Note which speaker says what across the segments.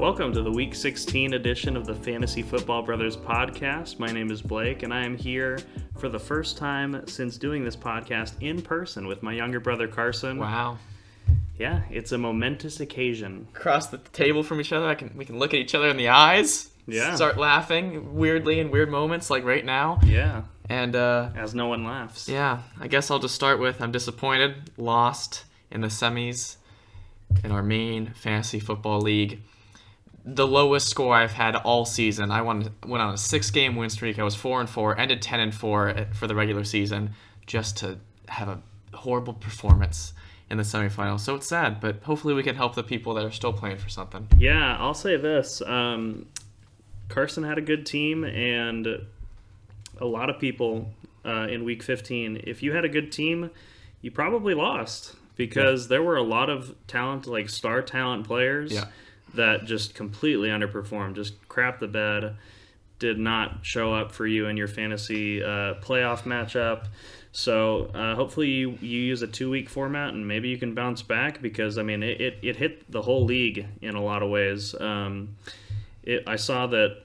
Speaker 1: Welcome to the Week 16 edition of the Fantasy Football Brothers podcast. My name is Blake, and I am here for the first time since doing this podcast in person with my younger brother Carson.
Speaker 2: Wow.
Speaker 1: Yeah, it's a momentous occasion.
Speaker 2: Across the table from each other, I can we can look at each other in the eyes.
Speaker 1: Yeah.
Speaker 2: Start laughing weirdly in weird moments like right now.
Speaker 1: Yeah,
Speaker 2: And uh
Speaker 1: as no one laughs.
Speaker 2: yeah, I guess I'll just start with I'm disappointed, lost in the semis in our main fantasy football league. The lowest score I've had all season. I won, went on a six-game win streak. I was four and four, ended ten and four for the regular season, just to have a horrible performance in the semifinals. So it's sad, but hopefully we can help the people that are still playing for something.
Speaker 1: Yeah, I'll say this. Um, Carson had a good team, and a lot of people uh, in week 15, if you had a good team, you probably lost because there were a lot of talent, like star talent players,
Speaker 2: Yeah.
Speaker 1: That just completely underperformed, just crap the bed, did not show up for you in your fantasy uh, playoff matchup. So uh, hopefully you, you use a two week format and maybe you can bounce back because I mean it, it, it hit the whole league in a lot of ways. Um, it, I saw that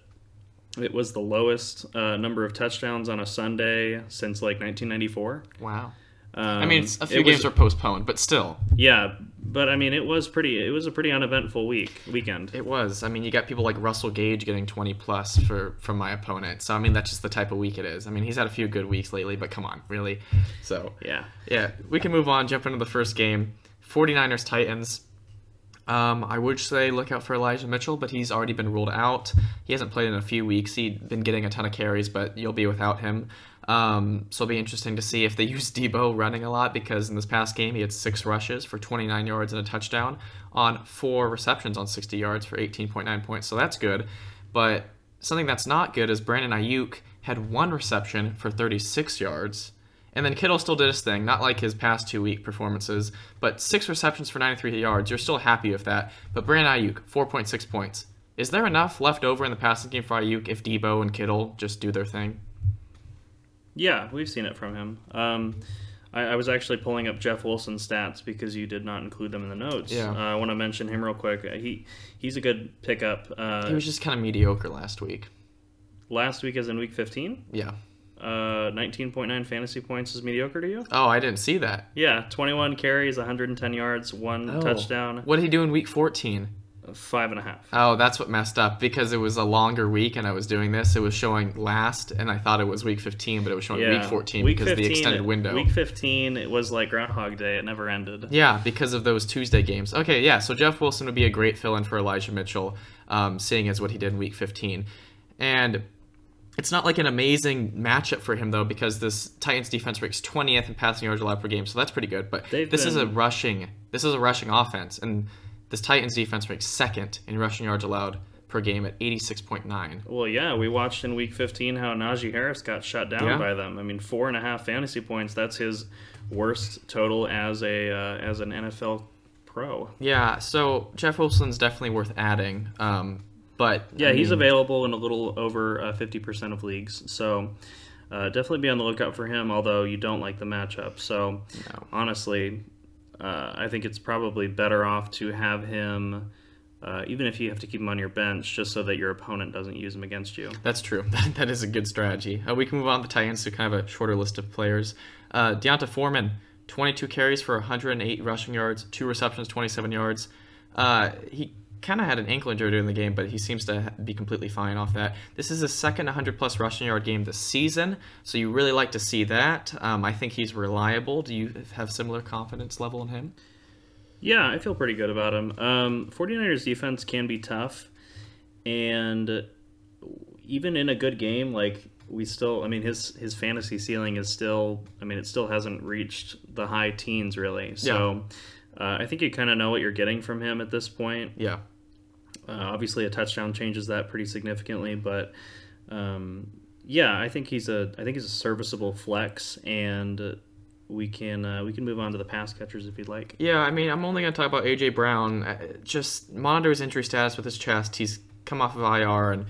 Speaker 1: it was the lowest uh, number of touchdowns on a Sunday since like 1994.
Speaker 2: Wow.
Speaker 1: Um,
Speaker 2: I mean, it's, a few
Speaker 1: it was-
Speaker 2: games were postponed, but still,
Speaker 1: yeah, but I mean it was pretty. It was a pretty uneventful week weekend.
Speaker 2: it was. I mean, you got people like Russell Gage getting 20 plus for from my opponent. So I mean, that's just the type of week it is. I mean, he's had a few good weeks lately, but come on, really. So
Speaker 1: yeah.
Speaker 2: yeah, we can move on. Jump into the first game. 49ers Titans. Um, I would say look out for Elijah Mitchell, but he's already been ruled out. He hasn't played in a few weeks. He'd been getting a ton of carries, but you'll be without him. Um, so it'll be interesting to see if they use Deebo running a lot because in this past game he had six rushes for 29 yards and a touchdown on four receptions on 60 yards for 18.9 points. So that's good. But something that's not good is Brandon Aiyuk had one reception for 36 yards. And then Kittle still did his thing, not like his past two week performances, but six receptions for 93 yards. You're still happy with that. But Brandon Aiyuk, 4.6 points. Is there enough left over in the passing game for Aiyuk if Deebo and Kittle just do their thing?
Speaker 1: Yeah, we've seen it from him. Um, I, I was actually pulling up Jeff Wilson's stats because you did not include them in the notes.
Speaker 2: Yeah.
Speaker 1: Uh, I want to mention him real quick. Uh, He he's a good pickup. Uh,
Speaker 2: He was just kind of mediocre last week.
Speaker 1: last week, as in week 15,
Speaker 2: Yeah.
Speaker 1: uh, 19.9 fantasy points is mediocre to you.
Speaker 2: Oh, I didn't see that.
Speaker 1: Yeah, 21 carries, 110 yards, one
Speaker 2: Oh.
Speaker 1: touchdown,
Speaker 2: What did he do in week 14?
Speaker 1: Five and a half.
Speaker 2: Oh, that's what messed up because it was a longer week and I was doing this. It was showing last, and I thought it was week 15, but it was showing
Speaker 1: Yeah,
Speaker 2: week 14
Speaker 1: week
Speaker 2: because of the extended window.
Speaker 1: Week 15, it was like Groundhog Day. It never ended.
Speaker 2: Yeah, because of those Tuesday games. Okay, yeah, so Jeff Wilson would be a great fill in for Elijah Mitchell, um, seeing as what he did in week 15. And it's not like an amazing matchup for him, though, because this Titans defense ranks 20th in passing yards allowed per game, so that's pretty good. But
Speaker 1: They've
Speaker 2: this is a rushing this is a rushing offense, and this Titans defense ranks second in rushing yards allowed per game at 86.9.
Speaker 1: Well, yeah, we watched in week 15 how Najee Harris got shut down
Speaker 2: Yeah.
Speaker 1: by them. I mean, four and a half fantasy points. That's his worst total as a uh, as an NFL pro.
Speaker 2: Yeah, so Jeff Wilson's definitely worth adding. Um, but
Speaker 1: Yeah,
Speaker 2: I
Speaker 1: he's available in a little over uh, 50% of leagues. So uh, definitely be on the lookout for him, although you don't like the matchup. So
Speaker 2: No.
Speaker 1: honestly, uh, I think it's probably better off to have him, uh, even if you have to keep him on your bench, just so that your opponent doesn't use him against you.
Speaker 2: That's true. that is a good strategy. Uh, we can move on to Titans to kind of a shorter list of players. Uh, D'Onta Foreman, 22 carries for 108 rushing yards, two receptions, 27 yards. Uh, he kind of had an ankle injury during the game, but he seems to be completely fine off that. This is his second 100 plus rushing yard game this season, so you really like to see that. Um, I think he's reliable. Do you have similar confidence level in him?
Speaker 1: Yeah, I feel pretty good about him. Um, 49ers defense can be tough, and even in a good game, like we still, I mean, his his fantasy ceiling is still, I mean, it still hasn't reached the high teens really. So uh, I think you kind of know what you're getting from him at this point.
Speaker 2: Yeah.
Speaker 1: Uh, obviously, a touchdown changes that pretty significantly, but um, yeah, I think he's a I think he's a serviceable flex, and we can uh, we can move on to the pass catchers if you'd like.
Speaker 2: Yeah, I mean, I'm only going to talk about AJ Brown. Uh, Just monitor his injury status with his chest. He's come off of IR, and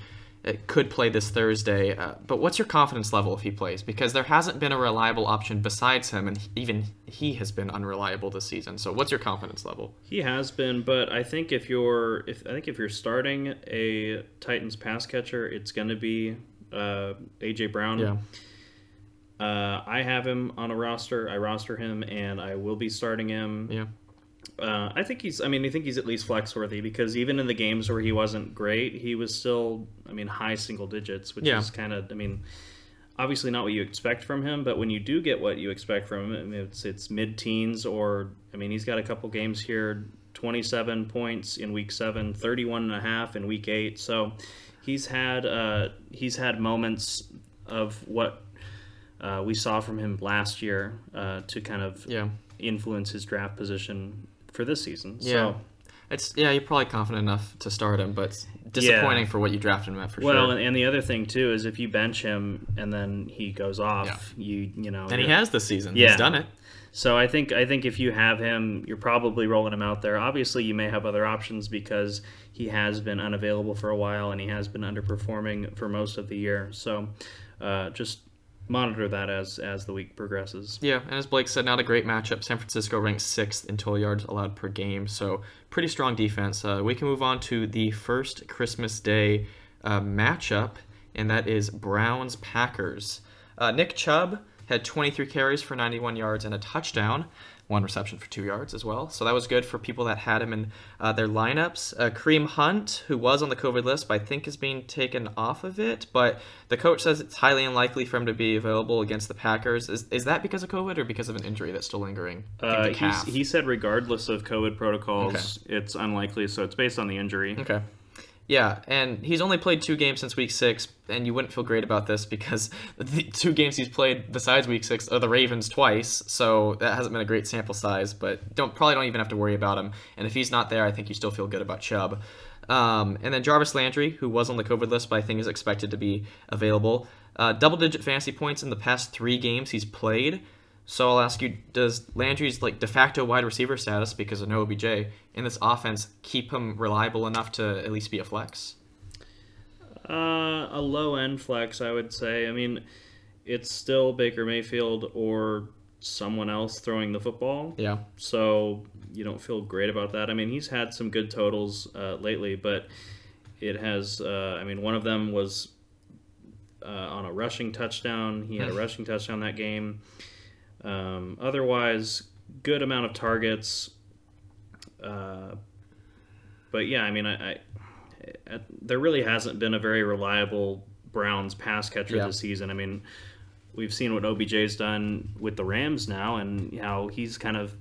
Speaker 2: could play this Thursday, uh, but what's your confidence level if he plays? Because there hasn't been a reliable option besides him, and even he has been unreliable this season. So, what's your confidence level?
Speaker 1: He has been, but I think if you're if I think if you're starting a Titans pass catcher, it's going to be uh, AJ Brown.
Speaker 2: Yeah.
Speaker 1: Uh, I have him on a roster. I roster him, and I will be starting him.
Speaker 2: Yeah.
Speaker 1: Uh, I think he's. I mean, I think he's at least flex worthy because even in the games where he wasn't great, he was still. I mean, high single digits, which
Speaker 2: Yeah.
Speaker 1: is kind of. I mean, obviously not what you expect from him, but when you do get what you expect from him, I mean, it's it's mid teens or. I mean, he's got a couple games here. 27 points in week 7 31 and a half in week 8 so he's had uh, he's had moments of what uh, we saw from him last year uh, to kind of
Speaker 2: Yeah.
Speaker 1: influence his draft position for this season.
Speaker 2: Yeah.
Speaker 1: So,
Speaker 2: It's yeah, you're probably confident enough to start him, but disappointing for what you drafted him at for
Speaker 1: well,
Speaker 2: sure.
Speaker 1: and, and the other thing too is if you bench him and then he goes off, you you know,
Speaker 2: And he has this season.
Speaker 1: Yeah.
Speaker 2: He's done it.
Speaker 1: So I think I think if you have him, you're probably rolling him out there. Obviously, you may have other options because he has been unavailable for a while and he has been underperforming for most of the year. So uh, just monitor that as as the week progresses.
Speaker 2: Yeah, and as Blake said, not a great matchup. San Francisco ranks sixth in total yards allowed per game, so pretty strong defense. Uh, we can move on to the first Christmas Day uh, matchup, and that is Browns Packers. Uh, Nick Chubb had 23 carries for 91 yards and a touchdown, one reception for two yards as well. So that was good for people that had him in uh, their lineups. Uh, Kareem Hunt, who was on the COVID list, but I think is being taken off of it. But the coach says it's highly unlikely for him to be available against the Packers. Is, is that because of COVID or because of an injury that's still lingering?
Speaker 1: Uh, he said regardless of COVID protocols, it's unlikely. So it's based on the injury.
Speaker 2: Okay. Yeah, and he's only played two games since week six, and you wouldn't feel great about this because the two games he's played besides week six are the Ravens twice, so that hasn't been a great sample size. But don't probably don't even have to worry about him. And if he's not there, I think you still feel good about Chubb. Um, and then Jarvis Landry, who was on the COVID list, but I think is expected to be available. Uh, double-digit fantasy points in the past three games he's played. So I'll ask you: Does Landry's like de facto wide receiver status because of no OBJ in this offense keep him reliable enough to at least be a flex?
Speaker 1: Uh, a low end flex, I would say. I mean, it's still Baker Mayfield or someone else throwing the football.
Speaker 2: Yeah,
Speaker 1: so you don't feel great about that. I mean, he's had some good totals uh, lately, but it has. Uh, I mean, one of them was uh, on a rushing touchdown. He had a rushing touchdown that game. Um, otherwise, good amount of targets. Uh, but yeah, I mean, I, I, I there really hasn't been a very reliable Browns pass catcher
Speaker 2: Yeah.
Speaker 1: this season. I mean, we've seen what OBJ's done with the Rams now, and how he's kind of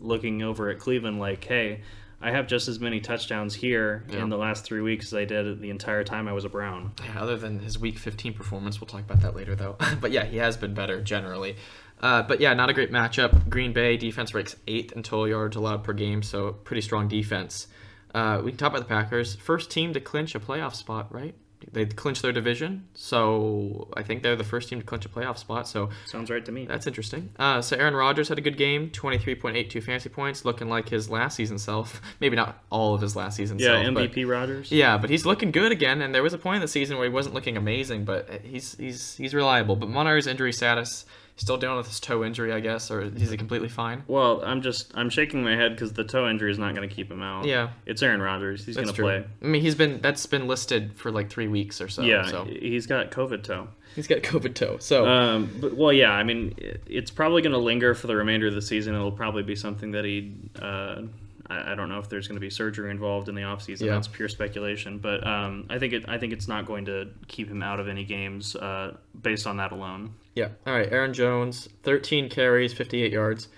Speaker 1: looking over at Cleveland like, hey, I have just as many touchdowns here
Speaker 2: Yeah.
Speaker 1: in the last three weeks as I did the entire time I was a Brown.
Speaker 2: Yeah, other than his week 15 performance, we'll talk about that later though. but yeah, he has been better generally. Uh, but yeah, not a great matchup. Green Bay defense ranks eighth in total yards allowed per game, so pretty strong defense. Uh, we can talk about the Packers. First team to clinch a playoff spot, right? They clinched their division, so I think they're the first team to clinch a playoff spot. So
Speaker 1: Sounds right to me.
Speaker 2: that's interesting. Uh, so Aaron Rodgers had a good game, 23.82 fantasy points, looking like his last season self. Maybe not all of his last season
Speaker 1: yeah,
Speaker 2: self. but-
Speaker 1: MVP Rodgers.
Speaker 2: yeah, but he's looking good again, and there was a point in the season where he wasn't looking amazing, but he's he's he's reliable. But Monar's injury status, still dealing with his toe injury, I guess, or is he completely fine?
Speaker 1: Well, I'm just I'm shaking my head because the toe injury is not going to keep him out.
Speaker 2: Yeah.
Speaker 1: it's Aaron Rodgers. He's going to play.
Speaker 2: I mean, he's been that's been listed for like three weeks or so.
Speaker 1: yeah,
Speaker 2: so
Speaker 1: he's got COVID toe.
Speaker 2: he's got COVID toe. So
Speaker 1: Um, but well, yeah, I mean, it's probably going to linger for the remainder of the season. It'll probably be something that he. Uh, I, I don't know if there's going to be surgery involved in the offseason.
Speaker 2: Yeah.
Speaker 1: That's pure speculation, but um, I think it. I think it's not going to keep him out of any games uh, based on that alone.
Speaker 2: Yeah, all right. Aaron Jones, 13 carries, 58 yards.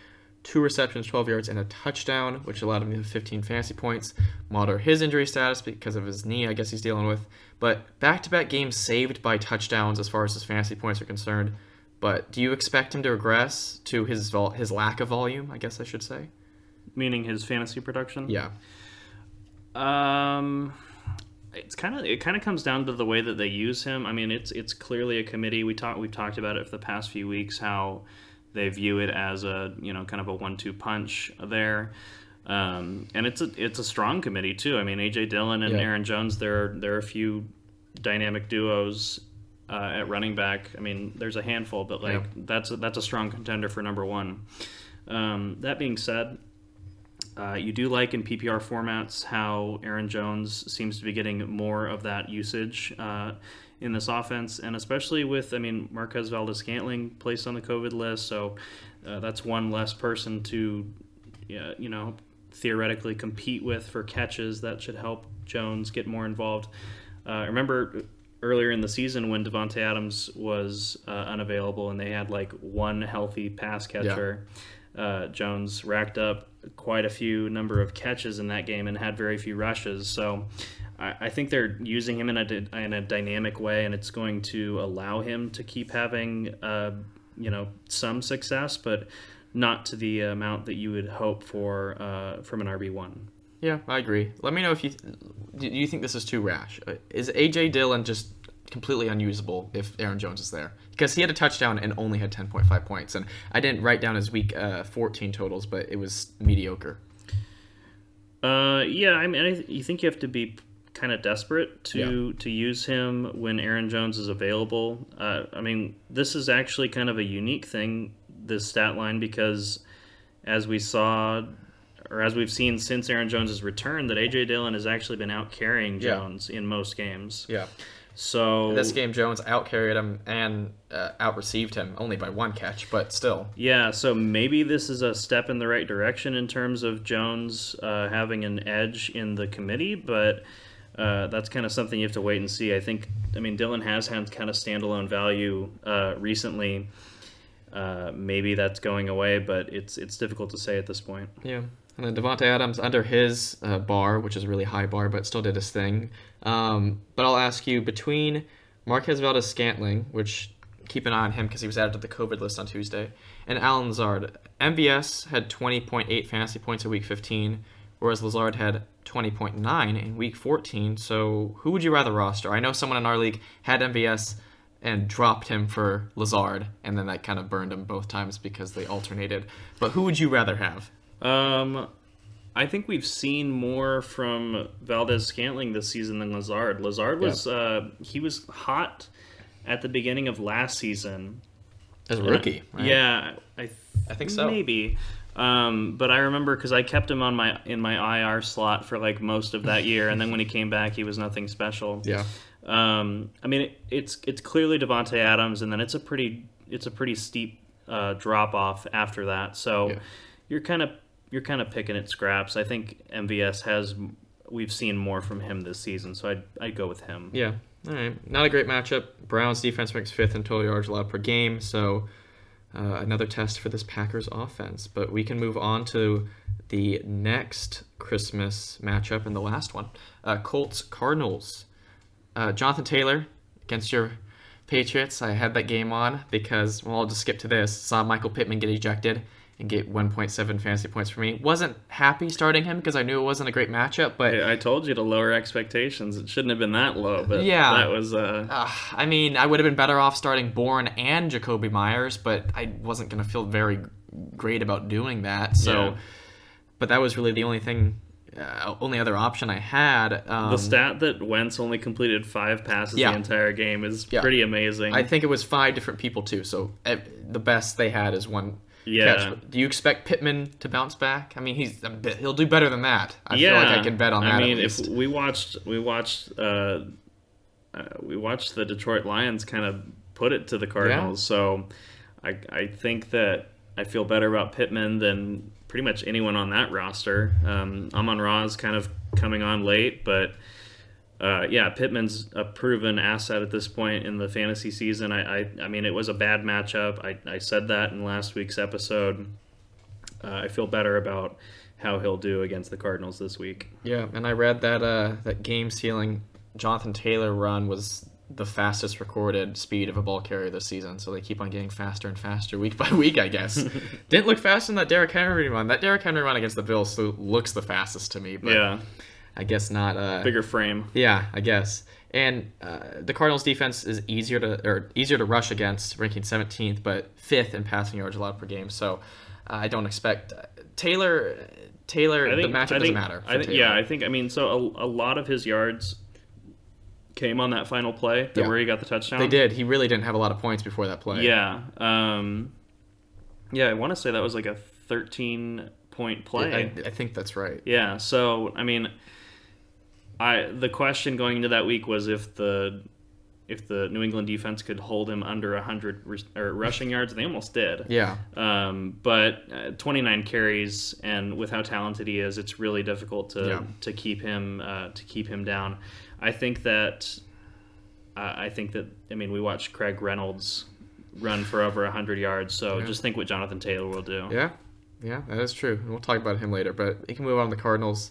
Speaker 2: Two receptions, 12 yards, and a touchdown, which allowed him to have 15 fantasy points. Monitor his injury status because of his knee, I guess he's dealing with. But back to back games saved by touchdowns as far as his fantasy points are concerned. But do you expect him to regress to his vol- his lack of volume? I guess I should say.
Speaker 1: Meaning his fantasy production.
Speaker 2: Yeah.
Speaker 1: Um, it's kind of it kind of comes down to the way that they use him. I mean, it's it's clearly a committee. We talked we've talked about it for the past few weeks how they view it as a you know kind of a one-two punch there. Um, and it's a it's a strong committee too. I mean, AJ Dillon and
Speaker 2: Yeah.
Speaker 1: Aaron Jones. There are, there are a few dynamic duos uh, at running back. I mean, there's a handful, but like
Speaker 2: Yeah.
Speaker 1: that's a, that's a strong contender for number one. Um, that being said, uh, you do like in PPR formats how Aaron Jones seems to be getting more of that usage uh, in this offense, and especially with, I mean, Marquez Valdes-Scantling placed on the COVID list, so uh, that's one less person to, you know, theoretically compete with for catches. That should help Jones get more involved. Uh, I remember earlier in the season when Davante Adams was uh, unavailable and they had like one healthy pass catcher. Uh, Jones racked up quite a few number of catches in that game and had very few rushes. So I, I think they're using him in a in a dynamic way, and it's going to allow him to keep having uh, you know some success, but not to the amount that you would hope for uh, from an RB one.
Speaker 2: Yeah, I agree. Let me know if you do you think this is too rash. Uh, Is AJ Dillon just completely unusable if Aaron Jones is there? Because he had a touchdown and only had 10.5 points, and I didn't write down his week uh, 14 totals, but it was mediocre.
Speaker 1: Uh, yeah, I mean, I th- you think you have to be kind of desperate to to use him when Aaron Jones is available. Uh, I mean, this is actually kind of a unique thing, this stat line, because as we saw, or as we've seen since Aaron Jones' return, that AJ Dillon has actually been out carrying
Speaker 2: Yeah.
Speaker 1: Jones in most games.
Speaker 2: Yeah.
Speaker 1: So
Speaker 2: This game, Jones outcarried him and uh, outreceived him only by one catch, but still.
Speaker 1: Yeah, so maybe this is a step in the right direction in terms of Jones uh, having an edge in the committee, but uh, that's kind of something you have to wait and see. I think, I mean, Dillon has had kind of standalone value uh, recently. Uh, maybe that's going away, but it's it's difficult to say at this point.
Speaker 2: Yeah. And then Davante Adams under his uh, bar, which is a really high bar, but still did his thing. Um, but I'll ask you between Marquez Valdes-Scantling, which keep an eye on him because he was added to the COVID list on Tuesday, and Allen Lazard. MVS had 20.8 fantasy points in week 15, whereas Lazard had 20.9 in week 14. So who would you rather roster? I know someone in our league had MVS and dropped him for Lazard, and then that kind of burned him both times because they alternated. But who would you rather have?
Speaker 1: Um, I think we've seen more from Valdes-Scantling this season than Lazard. Lazard was uh, he was hot at the beginning of last season.
Speaker 2: As a rookie, right?
Speaker 1: Yeah, I,
Speaker 2: I think so.
Speaker 1: Maybe. Um, but I remember because I kept him on my in my IR slot for like most of that year, and then when he came back, he was nothing special.
Speaker 2: Yeah.
Speaker 1: Um, I mean, it, it's it's clearly Davante Adams, and then it's a pretty it's a pretty steep uh, drop off after that. So
Speaker 2: Yeah.
Speaker 1: you're kind of you're kind of picking at scraps. I think MVS has we've seen more from him this season, so I'd I'd go with him.
Speaker 2: Yeah. All right. Not a great matchup. Browns defense ranks fifth in total yards allowed per game, so uh, another test for this Packers offense. But we can move on to the next Christmas matchup and the last one uh, Colts Cardinals. Uh, Jonathan Taylor against your Patriots. I had that game on because, well, I'll just skip to this. Saw Michael Pittman get ejected and get 1.7 fantasy points for me. Wasn't happy starting him because I knew it wasn't a great matchup, but
Speaker 1: I I told you to lower expectations. It shouldn't have been that low, but
Speaker 2: Yeah.
Speaker 1: that was uh,
Speaker 2: Uh, I mean, I would have been better off starting Bourne and Jakobi Meyers, but I wasn't going to feel very great about doing that. So,
Speaker 1: Yeah.
Speaker 2: but that was really the only thing, uh, only other option I had. Um,
Speaker 1: the stat that Wentz only completed five passes
Speaker 2: Yeah.
Speaker 1: the entire game is
Speaker 2: Yeah.
Speaker 1: pretty amazing.
Speaker 2: I think it was five different people too. So eh, the best they had is one.
Speaker 1: Yeah.
Speaker 2: Catch. Do you expect Pittman to bounce back? I mean, he's a bit, he'll do better than that. I
Speaker 1: yeah,
Speaker 2: feel like I can bet on that.
Speaker 1: I mean, if we watched, we watched, uh, uh, we watched the Detroit Lions kind of put it to the Cardinals. So, I I think that I feel better about Pittman than pretty much anyone on that roster. Um, Amon Ra is kind of coming on late, but. Uh, yeah, Pittman's a proven asset at this point in the fantasy season. I, I, I mean, it was a bad matchup. I, I said that in last week's episode. Uh, I feel better about how he'll do against the Cardinals this week.
Speaker 2: Yeah, and I read that uh, that game sealing Jonathan Taylor run was the fastest recorded speed of a ball carrier this season. So they keep on getting faster and faster week by week, I guess. Didn't look faster than that Derrick Henry run. That Derrick Henry run against the Bills looks the fastest to me, but
Speaker 1: yeah,
Speaker 2: I guess not. Uh,
Speaker 1: bigger frame.
Speaker 2: Yeah, I guess. And uh, the Cardinals' defense is easier to or easier to rush against, ranking 17th, but fifth in passing yards allowed per game. So uh, I don't expect uh, Taylor. Taylor,
Speaker 1: I think
Speaker 2: the matchup
Speaker 1: I
Speaker 2: doesn't matter.
Speaker 1: I think,
Speaker 2: Taylor.
Speaker 1: yeah, I think I mean so a, a lot of his yards came on that final play that
Speaker 2: Yeah.
Speaker 1: where he got the touchdown.
Speaker 2: They did. He really didn't have a lot of points before that play.
Speaker 1: Yeah. Um, yeah, I want to say that was like a 13 point play.
Speaker 2: I, I think that's right.
Speaker 1: Yeah. So I mean, I the question going into that week was if the if the New England defense could hold him under 100 re- or rushing yards, and they almost did.
Speaker 2: Yeah.
Speaker 1: Um, but uh, 29 carries, and with how talented he is, it's really difficult to
Speaker 2: Yeah.
Speaker 1: to keep him uh, to keep him down. I think that uh, I think that I mean we watched Craig Reynolds run for over 100 yards, so
Speaker 2: Yeah.
Speaker 1: just think what Jonathan Taylor will do.
Speaker 2: Yeah, yeah, that is true. And We'll talk about him later, but he can move on to the Cardinals.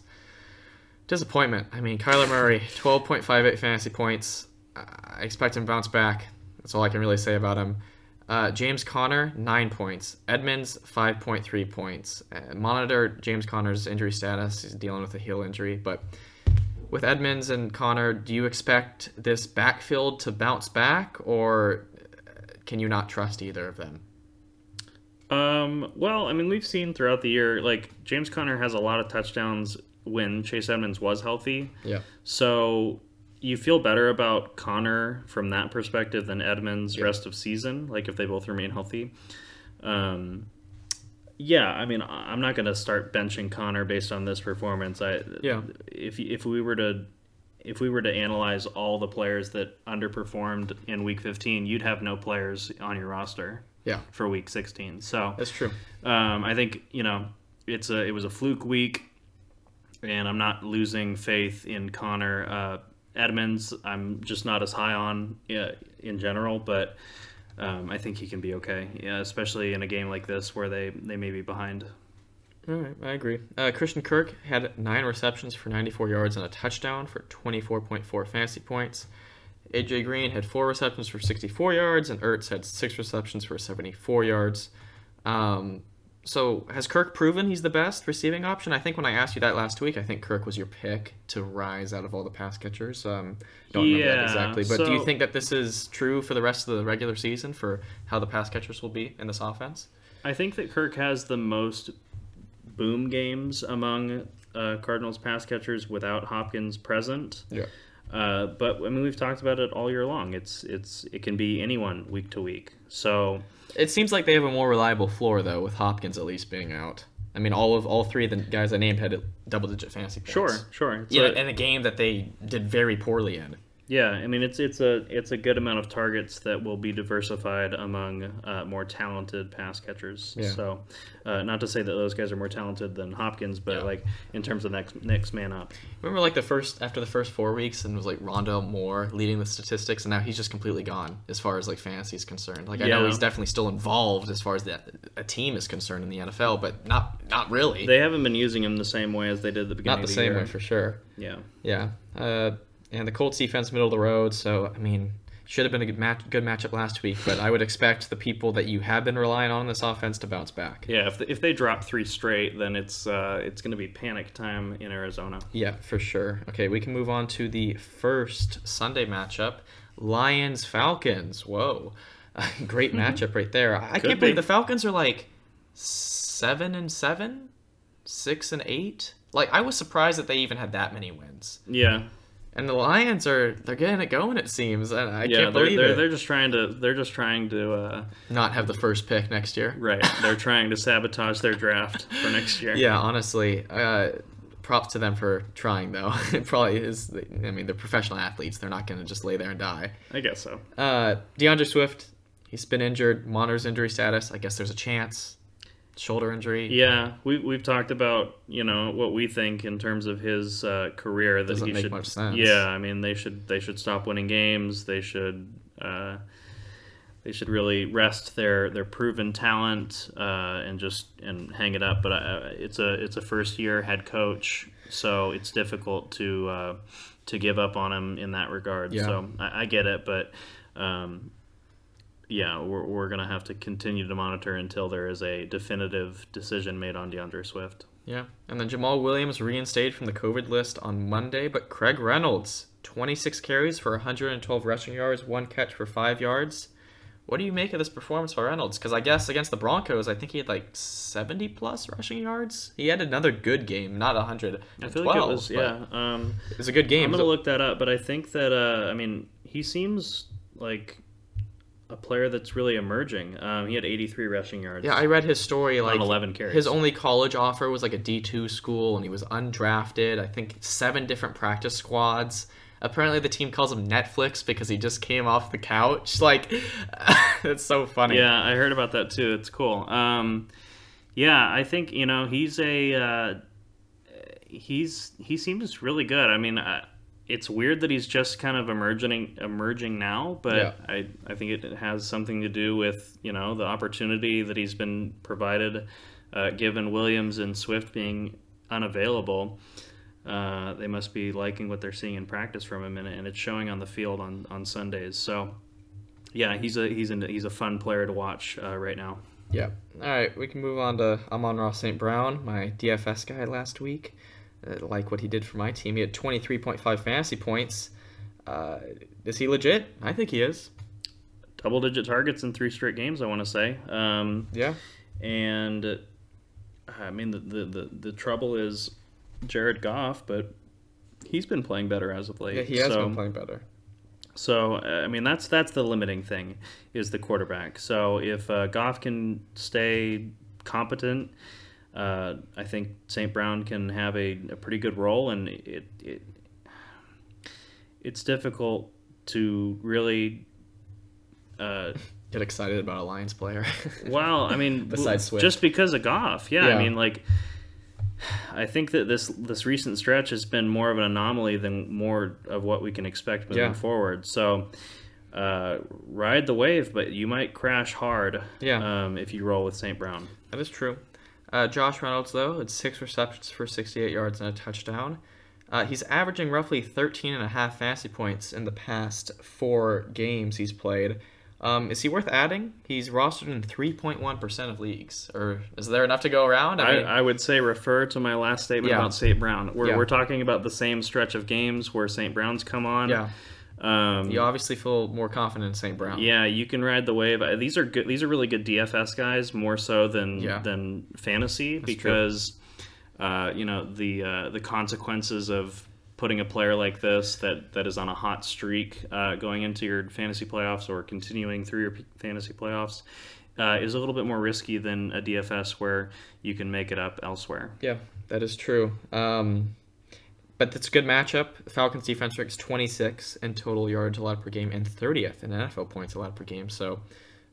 Speaker 2: Disappointment. I mean, Kyler Murray, 12.58 fantasy points. I expect him to bounce back. That's all I can really say about him. Uh, James Conner, 9 points. Edmonds, 5.3 points. Uh, monitor James Conner's injury status. He's dealing with a heel injury. But with Edmonds and Conner, do you expect this backfield to bounce back, or can you not trust either of them?
Speaker 1: Um, well, I mean, we've seen throughout the year, like James Conner has a lot of touchdowns when Chase Edmonds was healthy.
Speaker 2: Yeah.
Speaker 1: So you feel better about Conner from that perspective than Edmonds
Speaker 2: Yeah.
Speaker 1: rest of season, like if they both remain healthy. Um, yeah, I mean, I'm not going to start benching Conner based on this performance. I
Speaker 2: Yeah.
Speaker 1: If if we were to if we were to analyze all the players that underperformed in Week 15, you'd have no players on your roster
Speaker 2: Yeah,
Speaker 1: for Week 16. So
Speaker 2: that's true.
Speaker 1: um, I think you know it's a it was a fluke week, and I'm not losing faith in Conner uh, Edmonds. I'm just not as high on uh, in general, but um, I think he can be okay, yeah, especially in a game like this where they they may be behind.
Speaker 2: All right, I agree. Uh, Christian Kirk had nine receptions for 94 yards and a touchdown for 24.4 fantasy points. AJ Green had four receptions for 64 yards, and Ertz had six receptions for 74 yards. Um, so has Kirk proven he's the best receiving option? I think when I asked you that last week, I think Kirk was your pick to rise out of all the pass catchers. Um, don't remember that exactly, but do you think that this is true for the rest of the regular season for how the pass catchers will be in this offense?
Speaker 1: I think that Kirk has the most boom games among uh, Cardinals pass catchers without Hopkins present.
Speaker 2: Yeah.
Speaker 1: Uh, but I mean, we've talked about it all year long. It's it's it can be anyone week to week. So
Speaker 2: It seems like they have a more reliable floor though, with Hopkins at least being out. I mean, all of all three of the guys I named had double-digit fantasy points.
Speaker 1: sure, sure. It's
Speaker 2: Yeah, in a game that they did very poorly in.
Speaker 1: Yeah. I mean, it's it's a it's a good amount of targets that will be diversified among uh, more talented pass catchers.
Speaker 2: Yeah.
Speaker 1: So, uh, not to say that those guys are more talented than Hopkins, but
Speaker 2: Yeah.
Speaker 1: like in terms of next next man up.
Speaker 2: Remember, like the first after the first four weeks, and it was like Rondale Moore leading the statistics, and now he's just completely gone as far as like fantasy is concerned. Like I know he's definitely still involved as far as the, a team is concerned in the NFL, but not not really.
Speaker 1: They haven't been using him the same way as they did at the beginning.
Speaker 2: not the
Speaker 1: the
Speaker 2: same
Speaker 1: year.
Speaker 2: way for sure.
Speaker 1: Yeah.
Speaker 2: Yeah. Uh, and the Colts defense middle of the road, so I mean, should have been a good match good matchup last week, but I would expect the people that you have been relying on in this offense to bounce back.
Speaker 1: Yeah, if, if they drop three straight, then it's uh, it's going to be panic time in Arizona.
Speaker 2: Yeah, for sure. Okay, we can move on to the first Sunday matchup Lions Falcons. Whoa. Great matchup right there. I
Speaker 1: Could
Speaker 2: can't believe
Speaker 1: be.
Speaker 2: the Falcons are like seven and seven, six and eight. Like I was surprised that they even had that many wins.
Speaker 1: Yeah,
Speaker 2: And the Lions are they're getting it going. It seems. And I
Speaker 1: yeah,
Speaker 2: can't
Speaker 1: they're,
Speaker 2: believe
Speaker 1: they're,
Speaker 2: it.
Speaker 1: they're just trying to they're just trying to uh,
Speaker 2: Not have the first pick next year.
Speaker 1: right. They're trying to sabotage their draft for next year.
Speaker 2: Yeah, honestly, uh, props to them for trying though. it probably is. I mean, they're professional athletes. They're not going to just lay there and die.
Speaker 1: I guess so.
Speaker 2: Uh, D'Andre Swift, he's been injured. Monitors injury status. I guess there's a chance. Shoulder injury.
Speaker 1: Yeah, we we've talked about you know what we think in terms of his uh, career that
Speaker 2: Doesn't
Speaker 1: he
Speaker 2: make
Speaker 1: should.
Speaker 2: much sense.
Speaker 1: Yeah, I mean they should they should stop winning games. They should. Uh, they should really rest their, their proven talent uh, and just and hang it up. But uh, it's a it's a first year head coach, so it's difficult to uh, to give up on him in that regard.
Speaker 2: Yeah.
Speaker 1: So I, I get it, but um, yeah, we're, we're gonna have to continue to monitor until there is a definitive decision made on D'Andre Swift.
Speaker 2: Yeah. And then Jamaal Williams reinstated from the COVID list on Monday, but Craig Reynolds, 26 carries for 112 rushing yards, one catch for five yards. what do you make of this performance by Reynolds? Because I guess against the Broncos, I think he had like 70 plus rushing yards. He had another good game, not 100.
Speaker 1: I feel like it was yeah. Um,
Speaker 2: it was a good game.
Speaker 1: I'm gonna look that up, but I think that uh, I mean he seems like a player that's really emerging. Um, he had 83 rushing yards.
Speaker 2: Yeah, I read his story. Like
Speaker 1: 11 carries.
Speaker 2: His only college offer was like a D2 school, and he was undrafted. I think seven different practice squads. Apparently, the team calls him Netflix because he just came off the couch. Like, it's so funny.
Speaker 1: Yeah, I heard about that too. It's cool. Um, yeah, I think you know he's a uh, he's he seems really good. I mean, uh, it's weird that he's just kind of emerging emerging now, but
Speaker 2: Yeah.
Speaker 1: I I think it has something to do with you know the opportunity that he's been provided, uh, given Williams and Swift being unavailable. Uh, they must be liking what they're seeing in practice from him, and, and it's showing on the field on, on Sundays. So, yeah, he's a he's a he's a fun player to watch uh, right now.
Speaker 2: Yeah. All right, we can move on to Amon-Ra St. Brown, my DFS guy last week. Uh, like what he did for my team. He had 23.5 fantasy points. Uh, is he legit? I think he is.
Speaker 1: Double digit targets in three straight games, I want to say. Um,
Speaker 2: Yeah.
Speaker 1: and uh, I mean the, the the the trouble is Jared Goff, but he's been playing better as of late.
Speaker 2: Yeah, he has
Speaker 1: so,
Speaker 2: been playing better.
Speaker 1: So uh, I mean that's that's the limiting thing is the quarterback. So if uh, Goff can stay competent, uh, I think St. Brown can have a, a pretty good role, and it, it it's difficult to really. Uh,
Speaker 2: Get excited about a Lions player.
Speaker 1: well, I mean,
Speaker 2: Besides Swift.
Speaker 1: just because of Goff, yeah,
Speaker 2: Yeah.
Speaker 1: I mean, like, I think that this this recent stretch has been more of an anomaly than more of what we can expect moving
Speaker 2: Yeah.
Speaker 1: forward. So, uh, ride the wave, but you might crash hard.
Speaker 2: Yeah.
Speaker 1: Um, if you roll with St. Brown.
Speaker 2: That is true. Uh, Josh Reynolds, though, had six receptions for 68 yards and a touchdown. Uh, he's averaging roughly 13 and a half fantasy points in the past four games he's played. Um, is he worth adding? He's rostered in 3.1% of leagues. Or is there enough to go around?
Speaker 1: I,
Speaker 2: mean,
Speaker 1: I would say refer to my last statement
Speaker 2: Yeah.
Speaker 1: about St. Brown. We're,
Speaker 2: Yeah.
Speaker 1: we're talking about the same stretch of games where St. Brown's come on.
Speaker 2: yeah.
Speaker 1: Um,
Speaker 2: You obviously feel more confident in St. Brown.
Speaker 1: Yeah, you can ride the wave. Uh, These are good. These are really good DFS guys, more so than
Speaker 2: Yeah.
Speaker 1: than fantasy,
Speaker 2: true.
Speaker 1: because uh, you know the uh, the consequences of putting a player like this that that is on a hot streak uh, going into your fantasy playoffs or continuing through your fantasy playoffs uh, is a little bit more risky than a DFS where you can make it up elsewhere.
Speaker 2: Yeah, that is true. Um, but that's a good matchup. Falcons defense ranks 26 in total yards allowed per game and 30th in NFL points allowed per game. So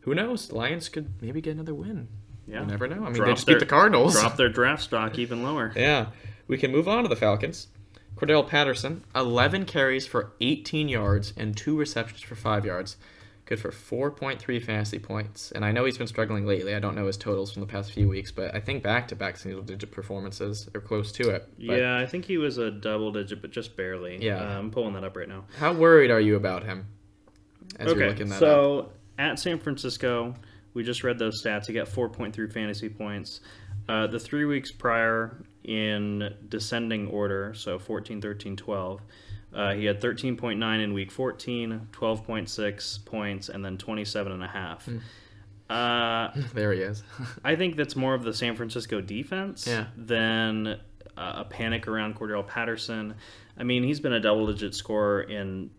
Speaker 2: who knows? Lions could maybe get another win.
Speaker 1: Yeah.
Speaker 2: You never know. I mean,
Speaker 1: Drop
Speaker 2: they just
Speaker 1: their-
Speaker 2: beat the Cardinals.
Speaker 1: Drop their draft stock even lower.
Speaker 2: Yeah. We can move on to the Falcons. Cordarrelle Patterson, 11 carries for 18 yards and two receptions for 5 yards. Good for 4.3 fantasy points. And I know he's been struggling lately. I don't know his totals from the past few weeks, but I think back to back single digit performances or close to it. But
Speaker 1: yeah, I think he was a double digit, but just barely.
Speaker 2: Yeah.
Speaker 1: Uh, I'm pulling that up right now.
Speaker 2: How worried are you about him? As you're
Speaker 1: okay,
Speaker 2: looking that up.
Speaker 1: so at San Francisco, we just read those stats. He got 4.3 fantasy points. Uh, the three weeks prior in descending order, so 14, 13, 12, uh, he had 13.9 in week 14, 12.6 points, and then 27.5.
Speaker 2: Hmm.
Speaker 1: Uh,
Speaker 2: There he is.
Speaker 1: I think that's more of the San Francisco defense
Speaker 2: Yeah.
Speaker 1: than uh, a panic around Cordarrelle Patterson. I mean, he's been a double digit scorer in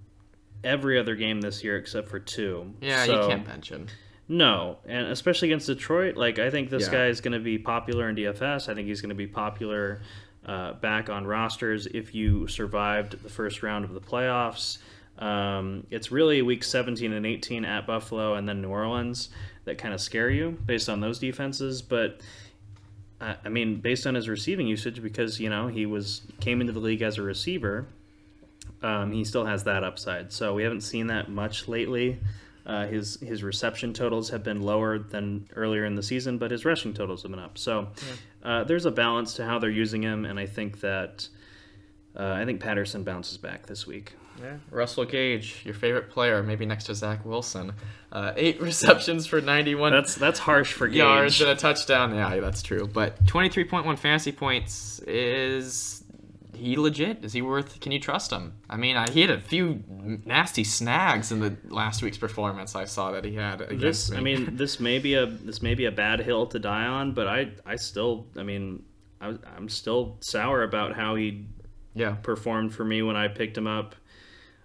Speaker 1: every other game this year except for two.
Speaker 2: yeah,
Speaker 1: So-
Speaker 2: you can't bench him.
Speaker 1: No, and especially against Detroit, like I think this
Speaker 2: Yeah.
Speaker 1: guy is going to be popular in DFS. I think he's going to be popular uh, back on rosters if you survived the first round of the playoffs. Um, it's really week 17 and 18 at Buffalo and then New Orleans that kind of scare you based on those defenses. But I mean, based on his receiving usage, because you know he was came into the league as a receiver, um, he still has that upside. So we haven't seen that much lately. Uh, his his reception totals have been lower than earlier in the season, but his rushing totals have been up. So uh, there's a balance to how they're using him, and I think that uh, I think Patterson bounces back this week.
Speaker 2: Yeah. Russell Gage, your favorite player, maybe next to Zach Wilson. Uh, eight receptions for 91
Speaker 1: That's that's harsh for
Speaker 2: yards
Speaker 1: Gage.
Speaker 2: and a touchdown. Yeah, that's true. But 23.1 fantasy points is he legit? Is he worth? Can you trust him? I mean, I, he had a few nasty snags in the last week's performance. I saw that he had
Speaker 1: this.
Speaker 2: me.
Speaker 1: I mean, this may be a this may be a bad hill to die on, but I I still I mean I, I'm still sour about how he
Speaker 2: yeah,
Speaker 1: performed for me when I picked him up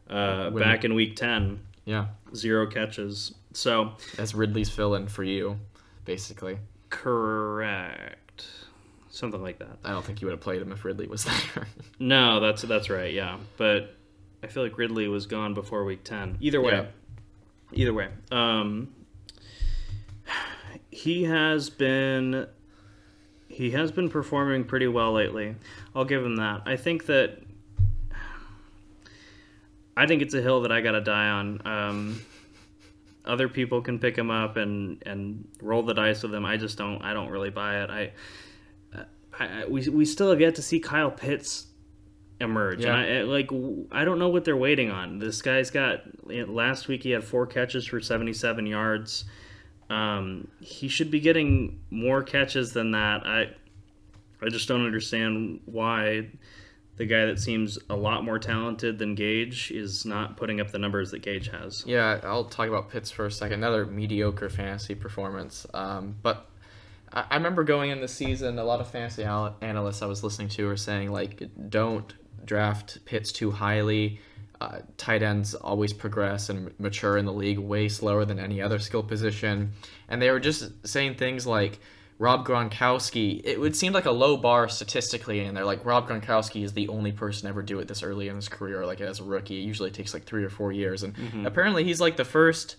Speaker 1: uh,
Speaker 2: When-
Speaker 1: back in week ten.
Speaker 2: yeah.
Speaker 1: Zero catches. So
Speaker 2: That's Ridley's fill-in for you, basically.
Speaker 1: correct. Something like that.
Speaker 2: I don't think you would have played him if Ridley was there.
Speaker 1: No, that's that's right. Yeah, but I feel like Ridley was gone before week ten. Either way,
Speaker 2: Yeah.
Speaker 1: either way, um, he has been he has been performing pretty well lately. I'll give him that. I think that I think it's a hill that I got to die on. Um, other people can pick him up and and roll the dice with him. I just don't. I don't really buy it. I, I, we we still have yet to see Kyle Pitts emerge.
Speaker 2: Yeah.
Speaker 1: And I, I- like I don't know what they're waiting on. This guy's got last week he had four catches for 77 yards. Um, he should be getting more catches than that. I I just don't understand why the guy that seems a lot more talented than Gage is not putting up the numbers that Gage has.
Speaker 2: Yeah, I'll talk about Pitts for a second. Another mediocre fantasy performance. Um, but I, I remember going in the season, a lot of fantasy al- analysts I was listening to were saying, like, don't draft Pitts too highly. Uh, tight ends always progress and mature in the league way slower than any other skill position. And they were just saying things like, Rob Gronkowski, it would seem like a low bar statistically, and they're like, Rob Gronkowski is the only person to ever do it this early in his career, like as a rookie. It usually takes like three or four years. And apparently, he's like the first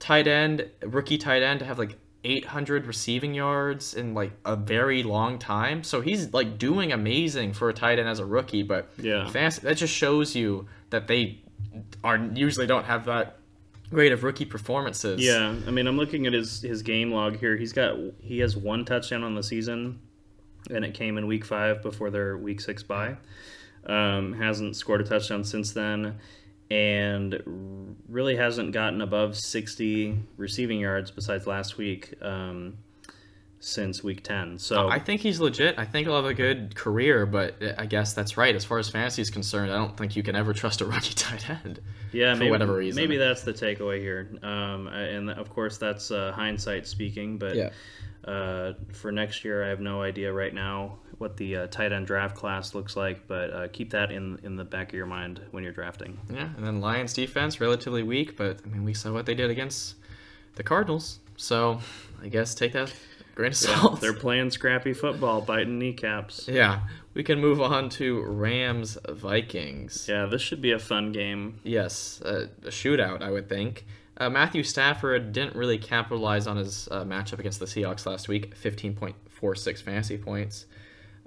Speaker 2: tight end, rookie tight end, to have like 800 receiving yards in like a very long time. So he's like doing amazing for a tight end as a rookie, but
Speaker 1: Yeah.
Speaker 2: fantasy, that just shows you that they are usually don't have that great of rookie performances.
Speaker 1: Yeah, I mean, I'm looking at his his game log here. He's got he has one touchdown on the season, and it came in week five before their week six bye. Um, hasn't scored a touchdown since then, and really hasn't gotten above 60 receiving yards besides last week um, since week 10. So
Speaker 2: I think he's legit. I think he'll have a good career, but I guess that's right. As far as fantasy is concerned, I don't think you can ever trust a rookie tight end.
Speaker 1: yeah,
Speaker 2: for
Speaker 1: maybe,
Speaker 2: whatever reason.
Speaker 1: maybe that's the takeaway here. Um, and of course, that's uh, hindsight speaking, but.
Speaker 2: Yeah.
Speaker 1: Uh, for next year, I have no idea right now what the uh, tight end draft class looks like, but uh, keep that in in the back of your mind when you're drafting.
Speaker 2: Yeah, and then Lions defense relatively weak, but I mean we saw what they did against the Cardinals, so I guess take that grain of
Speaker 1: Yeah,
Speaker 2: salt.
Speaker 1: they're playing scrappy football, biting kneecaps.
Speaker 2: yeah, we can move on to Rams Vikings.
Speaker 1: Yeah, this should be a fun game.
Speaker 2: Yes, uh, a shootout, I would think. Uh, Matthew Stafford didn't really capitalize on his uh, matchup against the Seahawks last week, 15.46 fantasy points.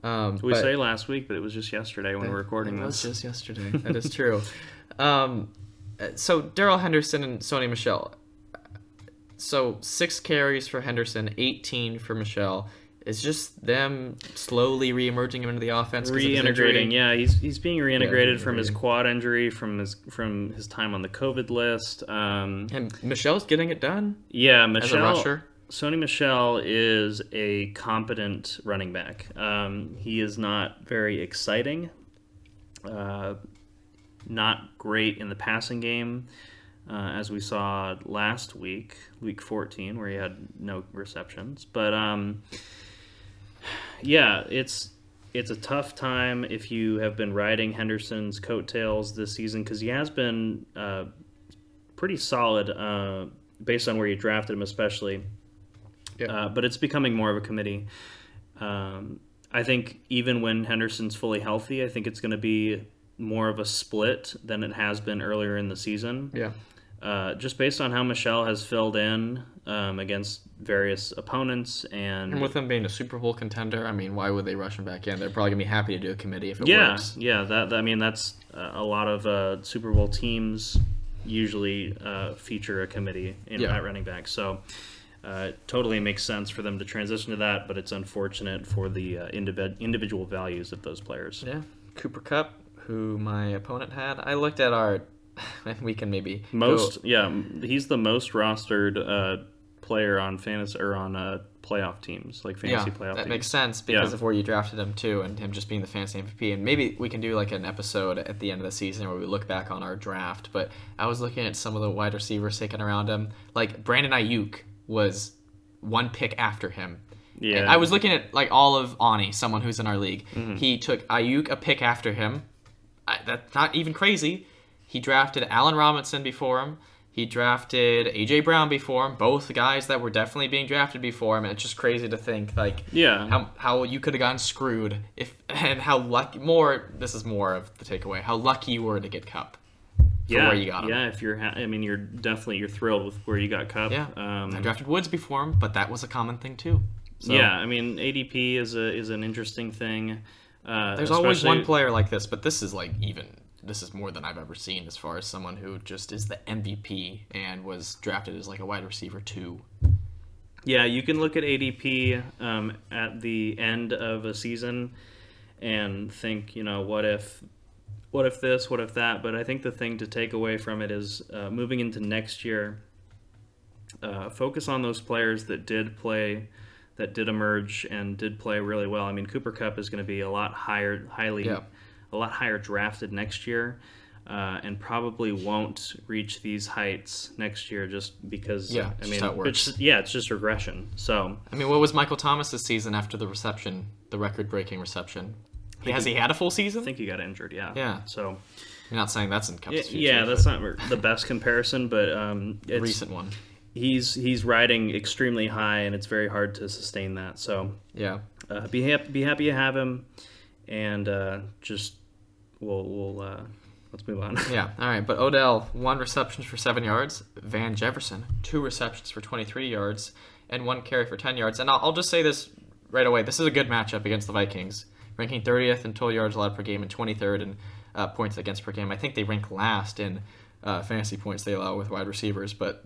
Speaker 2: Um,
Speaker 1: We
Speaker 2: but-
Speaker 1: say last week, but it was just yesterday when we're recording
Speaker 2: it was
Speaker 1: this.
Speaker 2: just yesterday. that is true. Um, uh, so Darrell Henderson and Sony Michel. So six carries for Henderson, 18 for Michel. It's just them slowly re-emerging him into the offense.
Speaker 1: Reintegrating, yeah, he's he's being reintegrated from his quad injury, from his from his time on the COVID list. Um,
Speaker 2: And Michel's getting it done
Speaker 1: yeah,
Speaker 2: as a Michel.
Speaker 1: Sony Michel is a competent running back. Um, he is not very exciting, uh, not great in the passing game, uh, as we saw last week, week 14, where he had no receptions. But um, yeah, it's it's a tough time if you have been riding Henderson's coattails this season because he has been uh, pretty solid uh, based on where you drafted him, especially.
Speaker 2: Yeah.
Speaker 1: Uh, but it's becoming more of a committee. Um, I think even when Henderson's fully healthy, I think it's going to be more of a split than it has been earlier in the season.
Speaker 2: Yeah.
Speaker 1: Uh, just based on how Michel has filled in um, against various opponents and,
Speaker 2: And with them being a Super Bowl contender, I mean, why would they rush him back in? They're probably gonna be happy to do a committee if it
Speaker 1: yeah,
Speaker 2: works.
Speaker 1: yeah, that I mean that's uh, a lot of uh, Super Bowl teams usually uh, feature a committee in
Speaker 2: Yeah.
Speaker 1: at running back. So uh, it totally makes sense for them to transition to that, but it's unfortunate for the uh, individ- individual values of those players.
Speaker 2: Yeah. Cooper Kupp, who my opponent had, I looked at our. We can maybe go-
Speaker 1: Most, yeah, he's the most rostered uh, player on fantasy or on uh, playoff teams, like fantasy
Speaker 2: yeah,
Speaker 1: playoff
Speaker 2: that
Speaker 1: teams.
Speaker 2: makes sense because
Speaker 1: Yeah.
Speaker 2: of where you drafted him too, and him just being the fantasy MVP. And maybe we can do like an episode at the end of the season where we look back on our draft. But I was looking at some of the wide receivers taken around him. Like Brandon Aiyuk was one pick after him.
Speaker 1: Yeah.
Speaker 2: I was looking at like all of Ani, someone who's in our league.
Speaker 1: Mm-hmm.
Speaker 2: He took Aiyuk a pick after him. I, that's not even crazy. He drafted Allen Robinson before him. He drafted AJ Brown before him. Both guys that were definitely being drafted before him. And it's just crazy to think like
Speaker 1: Yeah.
Speaker 2: how how you could have gotten screwed if and how lucky more. This is more of the takeaway. How lucky you were to get Kupp. For
Speaker 1: yeah,
Speaker 2: where you got him.
Speaker 1: yeah. If you're, ha- I mean, you're definitely you're thrilled with where you got Kupp.
Speaker 2: Yeah.
Speaker 1: Um,
Speaker 2: I drafted Woods before him, but that was a common thing too. So,
Speaker 1: Yeah, I mean, ADP is a is an interesting thing. Uh,
Speaker 2: There's always one player like this, but this is like even this is more than I've ever seen as far as someone who just is the MVP and was drafted as like a wide receiver too.
Speaker 1: Yeah, you can look at ADP um, at the end of a season and think, you know, what if, what if this, what if that. But I think the thing to take away from it is uh, moving into next year. Uh, focus on those players that did play, that did emerge and did play really well. I mean, Cooper Kupp is going to be a lot higher, highly,
Speaker 2: Yeah.
Speaker 1: a lot higher drafted next year. Uh, and probably won't reach these heights next year just because
Speaker 2: Yeah,
Speaker 1: I mean
Speaker 2: how it works.
Speaker 1: it's just- yeah it's just regression so
Speaker 2: I mean, what was Michael Thomas's season after the reception, the record-breaking reception? He, has he had a full season?
Speaker 1: I think he got injured. Yeah.
Speaker 2: Yeah.
Speaker 1: So
Speaker 2: I'm not saying that's in Kupp's
Speaker 1: yeah,
Speaker 2: future.
Speaker 1: yeah that's not the best comparison, but um, it's,
Speaker 2: recent one.
Speaker 1: he's he's riding extremely high, and it's very hard to sustain that. So
Speaker 2: Yeah.
Speaker 1: uh, be happy, be happy to have him, and uh, just we'll we'll uh, let's move on.
Speaker 2: Yeah, all right. But Odell, one reception for seven yards. Van Jefferson, two receptions for 23 yards, and one carry for 10 yards. And I'll, I'll just say this right away. This is a good matchup against the Vikings, ranking 30th in total yards allowed per game and 23rd in uh, points against per game. I think they rank last in uh, fantasy points they allow with wide receivers. But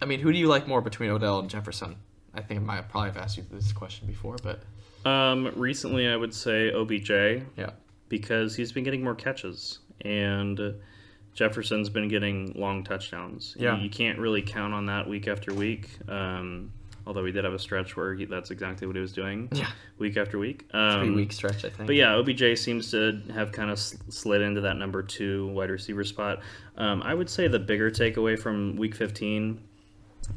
Speaker 2: I mean, who do you like more between Odell and Jefferson? I think I might probably have asked you this question before, but
Speaker 1: Um, recently, I would say OBJ
Speaker 2: yeah,
Speaker 1: because he's been getting more catches, and Jefferson's been getting long touchdowns.
Speaker 2: Yeah.
Speaker 1: you, you can't really count on that week after week. Um, although we did have a stretch where he, that's exactly what he was doing.
Speaker 2: Yeah.
Speaker 1: week after week. Um,
Speaker 2: three week stretch, I think.
Speaker 1: But yeah, OBJ seems to have kind of slid into that number two wide receiver spot. Um, I would say the bigger takeaway from Week 15,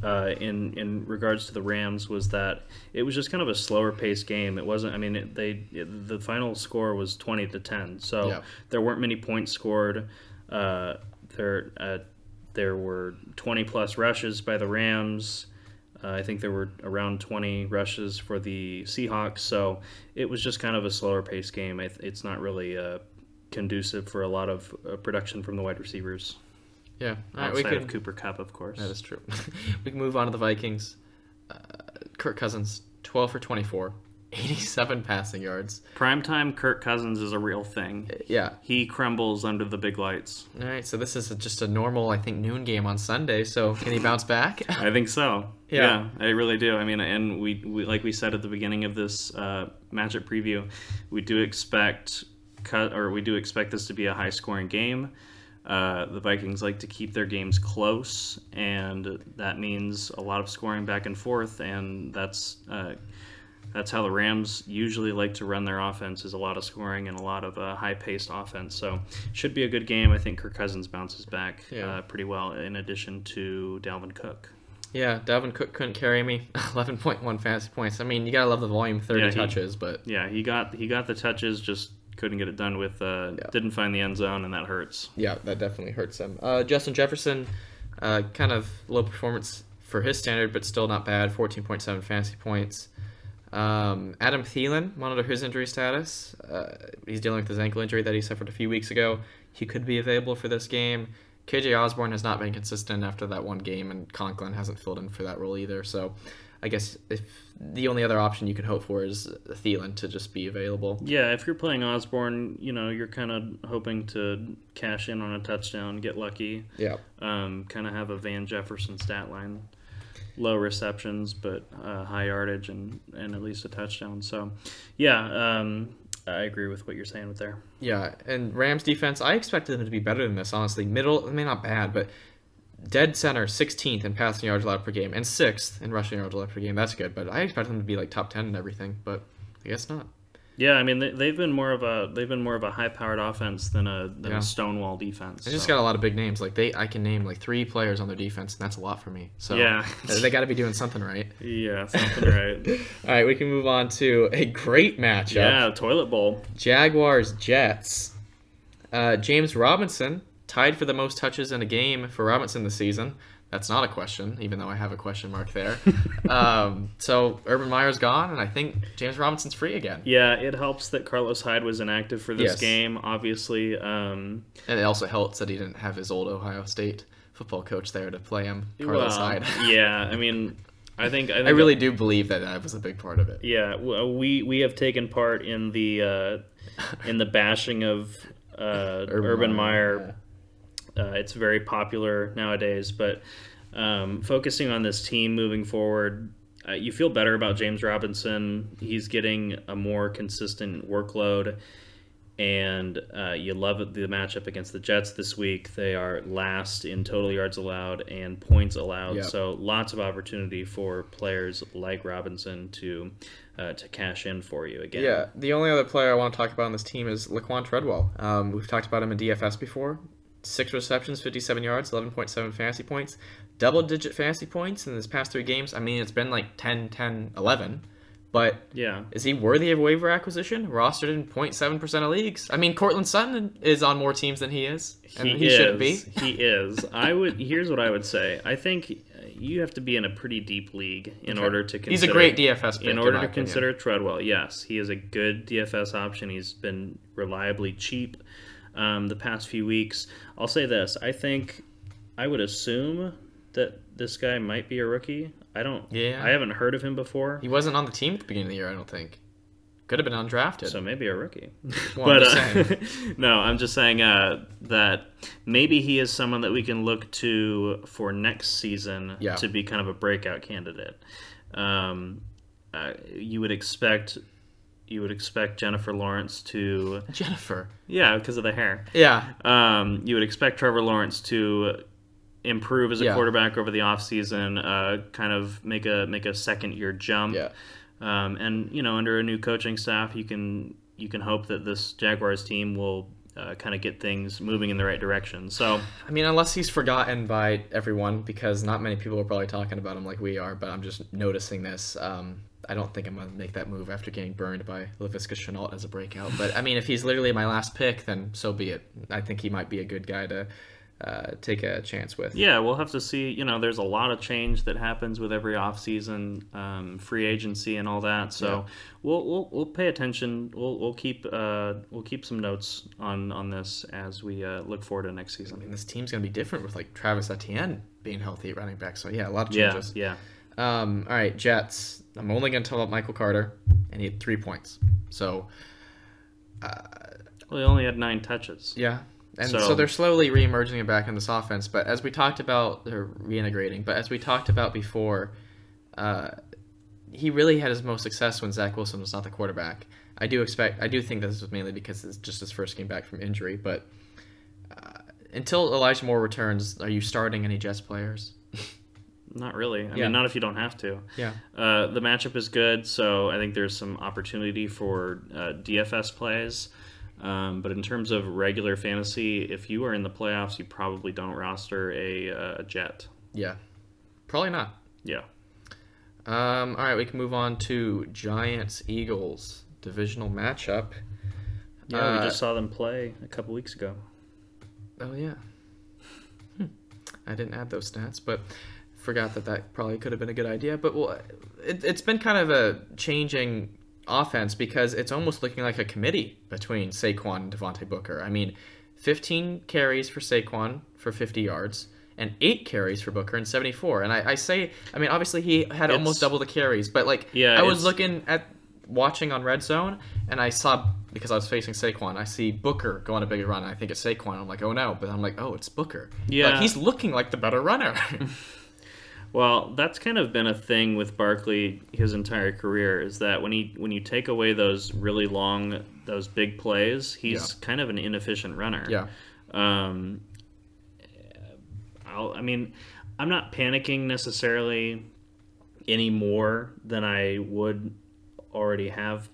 Speaker 1: uh, in in regards to the Rams, was that it was just kind of a slower paced game. It wasn't. I mean, it, they it, the final score was 20 to 10, so
Speaker 2: Yeah.
Speaker 1: there weren't many points scored. Uh, there uh, there were 20 plus rushes by the Rams. Uh, I think there were around 20 rushes for the Seahawks, so it was just kind of a slower paced game. It, it's not really uh, conducive for a lot of uh, production from the wide receivers.
Speaker 2: yeah, all right,
Speaker 1: Outside
Speaker 2: we could
Speaker 1: of Cooper Kupp, of course.
Speaker 2: That is true. we can move on to the Vikings. Uh, Kirk Cousins, 12 for 24, 87 passing yards.
Speaker 1: Primetime Kirk Cousins is a real thing.
Speaker 2: Yeah.
Speaker 1: He crumbles under the big lights.
Speaker 2: All right, so this is just a normal, I think, noon game on Sunday. So can he bounce back?
Speaker 1: I think so.
Speaker 2: Yeah.
Speaker 1: I really do. I mean, and we, we like we said at the beginning of this uh, matchup preview, we do expect cut or we do expect this to be a high scoring game. Uh, the Vikings like to keep their games close, and that means a lot of scoring back and forth, and that's uh, that's how the Rams usually like to run their offense is a lot of scoring and a lot of uh, high paced offense. So should be a good game. I think Kirk Cousins bounces back
Speaker 2: Yeah.
Speaker 1: uh, pretty well. In addition to Dalvin Cook.
Speaker 2: Yeah, Dalvin Cook couldn't carry me. 11.1 fantasy points. I mean, you gotta love the volume, 30
Speaker 1: Yeah, he-
Speaker 2: touches, but
Speaker 1: Yeah, he got he got the touches, just couldn't get it done with. Uh,
Speaker 2: Yeah.
Speaker 1: Didn't find the end zone, and that hurts.
Speaker 2: yeah, that definitely hurts him. Uh, Justin Jefferson, uh, kind of low performance for his standard, but still not bad. 14.7 fantasy points. Um, Adam Thielen, monitor his injury status. Uh, he's dealing with his ankle injury that he suffered a few weeks ago. He could be available for this game. KJ Osborne has not been consistent after that one game, and Conklin hasn't filled in for that role either. So, I guess if the only other option you can hope for is Thielen to just be available.
Speaker 1: Yeah, if you're playing Osborne, you know you're kind of hoping to cash in on a touchdown, get lucky,
Speaker 2: Yeah.
Speaker 1: um, kind of have a Van Jefferson stat line, low receptions but uh, high yardage and and at least a touchdown. So, yeah, um, I agree with what you're saying with there.
Speaker 2: Yeah, and Rams defense, I expected them to be better than this, honestly. Middle, I mean, not bad, but dead center, 16th in passing yards allowed per game, and sixth in rushing yards allowed per game. That's good, but I expect them to be like top 10 and everything, but I guess not.
Speaker 1: Yeah, I mean they, they've been more of a they've been more of a high powered offense than a than
Speaker 2: Yeah.
Speaker 1: a stonewall defense.
Speaker 2: They just got a lot of big names. Like they, I can name like three players on their defense, and that's a lot for me. So
Speaker 1: Yeah.
Speaker 2: they got to be doing something right.
Speaker 1: yeah, something right.
Speaker 2: All right, we can move on to a great matchup.
Speaker 1: yeah, toilet bowl.
Speaker 2: Jaguars Jets. Uh, James Robinson tied for the most touches in a game for Robinson this season. That's not a question, even though I have a question mark there. um, so Urban Meyer's gone, and I think James Robinson's free again.
Speaker 1: Yeah, it helps that Carlos Hyde was inactive for this
Speaker 2: Yes.
Speaker 1: game. Obviously, um,
Speaker 2: And it also helps that he didn't have his old Ohio State football coach there to play him, Carlos
Speaker 1: well,
Speaker 2: Hyde.
Speaker 1: yeah, I mean, I think I, think
Speaker 2: I really do believe that that was a big part of it.
Speaker 1: Yeah, we we have taken part in the uh, in the bashing of uh, Urban, Meyer. Uh, it's very popular nowadays, but um, focusing on this team moving forward, uh, you feel better about James Robinson. He's getting a more consistent workload, and uh, you love the matchup against the Jets this week. They are last in total yards allowed and points allowed,
Speaker 2: Yep.
Speaker 1: so lots of opportunity for players like Robinson to uh, to cash in for you again.
Speaker 2: Yeah, the only other player I want to talk about on this team is Laquan Treadwell. Um, we've talked about him in DFS before. Six receptions, 57 yards, 11.7 fantasy points, double digit fantasy points in his past three games. I mean, it's been like 10, 10, 11. But
Speaker 1: yeah.
Speaker 2: is he worthy of waiver acquisition? Rostered in 0.7% of leagues. I mean, Courtland Sutton is on more teams than he is. And he,
Speaker 1: is.
Speaker 2: shouldn't be.
Speaker 1: He is. I would. Here's what I would say. I think you have to be in a pretty deep league in
Speaker 2: Okay.
Speaker 1: order to consider.
Speaker 2: He's a great DFS pick.
Speaker 1: In order to
Speaker 2: opinion.
Speaker 1: consider Treadwell, yes, he is a good DFS option. He's been reliably cheap um, the past few weeks. I'll say this: I think I would assume that this guy might be a rookie. I don't.
Speaker 2: Yeah.
Speaker 1: I haven't heard of him before,
Speaker 2: He wasn't on the team at the beginning of the year, I don't think. Could have been undrafted.
Speaker 1: so maybe a rookie.
Speaker 2: Well, I'm
Speaker 1: but uh, no, I'm just saying uh, that maybe he is someone that we can look to for next season
Speaker 2: Yeah.
Speaker 1: to be kind of a breakout candidate. Um, uh, you would expect you would expect Jennifer Lawrence to
Speaker 2: Jennifer.
Speaker 1: yeah because of the hair.
Speaker 2: Yeah.
Speaker 1: Um, you would expect Trevor Lawrence to improve as a
Speaker 2: Yeah.
Speaker 1: quarterback over the offseason, uh, kind of make a make a second year jump.
Speaker 2: Yeah.
Speaker 1: Um, and you know, under a new coaching staff, you can you can hope that this Jaguars team will uh, kind of get things moving in the right direction. So
Speaker 2: I mean, unless he's forgotten by everyone, because not many people are probably talking about him like we are, but I'm just noticing this. Um, I don't think I'm going to make that move after getting burned by Laviska Shenault as a breakout. But I mean, if he's literally my last pick, then so be it. I think he might be a good guy to uh, take a chance with.
Speaker 1: yeah, we'll have to see. You know, there's a lot of change that happens with every offseason, um, free agency and all that. So
Speaker 2: Yeah.
Speaker 1: we'll, we'll we'll pay attention. We'll we'll keep uh, we'll keep some notes on on this as we uh, look forward to next season.
Speaker 2: I mean, this team's going to be different with like Travis Etienne being healthy at running back. So yeah, a lot of changes.
Speaker 1: Yeah,
Speaker 2: changes.
Speaker 1: yeah.
Speaker 2: Um, all right, Jets. I'm only going to tell about Michael Carter, and he had three points. So
Speaker 1: Well, he only had nine touches.
Speaker 2: Yeah. And so,
Speaker 1: So-
Speaker 2: they're slowly reemerging it back in this offense. But as we talked about, they're reintegrating. But as we talked about before, uh, he really had his most success when Zach Wilson was not the quarterback. I do expect, I do think this was mainly because it's just his first game back from injury. But uh, until Elijah Moore returns, are you starting any Jets players?
Speaker 1: Not really. I
Speaker 2: Yeah.
Speaker 1: mean, not if you don't have to.
Speaker 2: Yeah.
Speaker 1: Uh, the matchup is good, so I think there's some opportunity for uh, DFS plays. Um, but in terms of regular fantasy, if you are in the playoffs, you probably don't roster a, uh, a Jet.
Speaker 2: Yeah. Probably not.
Speaker 1: Yeah.
Speaker 2: Um, all right, we can move on to Giants Eagles divisional matchup.
Speaker 1: Yeah,
Speaker 2: Uh,
Speaker 1: we just saw them play a couple weeks ago.
Speaker 2: Oh yeah. Hmm. I didn't add those stats, but forgot that that probably could have been a good idea. But well, it, it's been kind of a changing offense because it's almost looking like a committee between Saquon and Devontae Booker. I mean, 15 carries for Saquon for 50 yards. And eight carries for Booker and 74. And I, I say, I mean, obviously he had
Speaker 1: It's-
Speaker 2: almost double the carries, but like,
Speaker 1: Yeah,
Speaker 2: I was
Speaker 1: it's-
Speaker 2: looking at watching on Red Zone, and I saw because I was facing Saquon, I see Booker go on a big run. And I think it's Saquon. I'm like, oh no, but I'm like, oh, it's Booker.
Speaker 1: Yeah.
Speaker 2: like, he's looking like the better runner.
Speaker 1: Well, that's kind of been a thing with Barkley his entire career is that when he when you take away those really long those big plays, he's
Speaker 2: Yeah.
Speaker 1: kind of an inefficient runner.
Speaker 2: yeah,
Speaker 1: Um, I'll, I mean, I'm not panicking necessarily any more than I would already have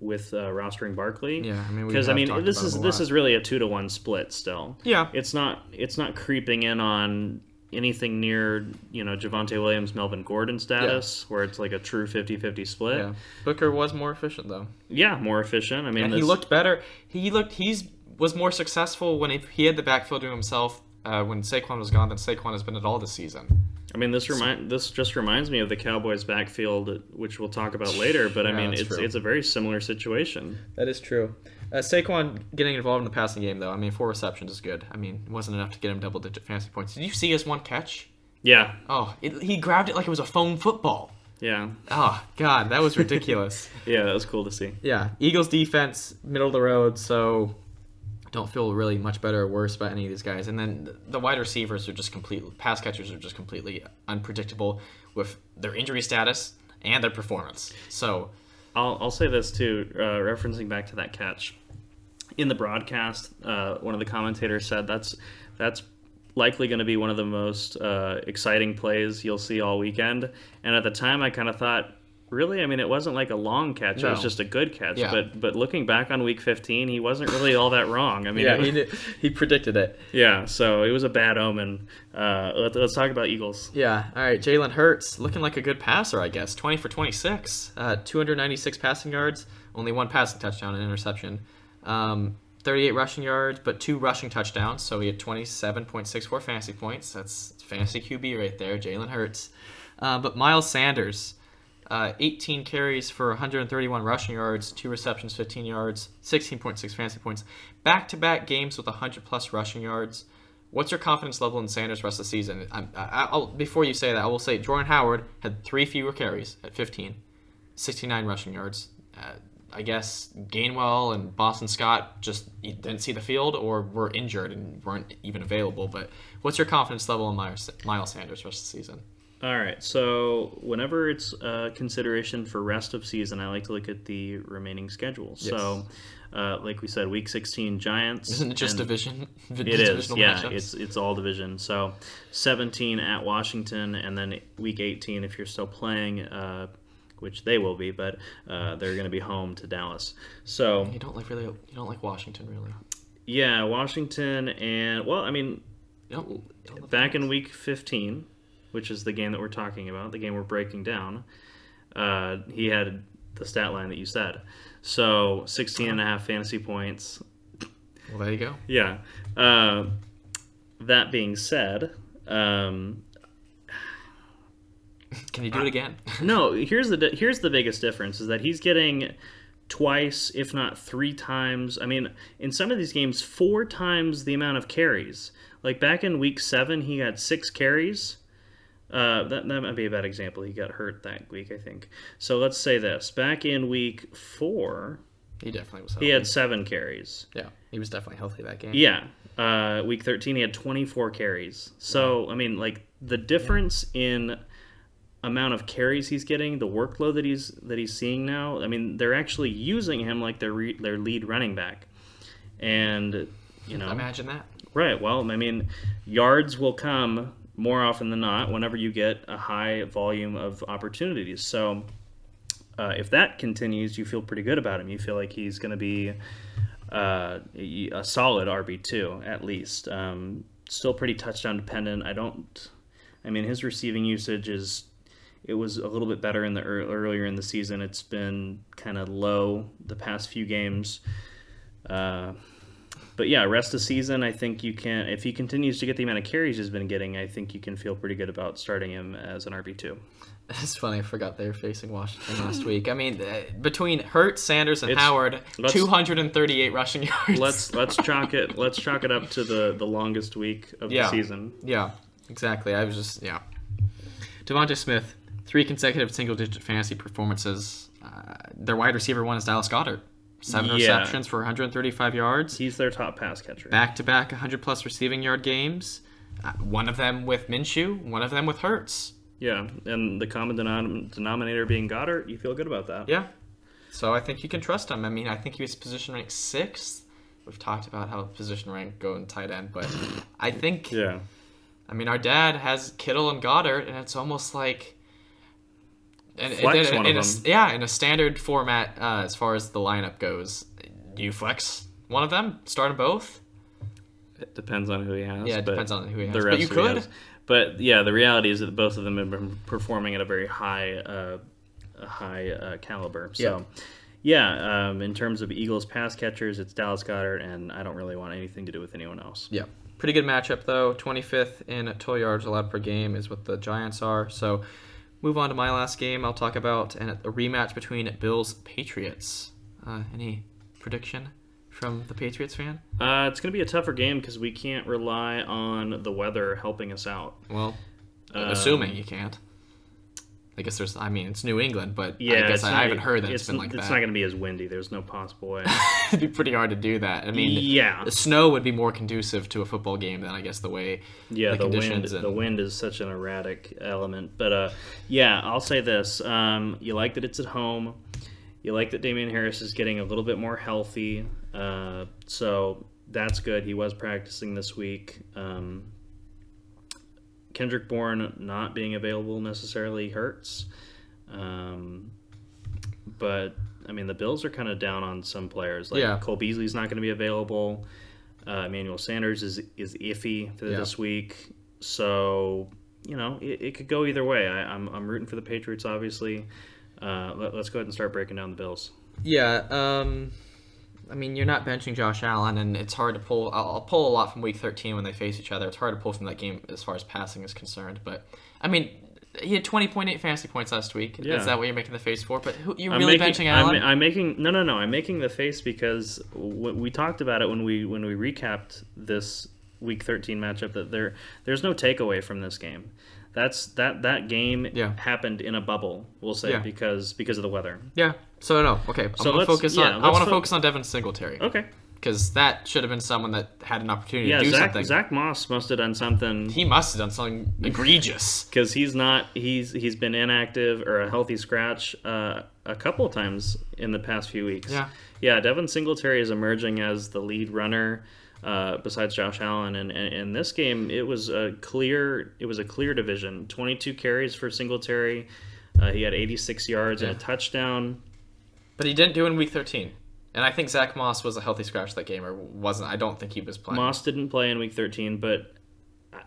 Speaker 1: with uh, rostering Barkley.
Speaker 2: Yeah, I mean,
Speaker 1: because I mean this is this is really a two to one split still.
Speaker 2: Yeah.
Speaker 1: it's not it's not creeping in on anything near you know Javonte Williams, Melvin Gordon status where it's like a true 50-50 split.
Speaker 2: Yeah. Booker was more efficient though.
Speaker 1: Yeah, more efficient. I mean,
Speaker 2: And he looked better. He looked. He's was more successful when he, he had the backfield to himself uh, when Saquon was gone than Saquon has been at all this season.
Speaker 1: I mean, this remind this just reminds me of the Cowboys' backfield, which we'll talk about later. But I
Speaker 2: Yeah,
Speaker 1: mean, it's
Speaker 2: true.
Speaker 1: it's a very similar situation.
Speaker 2: That is true. Uh, Saquon getting involved in the passing game though. I mean, four receptions is good. I mean, it wasn't enough to get him double digit fantasy points. Did you see his one catch?
Speaker 1: Yeah,
Speaker 2: Oh, it, he grabbed it like it was a foam football.
Speaker 1: yeah,
Speaker 2: Oh God, that was ridiculous.
Speaker 1: yeah. That was cool to see.
Speaker 2: yeah, Eagles defense middle of the road, so don't feel really much better or worse about any of these guys. And then the- the wide receivers are just completely pass catchers are just completely unpredictable with their injury status and their performance. So
Speaker 1: I'll I'll say this too, uh, referencing back to that catch in the broadcast. Uh, one of the commentators said that's that's likely going to be one of the most uh, exciting plays you'll see all weekend. And at the time, I kind of thought. Really, I mean, it wasn't like a long catch; it was just a good catch.
Speaker 2: Yeah.
Speaker 1: But but looking back on Week 15, he wasn't really all that wrong. I mean,
Speaker 2: yeah,
Speaker 1: it-
Speaker 2: he did, he predicted it.
Speaker 1: Yeah, so it was a bad omen. Uh, let, let's talk about Eagles.
Speaker 2: Yeah. All right. Jalen Hurts looking like a good passer, I guess. 20 for 26, uh, 296 passing yards, only one passing touchdown and interception. Um, 38 rushing yards, but two rushing touchdowns. So he had 27.64 fantasy points. That's fantasy QB right there, Jalen Hurts. Uh, but Miles Sanders, uh, 18 carries for 131 rushing yards, two receptions, 15 yards, 16.6 fantasy points. Back to back games with 100 plus rushing yards. What's your confidence level in Sanders rest of the season? I, I'll, before you say that, I will say Jordan Howard had three fewer carries at 15, 69 rushing yards. Uh, I guess Gainwell and Boston Scott just didn't see the field or were injured and weren't even available. But what's your confidence level in Miles, Miles Sanders rest of the season?
Speaker 1: All right, so whenever it's uh, consideration for rest of season, I like to look at the remaining schedule. So, uh, like we said, Week 16 Giants.
Speaker 2: Isn't it just division?
Speaker 1: It is, yeah.
Speaker 2: matchups?
Speaker 1: It's it's all division. So, 17 at Washington, and then Week 18 if you're still playing, uh, which they will be, but uh, they're going to be home to Dallas. So,
Speaker 2: You don't like really. You don't like Washington really.
Speaker 1: yeah, Washington, and well, I mean,
Speaker 2: don't, don't
Speaker 1: back in week 15 which is the game that we're talking about the game we're breaking down uh, he had the stat line that you said. So 16 and a half fantasy points.
Speaker 2: Well, there you go.
Speaker 1: yeah. Uh, that being said um,
Speaker 2: Can you do it again?
Speaker 1: no here's the here's the biggest difference is that he's getting twice if not three times i mean in some of these games four times the amount of carries. Like back in week seven he had six carries uh, that, that might be a bad example he got hurt that week i think so let's say this back in week four
Speaker 2: he definitely was. Healthy.
Speaker 1: he had seven carries
Speaker 2: Yeah, he was definitely healthy that game.
Speaker 1: yeah uh, week 13 he had 24 carries so i mean like the difference in amount of carries he's getting the workload that he's that he's seeing now i mean they're actually using him like their re, their lead running back and you know
Speaker 2: Imagine that.
Speaker 1: right well i mean yards will come more often than not whenever you get a high volume of opportunities so uh, if that continues, you feel pretty good about him. You feel like he's going to be uh, a solid RB two at least. Um, still pretty touchdown dependent. I don't. I mean, his receiving usage is. It was a little bit better in the earlier in the season. It's been kind of low the past few games. Uh, but yeah, rest of season, I think you can. If he continues to get the amount of carries he's been getting, I think you can feel pretty good about starting him as an RB two.
Speaker 2: It's funny. I forgot they were facing Washington last week. I mean, uh, between Hurt, Sanders, and
Speaker 1: It's-
Speaker 2: Howard, 238 rushing yards.
Speaker 1: let's let's chalk it let's chalk it up to the the longest week of
Speaker 2: Yeah.
Speaker 1: the season.
Speaker 2: Yeah, exactly. I was just yeah. Devonta Smith, three consecutive single-digit fantasy performances. Uh, their wide receiver one is Dallas Goedert, seven
Speaker 1: Yeah.
Speaker 2: receptions for 135 yards.
Speaker 1: He's their top pass catcher.
Speaker 2: Back-to-back 100-plus receiving yard games. Uh, one of them with Minshew, one of them with Hurts.
Speaker 1: Yeah, and the common denom- denominator being Goedert, you feel good about that.
Speaker 2: Yeah. So I think you can trust him. I mean, I think he was position ranked sixth. We've talked about how position rank go in tight end, but I think
Speaker 1: Yeah.
Speaker 2: I mean, our dad has Kittle and Goedert, and it's almost like. And,
Speaker 1: Flex
Speaker 2: and-
Speaker 1: one
Speaker 2: in
Speaker 1: of
Speaker 2: a
Speaker 1: them.
Speaker 2: yeah, in a standard format, uh, as far as the lineup goes, you flex one of them, start them both.
Speaker 1: It depends on who he has.
Speaker 2: Yeah, it depends on who he has.
Speaker 1: The rest But you
Speaker 2: could.
Speaker 1: But yeah, the reality is that both of them have been performing at a very high, uh, high uh, caliber. So, yeah, um, in terms of Eagles pass catchers, it's Dallas Goedert, and I don't really want anything to do with anyone else.
Speaker 2: Yeah. Pretty good matchup, though. 25th in total yards allowed per game is what the Giants are. So, move on to my last game. I'll talk about an, a rematch between Bills Patriots. Uh, any prediction from the Patriots fan?
Speaker 1: Uh, it's going to be a tougher game because we can't rely on the weather helping us out.
Speaker 2: Well,
Speaker 1: Um,
Speaker 2: assuming you can't. I guess there's. I mean, it's New England, but
Speaker 1: Yeah,
Speaker 2: I guess I,
Speaker 1: not-
Speaker 2: haven't heard that it's been like
Speaker 1: It's
Speaker 2: that.
Speaker 1: not going to be as windy. There's no possible way.
Speaker 2: It'd be pretty hard to do that. I mean,
Speaker 1: yeah,
Speaker 2: the snow would be more conducive to a football game than I guess the way
Speaker 1: yeah.
Speaker 2: the
Speaker 1: The, wind,
Speaker 2: and-
Speaker 1: the wind is such an erratic element. But uh, yeah, I'll say this: um, you like that it's at home. You like that Damien Harris is getting a little bit more healthy. Uh, so that's good. He was practicing this week. Um, Kendrick Bourne not being available necessarily hurts. Um, but I mean, the Bills are kind of down on some players. Like
Speaker 2: Yeah.
Speaker 1: Cole Beasley's not going to be available. Uh, Emmanuel Sanders is is iffy for
Speaker 2: Yeah.
Speaker 1: this week. So you know, it, it could go either way. I, I'm I'm rooting for the Patriots, obviously. Uh, let, us go ahead and start breaking down the Bills.
Speaker 2: Yeah, um, I mean, you're not benching Josh Allen, and it's hard to pull. I'll, I'll pull a lot from Week 13 when they face each other. It's hard to pull from that game as far as passing is concerned. But I mean, he had 20.8 fantasy points last week.
Speaker 1: Yeah.
Speaker 2: Is that what you're making the face for? But who, you're
Speaker 1: I'm
Speaker 2: really
Speaker 1: making,
Speaker 2: benching
Speaker 1: I'm,
Speaker 2: Allen?
Speaker 1: I'm making no, no, no. I'm making the face because w- we talked about it when we when we recapped this Week 13 matchup. That there there's no takeaway from this game. That's that that game
Speaker 2: Yeah.
Speaker 1: happened in a bubble. We'll say
Speaker 2: Yeah.
Speaker 1: because because of the weather.
Speaker 2: yeah. So no, okay. I'm
Speaker 1: So let's-
Speaker 2: focus
Speaker 1: yeah,
Speaker 2: on. I
Speaker 1: let's
Speaker 2: want to
Speaker 1: fo-
Speaker 2: focus on Devin Singletary
Speaker 1: Okay.
Speaker 2: because that should have been someone that had an opportunity
Speaker 1: Yeah,
Speaker 2: to do
Speaker 1: Zach
Speaker 2: something.
Speaker 1: Zach Moss must have done something
Speaker 2: He must have done something egregious.
Speaker 1: because he's not he's he's been inactive or a healthy scratch uh, a couple of times in the past few weeks.
Speaker 2: Yeah.
Speaker 1: yeah. Devin Singletary is emerging as the lead runner uh, besides Josh Allen, and, in this game it was a clear it was a clear division. Twenty two carries for Singletary. Uh, he had 86 yards and a touchdown.
Speaker 2: But he didn't do in Week 13. And I think Zach Moss was a healthy scratch that game, or wasn't. I don't think he was playing.
Speaker 1: Moss didn't play in Week 13, but uh,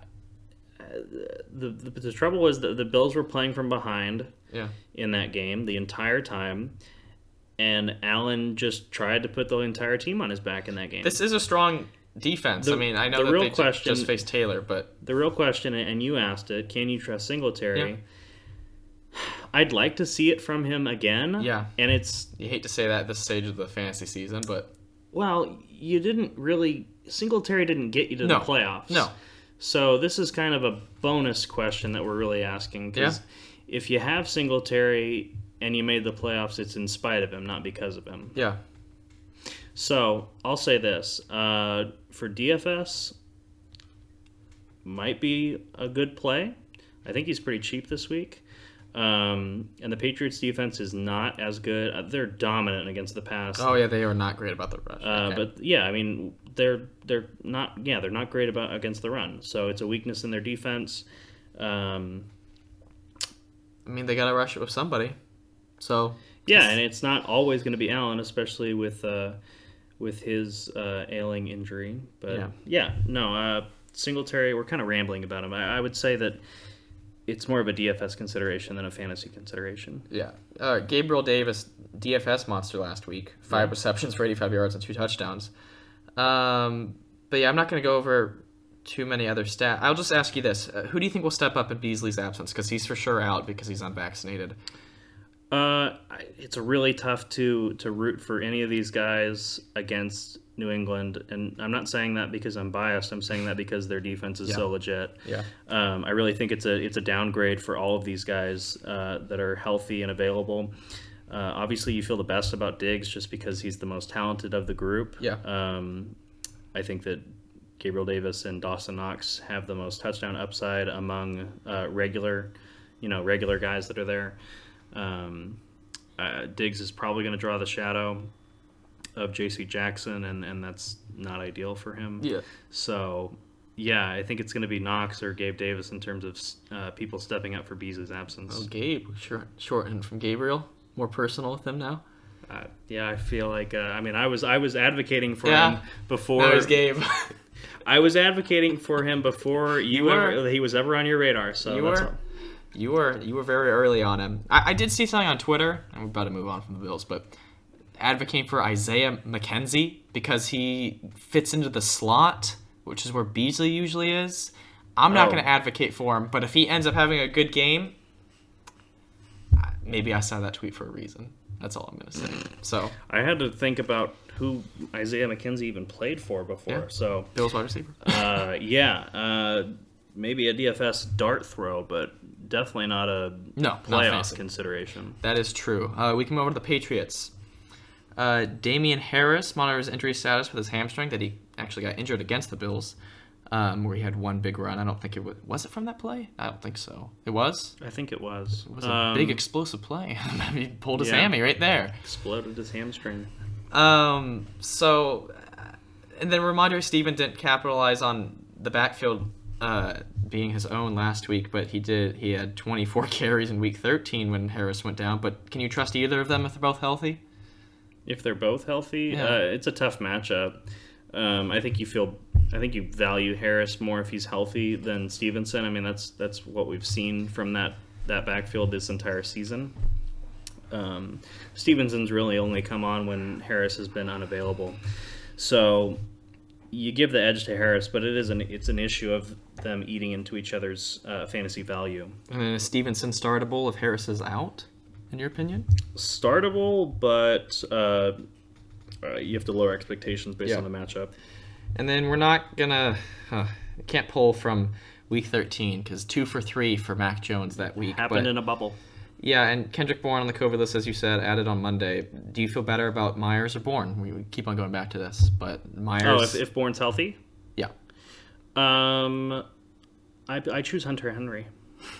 Speaker 1: the, the the trouble was that the Bills were playing from behind.
Speaker 2: Yeah.
Speaker 1: in that game the entire time, and Allen just tried to put the entire team on his back in that game.
Speaker 2: This is a strong defense.
Speaker 1: The-
Speaker 2: I mean, I know
Speaker 1: the
Speaker 2: that
Speaker 1: real
Speaker 2: they
Speaker 1: question-
Speaker 2: just faced Taylor, but
Speaker 1: the real question, and you asked it, can you trust Singletary?
Speaker 2: Yeah.
Speaker 1: I'd like to see it from him again.
Speaker 2: Yeah.
Speaker 1: and it's
Speaker 2: you hate to say that at this stage of the fantasy season, but
Speaker 1: well, you didn't really Singletary didn't get you to
Speaker 2: No.
Speaker 1: the playoffs.
Speaker 2: no.
Speaker 1: So this is kind of a bonus question that we're really asking. 'cause If you have Singletary and you made the playoffs, it's in spite of him, not because of him.
Speaker 2: Yeah.
Speaker 1: So I'll say this: uh, for DFS, might be a good play. I think he's pretty cheap this week. Um, and the Patriots defense is not as good. Uh, they're dominant against the pass.
Speaker 2: Oh yeah, they are not great about the rush.
Speaker 1: Uh,
Speaker 2: Okay.
Speaker 1: But yeah, I mean they're they're not yeah they're not great about against the run. So it's a weakness in their defense. Um,
Speaker 2: I mean, they got to rush it with somebody. So
Speaker 1: yeah, and it's not always going to be Allen, especially with uh, with his uh, ailing injury. But
Speaker 2: Yeah.
Speaker 1: yeah, no, uh, Singletary. We're kind of rambling about him. I, I would say that it's more of a DFS consideration than a fantasy consideration.
Speaker 2: yeah, uh, Gabriel Davis, DFS monster last week, five receptions for 85 yards and two touchdowns. Um, but yeah, I'm not going to go over too many other stats. I'll just ask you this: uh, Who do you think will step up in Beasley's absence? Because he's for sure out because he's unvaccinated.
Speaker 1: Uh, it's really tough to to root for any of these guys against New England, and I'm not saying that because I'm biased. I'm saying that because their defense is
Speaker 2: Yeah.
Speaker 1: so legit.
Speaker 2: Yeah.
Speaker 1: Um, I really think it's a it's a downgrade for all of these guys uh, that are healthy and available. Uh, obviously, you feel the best about Diggs just because he's the most talented of the group.
Speaker 2: Yeah.
Speaker 1: Um, I think that Gabriel Davis and Dawson Knox have the most touchdown upside among uh, regular, you know, regular guys that are there. Um, uh, Diggs is probably going to draw the shadow of J.C. Jackson, and, and that's not ideal for him.
Speaker 2: Yeah.
Speaker 1: So, yeah, I think it's going to be Knox or Gabe Davis in terms of uh, people stepping up for Beasley's absence.
Speaker 2: Oh, Gabe, short, shortened from Gabriel. More personal with him now.
Speaker 1: Uh, yeah, I feel like uh, I mean I was I was advocating for
Speaker 2: Yeah.
Speaker 1: him before.
Speaker 2: Now he's Gabe.
Speaker 1: I was advocating for him before you,
Speaker 2: You
Speaker 1: ever, he was ever on your radar. So
Speaker 2: You
Speaker 1: that's
Speaker 2: were?
Speaker 1: all.
Speaker 2: You were you were very early on him. I, I did see something on Twitter. I'm about to move on from the Bills, but advocating for Isaiah McKenzie because he fits into the slot, which is where Beasley usually is. I'm not
Speaker 1: Oh.
Speaker 2: going to advocate for him, but if he ends up having a good game, maybe I saw that tweet for a reason. That's all I'm going to say. So,
Speaker 1: I had to think about who Isaiah McKenzie even played for before.
Speaker 2: Yeah.
Speaker 1: So
Speaker 2: Bills wide receiver.
Speaker 1: uh, yeah, uh, maybe a DFS dart throw, but definitely not a
Speaker 2: No, not
Speaker 1: playoff
Speaker 2: fantasy.
Speaker 1: consideration.
Speaker 2: That is true. Uh, we can move over to the Patriots. Uh, Damien Harris monitors injury status with his hamstring that he actually got injured against the Bills, um, where he had one big run. I don't think it was. Was it from that play? I don't think so. It was.
Speaker 1: I think it was.
Speaker 2: It was a
Speaker 1: Um,
Speaker 2: big explosive play. he pulled his
Speaker 1: yeah.
Speaker 2: hammy right there.
Speaker 1: exploded his hamstring.
Speaker 2: Um. So, uh, and then Rhamondre Steven didn't capitalize on the backfield uh, being his own last week, but he did. He had 24 carries in Week 13 when Harris went down. But can you trust either of them if they're both healthy?
Speaker 1: If they're both healthy,
Speaker 2: Yeah.
Speaker 1: uh, it's a tough matchup. Um, I think you feel, I think you value Harris more if he's healthy than Stevenson. I mean, that's that's what we've seen from that that backfield this entire season. Um, Stevenson's really only come on when Harris has been unavailable, so you give the edge to Harris, but it is an it's an issue of them eating into each other's uh, fantasy value.
Speaker 2: And then is Stevenson startable if Harris is out, in your opinion?
Speaker 1: Startable, but uh, uh, you have to lower expectations based
Speaker 2: Yeah.
Speaker 1: on the matchup.
Speaker 2: And then we're not gonna uh, can't pull from week 13 because two for three for Mac Jones that week.
Speaker 1: Happened
Speaker 2: but,
Speaker 1: in a bubble.
Speaker 2: Yeah, and Kendrick Bourne on the COVID list, as you said, added on Monday. Do you feel better about Meyers or Bourne? We, keep on going back to this, but Meyers.
Speaker 1: Oh, if, if Bourne's healthy,
Speaker 2: yeah,
Speaker 1: um, I, I choose Hunter Henry.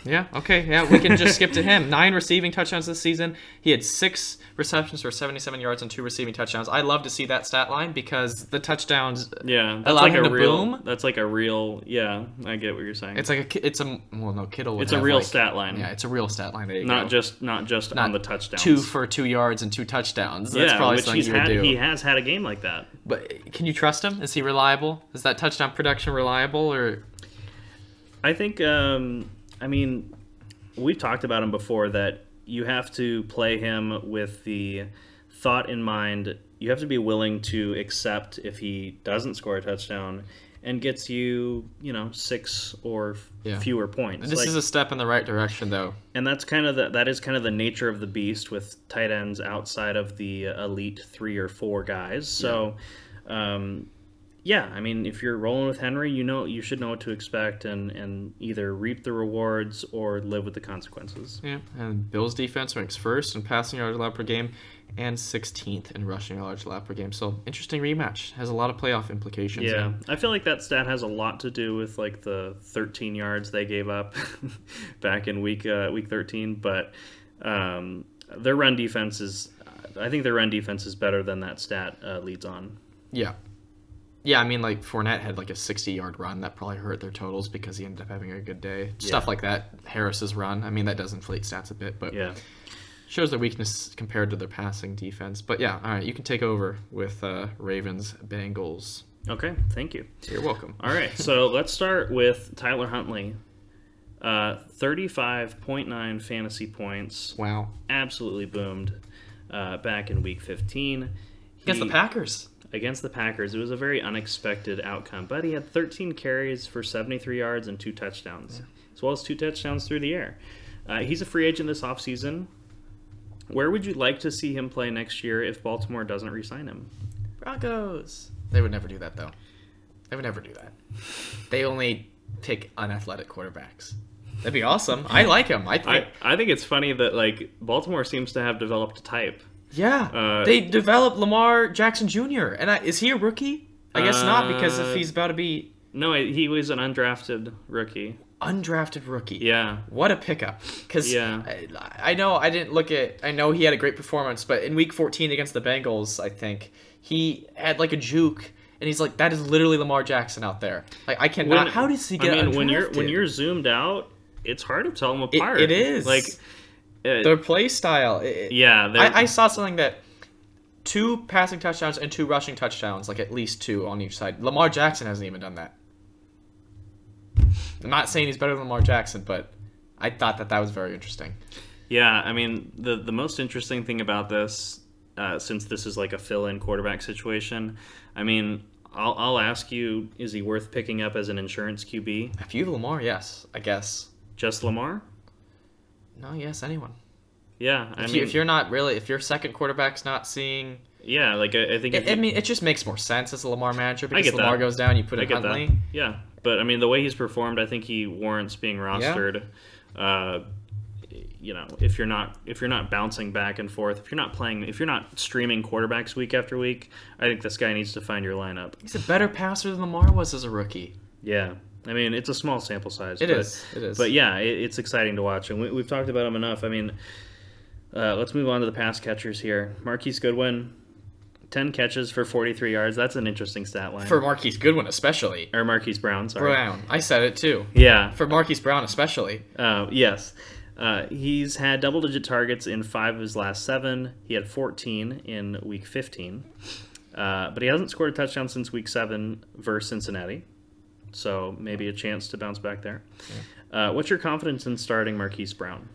Speaker 2: Yeah, okay, yeah, we can just skip to him. Nine receiving touchdowns this season. He had six receptions for 77 yards and two receiving touchdowns. I love to see that stat line because the touchdowns.
Speaker 1: Yeah, that's
Speaker 2: Allow
Speaker 1: like
Speaker 2: him
Speaker 1: a
Speaker 2: to
Speaker 1: real.
Speaker 2: boom?
Speaker 1: That's like a real. Yeah, I get what you're saying.
Speaker 2: It's like a, it's a well, no, Kittle. would
Speaker 1: It's a
Speaker 2: have,
Speaker 1: real
Speaker 2: like-
Speaker 1: stat line.
Speaker 2: Yeah, it's a real stat line. There you
Speaker 1: not
Speaker 2: go.
Speaker 1: just not just on the touchdowns.
Speaker 2: two for two yards and two touchdowns. That's
Speaker 1: yeah,
Speaker 2: probably
Speaker 1: which
Speaker 2: something
Speaker 1: he's
Speaker 2: you would
Speaker 1: had.
Speaker 2: do.
Speaker 1: He has had a game like that.
Speaker 2: But can you trust him? Is he reliable? Is that touchdown production reliable or?
Speaker 1: I think. Um, I mean, we've talked about him before that you have to play him with the thought in mind. You have to be willing to accept if he doesn't score a touchdown and gets you, you know, six or f-
Speaker 2: Yeah.
Speaker 1: fewer points.
Speaker 2: This
Speaker 1: Like-
Speaker 2: is a step in the right direction, though.
Speaker 1: and that's kind of the that is kind of the nature of the beast with tight ends outside of the elite three or four guys. So, um, yeah, I mean, if you're rolling with Henry, you know you should know what to expect and and either reap the rewards or live with the consequences.
Speaker 2: Yeah. And Bills defense ranks first in passing yards allowed per game, and 16th in rushing yards allowed per game. So interesting rematch has a lot of playoff implications.
Speaker 1: Yeah, I feel like that stat has a lot to do with like the 13 yards they gave up back in week uh, week 13, but um, their run defense is. I think their run defense is better than that stat uh, leads on.
Speaker 2: Yeah. Yeah, I mean, like Fournette had like a 60 yard run that probably hurt their totals because he ended up having a good day. Stuff like that. Harris's run. I mean, that does inflate stats a bit, but
Speaker 1: Yeah.
Speaker 2: shows their weakness compared to their passing defense. But yeah, all right, you can take over with uh, Ravens Bengals.
Speaker 1: Okay, thank you.
Speaker 2: You're welcome.
Speaker 1: All right, so let's start with Tyler Huntley. Uh, 35.9 fantasy points.
Speaker 2: Wow.
Speaker 1: Absolutely boomed uh, back in week 15.
Speaker 2: Against
Speaker 1: He-
Speaker 2: the Packers.
Speaker 1: Against the Packers. It was a very unexpected outcome, but he had 13 carries for 73 yards and two touchdowns, as well as two touchdowns through the air. Uh, he's a free agent this offseason. Where would you like to see him play next year if Baltimore doesn't re sign him?
Speaker 2: Broncos. They would never do that though. They would never do that. They only pick unathletic quarterbacks. That'd be awesome. I like him. I think.
Speaker 1: I, I think it's funny that like Baltimore seems to have developed a type.
Speaker 2: Yeah.
Speaker 1: Uh,
Speaker 2: they developed Lamar Jackson Jr. And I, is he a rookie? I guess not because
Speaker 1: Uh,
Speaker 2: if he's about to be
Speaker 1: No, he was an undrafted rookie.
Speaker 2: undrafted rookie.
Speaker 1: Yeah,
Speaker 2: What a pickup! Because
Speaker 1: Yeah.
Speaker 2: I, I know I didn't look at. I know he had a great performance, but in Week 14 against the Bengals, I think he had like a juke, and he's like, that is literally Lamar Jackson out there. Like I cannot.
Speaker 1: When-
Speaker 2: how does he get?
Speaker 1: I mean, when you're when you're zoomed out, it's hard to tell them
Speaker 2: It-
Speaker 1: apart.
Speaker 2: it is.
Speaker 1: like, uh,
Speaker 2: their play style. it-
Speaker 1: yeah,
Speaker 2: I, I saw something that two passing touchdowns and two rushing touchdowns, like at least two on each side. Lamar Jackson hasn't even done that. I'm not saying he's better than Lamar Jackson, but I thought that that was very interesting.
Speaker 1: Yeah, I mean the the most interesting thing about this, uh, since this is like a fill-in quarterback situation, I mean, I'll I'll ask you: Is he worth picking up as an insurance QB?
Speaker 2: If you have Lamar, yes, I guess.
Speaker 1: Just Lamar?
Speaker 2: No, yes, anyone.
Speaker 1: Yeah, I
Speaker 2: If,
Speaker 1: mean,
Speaker 2: you, if you're not really, if your second quarterback's not seeing,
Speaker 1: yeah, like I, I think
Speaker 2: it, I mean, it just makes more sense as a Lamar manager because
Speaker 1: get
Speaker 2: Lamar
Speaker 1: that.
Speaker 2: goes down, you put
Speaker 1: I
Speaker 2: in
Speaker 1: get
Speaker 2: Huntley.
Speaker 1: that. Yeah, but I mean the way he's performed, I think he warrants being rostered. Yeah. Uh, you know, if you're not if you're not bouncing back and forth, if you're not playing, if you're not streaming quarterbacks week after week, I think this guy needs to find your lineup.
Speaker 2: He's a better passer than Lamar was as a rookie.
Speaker 1: Yeah, I mean it's a small sample size.
Speaker 2: It
Speaker 1: but,
Speaker 2: is. It is.
Speaker 1: But yeah, it, it's exciting to watch, and we, we've talked about him enough. I mean, uh, let's move on to the pass catchers here. Marquise Goodwin, ten catches for 43 yards. That's an interesting stat line.
Speaker 2: for Marquise Goodwin, especially
Speaker 1: or Marquise Brown, sorry.
Speaker 2: Brown, I said it too.
Speaker 1: Yeah.
Speaker 2: For Marquise Brown, especially.
Speaker 1: Uh, yes. Uh, he's had double digit targets in five of his last seven. He had 14 in week 15. Uh, but he hasn't scored a touchdown since week seven versus Cincinnati. So maybe a chance to bounce back there. Uh, what's your confidence in starting Marquise Brown?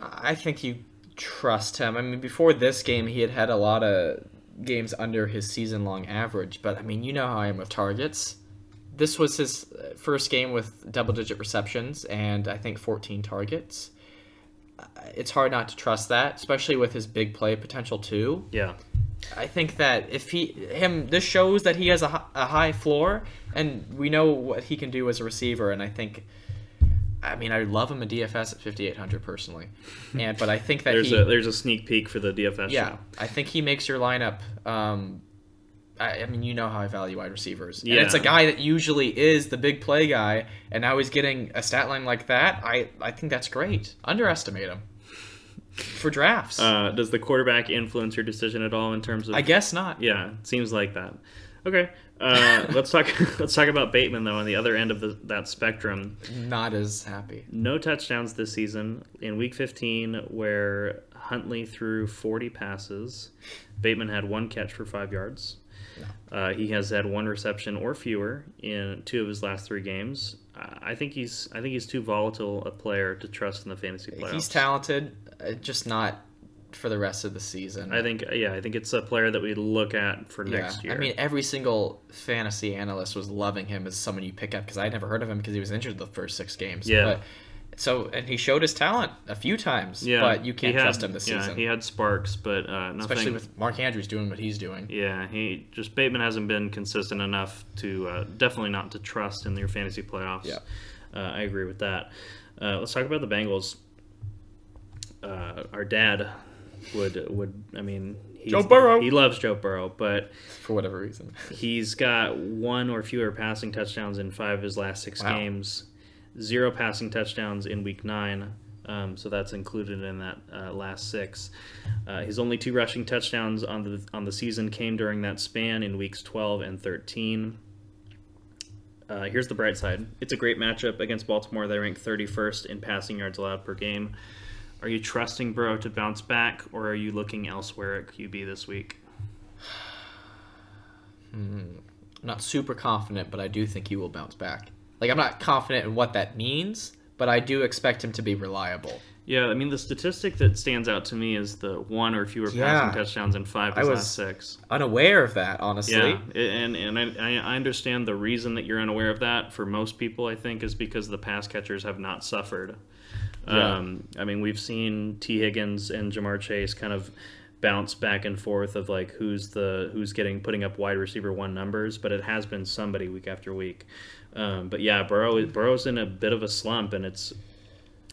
Speaker 2: I think you trust him. I mean, before this game, he had had a lot of games under his season long average, but I mean, you know how I am with targets. This was his uh, first game with double digit receptions and I think 14 targets. Uh, It's hard not to trust that, especially with his big play potential too.
Speaker 1: Yeah.
Speaker 2: I think that if he him this shows that he has a, a high floor and we know what he can do as a receiver and I think I mean I love him in DFS at 5800 personally. And but I think that
Speaker 1: There's
Speaker 2: he
Speaker 1: a there's a sneak peek for the DFS
Speaker 2: yeah,
Speaker 1: show.
Speaker 2: I think he makes your lineup um I, I mean, you know how I value wide receivers. And
Speaker 1: Yeah.
Speaker 2: it's a guy that usually is the big play guy, and now he's getting a stat line like that. I, I think that's great. Underestimate him for drafts.
Speaker 1: Uh, does the quarterback influence your decision at all in terms of
Speaker 2: I guess not.
Speaker 1: Yeah, it seems like that. Okay, uh, let's talk. Let's talk about Bateman though on the other end of the, that spectrum.
Speaker 2: Not as happy.
Speaker 1: No touchdowns this season in Week 15, where Huntley threw 40 passes. Bateman had one catch for five yards. Uh, he has had one reception or fewer in two of his last three games. I think he's I think he's too volatile a player to trust in the fantasy playoffs.
Speaker 2: He's talented, just not for the rest of the season.
Speaker 1: I think yeah, I think it's a player that we look at for next year.
Speaker 2: I mean, every single fantasy analyst was loving him as someone you pick up because I never heard of him because he was injured the first six games.
Speaker 1: Yeah.
Speaker 2: But, so and he showed his talent a few times.
Speaker 1: yeah,
Speaker 2: But you can't
Speaker 1: had-
Speaker 2: trust him this
Speaker 1: yeah,
Speaker 2: season,
Speaker 1: he had sparks, but uh, nothing.
Speaker 2: especially with Mark Andrews doing what he's doing.
Speaker 1: Yeah, he just Bateman hasn't been consistent enough to uh, definitely not to trust in your fantasy playoffs.
Speaker 2: Yeah.
Speaker 1: uh, I agree with that. Uh, let's talk about the Bengals. Uh, our dad would would I mean
Speaker 2: Joe Burrow.
Speaker 1: He loves Joe Burrow, but
Speaker 2: for whatever reason.
Speaker 1: he's got one or fewer passing touchdowns in five of his last six
Speaker 2: Wow.
Speaker 1: games. Zero passing touchdowns in week nine. Um, so that's included in that uh, last six. Uh, his only two rushing touchdowns on the on the season came during that span in weeks 12 and 13. Uh, here's the bright side. It's a great matchup against Baltimore. They rank 31st in passing yards allowed per game. Are you trusting Burrow to bounce back, or are you looking elsewhere at QB this week?
Speaker 2: I'm not super confident, but I do think he will bounce back. Like I'm not confident in what that means, but I do expect him to be reliable.
Speaker 1: Yeah, I mean the statistic that stands out to me is the one or fewer
Speaker 2: Yeah.
Speaker 1: passing touchdowns in five of
Speaker 2: I was-
Speaker 1: last six.
Speaker 2: Unaware of that, honestly.
Speaker 1: Yeah, and and I, I understand the reason that you're unaware of that. For most people, I think is because the pass catchers have not suffered.
Speaker 2: Yeah.
Speaker 1: Um, I mean, we've seen Tee Higgins and Ja'Marr Chase kind of bounce back and forth of like who's the who's getting putting up wide receiver one numbers, but it has been somebody week after week. Um, but yeah, Burrow Burrow's in a bit of a slump, and it's.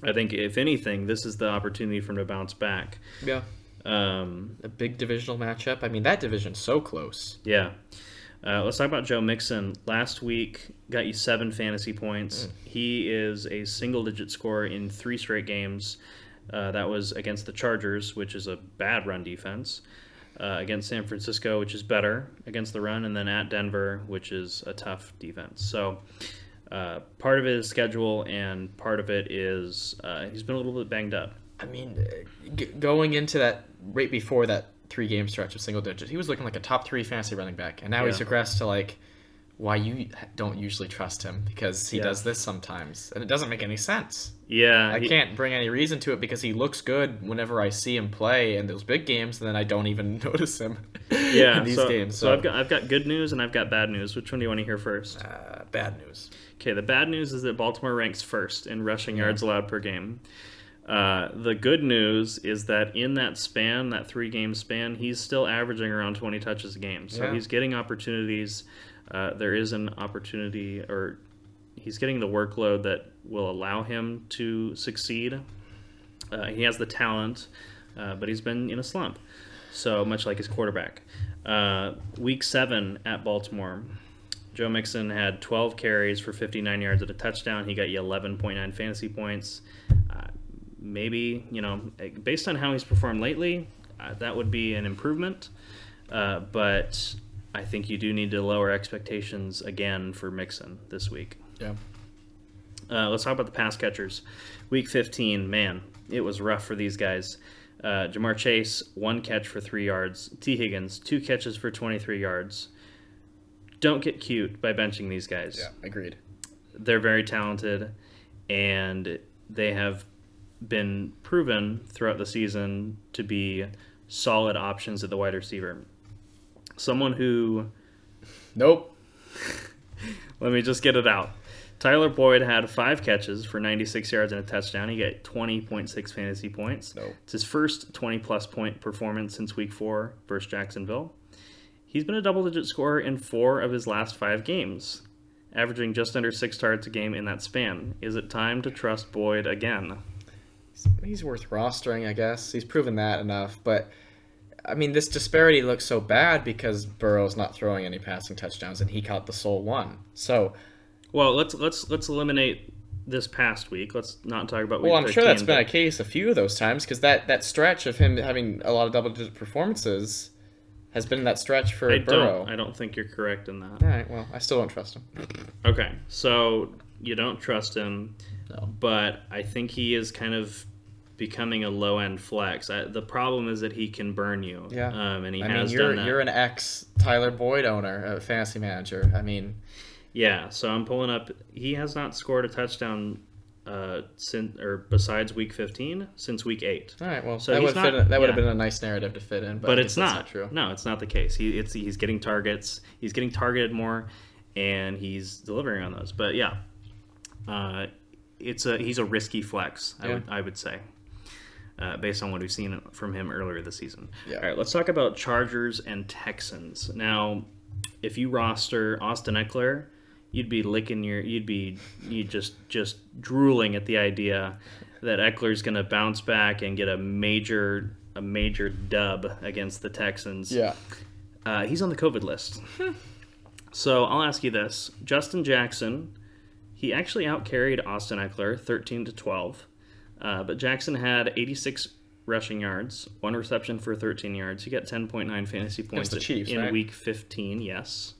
Speaker 1: I think if anything, this is the opportunity for him to bounce back.
Speaker 2: Yeah.
Speaker 1: Um,
Speaker 2: A big divisional matchup. I mean, that division's so close.
Speaker 1: Yeah. Uh, let's talk about Joe Mixon. Last week, got you seven fantasy points. He is a single digit scorer in three straight games. Uh, that was against the Chargers, which is a bad run defense. uh, against San Francisco, which is better against the run, and then at Denver, which is a tough defense. So uh, part of it is schedule, and part of it is uh, he's been a little bit banged up.
Speaker 2: I mean, uh, g- going into that right before that three game stretch of single digits, he was looking like a top three fantasy running back, and now he's
Speaker 1: Yeah.
Speaker 2: regressed to like why you don't usually trust him because he
Speaker 1: Yeah.
Speaker 2: does this sometimes, and it doesn't make any sense.
Speaker 1: Yeah,
Speaker 2: I
Speaker 1: he-
Speaker 2: can't bring any reason to it because he looks good whenever I see him play in those big games, and then I don't even notice him.
Speaker 1: Yeah,
Speaker 2: in these
Speaker 1: so,
Speaker 2: games.
Speaker 1: So. I've got I've got good news and I've got bad news. Which one do you want to hear first?
Speaker 2: uh, bad news.
Speaker 1: Okay, the bad news is that Baltimore ranks first in rushing yards allowed per game. Uh, the good news is that in that span, that three game span, he's still averaging around 20 touches a game. So
Speaker 2: Yeah.
Speaker 1: he's getting opportunities. Uh, there is an opportunity, or he's getting the workload that will allow him to succeed. Uh, he has the talent, uh, but he's been in a slump. So much like his quarterback. Uh, week seven at Baltimore, Joe Mixon had 12 carries for 59 yards at a touchdown. He got you 11.9 fantasy points. Uh, maybe, you know, based on how he's performed lately, uh, that would be an improvement. Uh, but I think you do need to lower expectations again for Mixon this week.
Speaker 2: Yeah.
Speaker 1: Uh, let's talk about the pass catchers. Week 15, man, it was rough for these guys. Uh, Ja'Marr Chase, one catch for three yards. Tee Higgins, two catches for 23 yards. Don't get cute by benching these guys.
Speaker 2: Yeah. Agreed.
Speaker 1: They're very talented, and they have been proven throughout the season to be solid options at the wide receiver. Someone who
Speaker 2: Nope.
Speaker 1: Let me just get it out. Tyler Boyd had five catches for 96 yards and a touchdown. He got 20.6 fantasy points.
Speaker 2: Nope.
Speaker 1: It's his first 20 plus point performance since week four versus Jacksonville. He's been a double digit scorer in four of his last five games, averaging just under six targets a game in that span. Is it time to trust Boyd again?
Speaker 2: He's worth rostering, I guess. He's proven that enough, but I mean, this disparity looks so bad because Burrow's not throwing any passing touchdowns, and he caught the sole one. So,
Speaker 1: Well, let's let's let's eliminate this past week. Let's not talk about week
Speaker 2: well, I'm sure
Speaker 1: 15,
Speaker 2: that's been a case a few of those times because that that stretch of him having a lot of double-digit performances has been that stretch for
Speaker 1: I
Speaker 2: Burrow.
Speaker 1: don't I don't think you're correct in that.
Speaker 2: All right, well, I still don't trust him.
Speaker 1: Okay, so you don't trust him,
Speaker 2: No.
Speaker 1: but I think he is kind of becoming a low end flex. I, the problem is that he can burn you.
Speaker 2: Yeah.
Speaker 1: um, and he
Speaker 2: I
Speaker 1: has
Speaker 2: mean, you're
Speaker 1: done that.
Speaker 2: you're an ex Tyler Boyd owner, a fantasy manager. I mean,
Speaker 1: Yeah, so I'm pulling up. He has not scored a touchdown uh, since or besides week 15 since week eight.
Speaker 2: all right, well,
Speaker 1: So
Speaker 2: that would
Speaker 1: not-
Speaker 2: that would have been a nice narrative to fit in, but,
Speaker 1: But it's
Speaker 2: that's
Speaker 1: not.
Speaker 2: true.
Speaker 1: No, it's not the case. He it's he's getting targets. He's getting targeted more, and he's delivering on those. But yeah, uh, it's a he's a risky flex. I would I would say. Uh, based on what we've seen from him earlier this season.
Speaker 2: Yeah.
Speaker 1: All right, let's talk about Chargers and Texans. Now, if you roster Austin Ekeler, you'd be licking your, you'd be, you just just drooling at the idea that Ekeler's going to bounce back and get a major a major dub against the Texans.
Speaker 2: Yeah.
Speaker 1: Uh, he's on the COVID list. so I'll ask you this: Justin Jackson, he actually outcarried Austin Ekeler, thirteen to twelve, uh, but Jackson had eighty-six rushing yards, one reception for thirteen yards. He got ten point nine fantasy points
Speaker 2: Chiefs,
Speaker 1: in
Speaker 2: right?
Speaker 1: week fifteen. Yes,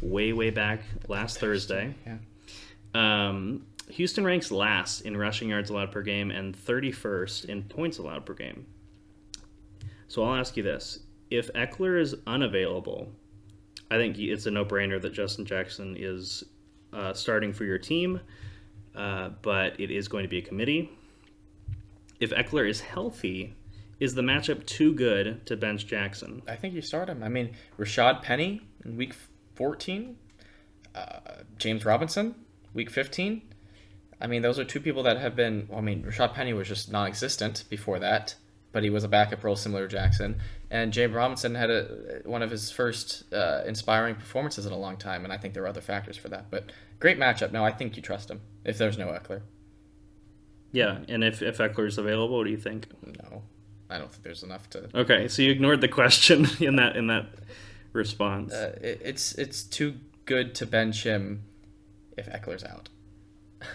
Speaker 1: way way back last Thursday.
Speaker 2: Yeah.
Speaker 1: Um, Houston ranks last in rushing yards allowed per game and 31st in points allowed per game. So I'll ask you this: If Ekeler is unavailable, I think it's a no-brainer that Justin Jackson is uh, starting for your team, uh, but it is going to be a committee. If Ekeler is healthy, is the matchup too good to bench Jackson?
Speaker 2: I think you start him. I mean, Rashad Penny in week 14, uh, James Robinson, week 15. I mean, those are two people that have been. Well, I mean, Rashad Penny was just non existent before that, but he was a backup role similar to Jackson. And James Robinson had a, one of his first uh, inspiring performances in a long time, and I think there are other factors for that. But great matchup. No, I think you trust him if there's no Ekeler.
Speaker 1: Yeah, and if if Ekeler's available, what do you think?
Speaker 2: No, I don't think there's enough to.
Speaker 1: Okay, so you ignored the question in that in that response.
Speaker 2: Uh, it, it's it's too good to bench him if Ekeler's out.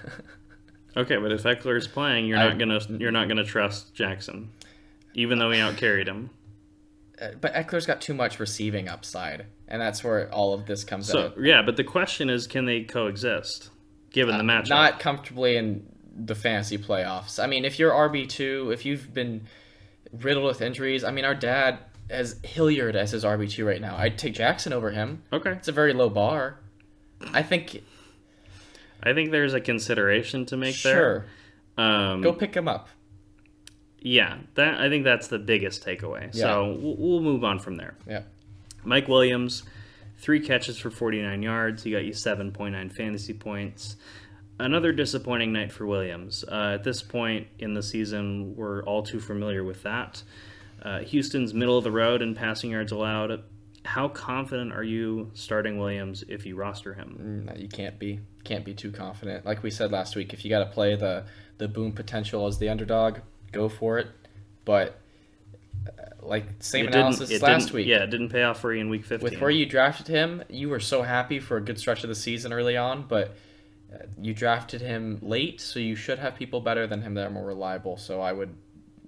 Speaker 1: Okay, but if Ekeler's playing, you're
Speaker 2: I-
Speaker 1: not gonna you're not gonna trust Jackson, even though he outcarried him.
Speaker 2: Uh, but Ekeler's got too much receiving upside, and that's where all of this comes
Speaker 1: So
Speaker 2: out.
Speaker 1: yeah, but the question is, can they coexist given the matchup?
Speaker 2: Uh, Not comfortably in the fantasy playoffs. I mean, if you're RB two, if you've been riddled with injuries, I mean, our dad has Hilliard as his RB two right now. I'd take Jackson over him.
Speaker 1: okay.
Speaker 2: It's a very low bar. I think
Speaker 1: I think there's a consideration to make
Speaker 2: sure
Speaker 1: there. Um,
Speaker 2: go pick him up.
Speaker 1: Yeah, that I think that's the biggest takeaway. So we'll, we'll move on from there.
Speaker 2: Yeah.
Speaker 1: Mike Williams, three catches for 49 yards. He got you 7.9 fantasy points. Another disappointing night for Williams. Uh, at this point in the season, we're all too familiar with that. Uh, Houston's middle of the road in passing yards allowed. How confident are you starting Williams if you roster him?
Speaker 2: No, you can't be can't be too confident. Like we said last week, if you got to play the the boom potential as the underdog, go for it. But uh, like same
Speaker 1: It
Speaker 2: analysis last week.
Speaker 1: Yeah, it didn't pay off for you in week 15.
Speaker 2: With where you drafted him, you were so happy for a good stretch of the season early on, but uh, you drafted him late, so you should have people better than him that are more reliable. So I would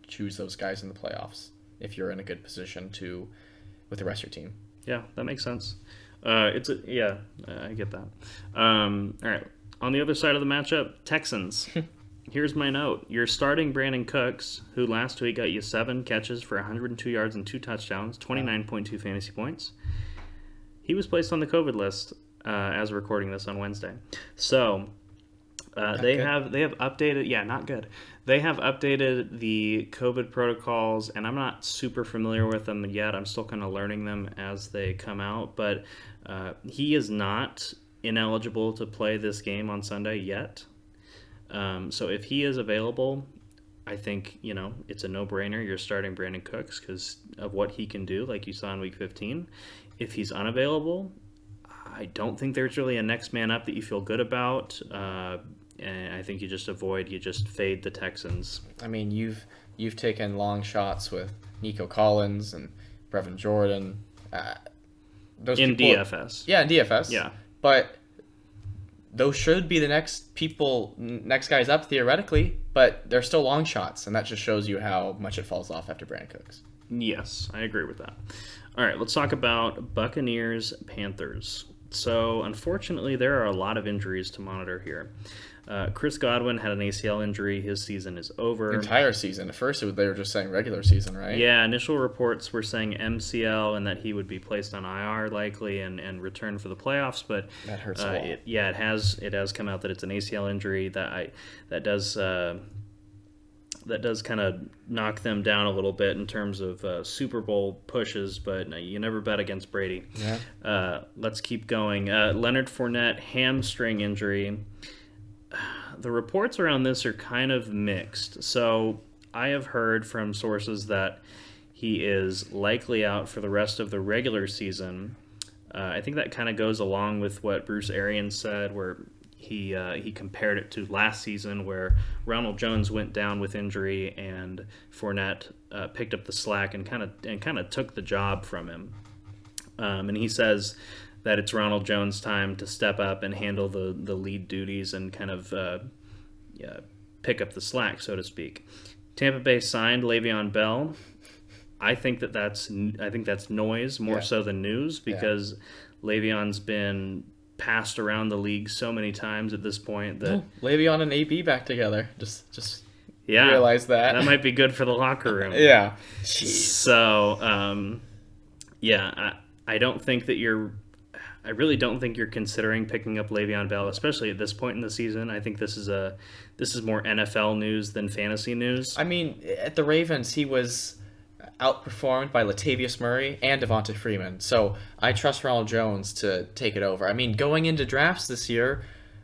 Speaker 2: choose those guys in the playoffs if you're in a good position to with the rest of your team.
Speaker 1: Yeah, that makes sense. Uh, it's a, yeah, I get that. Um, all right, on the other side of the matchup, Texans. Here's my note: You're starting Brandin Cooks, who last week got you seven catches for 102 yards and two touchdowns, 29.2 fantasy points. He was placed on the COVID list uh, as recording this on Wednesday. So uh, they
Speaker 2: good.
Speaker 1: have they have updated. Yeah, not good. They have updated the COVID protocols, and I'm not super familiar with them yet. I'm still kind of learning them as they come out. But uh, he is not ineligible to play this game on Sunday yet. Um, so if he is available, I think you know it's a no-brainer. You're starting Brandin Cooks because of what he can do, like you saw in Week 15. If he's unavailable, I don't think there's really a next man up that you feel good about. Uh, and I think you just avoid, you just fade the Texans.
Speaker 2: I mean, you've you've taken long shots with Nico Collins and Brevin Jordan. Uh, those
Speaker 1: In DFS.
Speaker 2: Yeah, in DFS.
Speaker 1: Yeah.
Speaker 2: But those should be the next people, next guys up theoretically, but they're still long shots, and that just shows you how much it falls off after Brand Cooks.
Speaker 1: Yes, I agree with that. All right, let's talk about Buccaneers Panthers. So, unfortunately, there are a lot of injuries to monitor here. Uh, Chris Godwin had an ACL injury. His season is over.
Speaker 2: Entire season. At first, was, they were just saying regular season, right?
Speaker 1: Yeah, initial reports were saying MCL and that he would be placed on IR likely and, and return for the playoffs. But
Speaker 2: That hurts a
Speaker 1: uh,
Speaker 2: lot.
Speaker 1: it, yeah, it has it has come out that it's an ACL injury that I that does uh, that does kind of knock them down a little bit in terms of uh, Super Bowl pushes. But you never bet against Brady.
Speaker 2: Yeah.
Speaker 1: Uh, let's keep going. Uh, Leonard Fournette hamstring injury. The reports around this are kind of mixed. So I have heard from sources that he is likely out for the rest of the regular season. Uh, I think that kind of goes along with what Bruce Arians said, where he uh, he compared it to last season, where Ronald Jones went down with injury and Fournette uh, picked up the slack and kind of and kind of took the job from him. Um, and he says that it's Ronald Jones' time to step up and handle the, the lead duties and kind of uh, yeah, pick up the slack, so to speak. Tampa Bay signed Le'Veon Bell. I think that that's I think that's noise more
Speaker 2: Yeah.
Speaker 1: so than news because Le'Veon's been passed around the league so many times at this point that
Speaker 2: Oh, Le'Veon and AB back together. Just, just
Speaker 1: yeah,
Speaker 2: realize that.
Speaker 1: that might be good for the locker room.
Speaker 2: yeah.
Speaker 1: So, um, yeah, I, I don't think that you're. I really don't think you're considering picking up Le'Veon Bell, especially at this point in the season. I think this is a this is more NFL news than fantasy news.
Speaker 2: I mean, at the Ravens, he was outperformed by Latavius Murray and Devonta Freeman. So I trust Ronald Jones to take it over. I mean, going into drafts this year,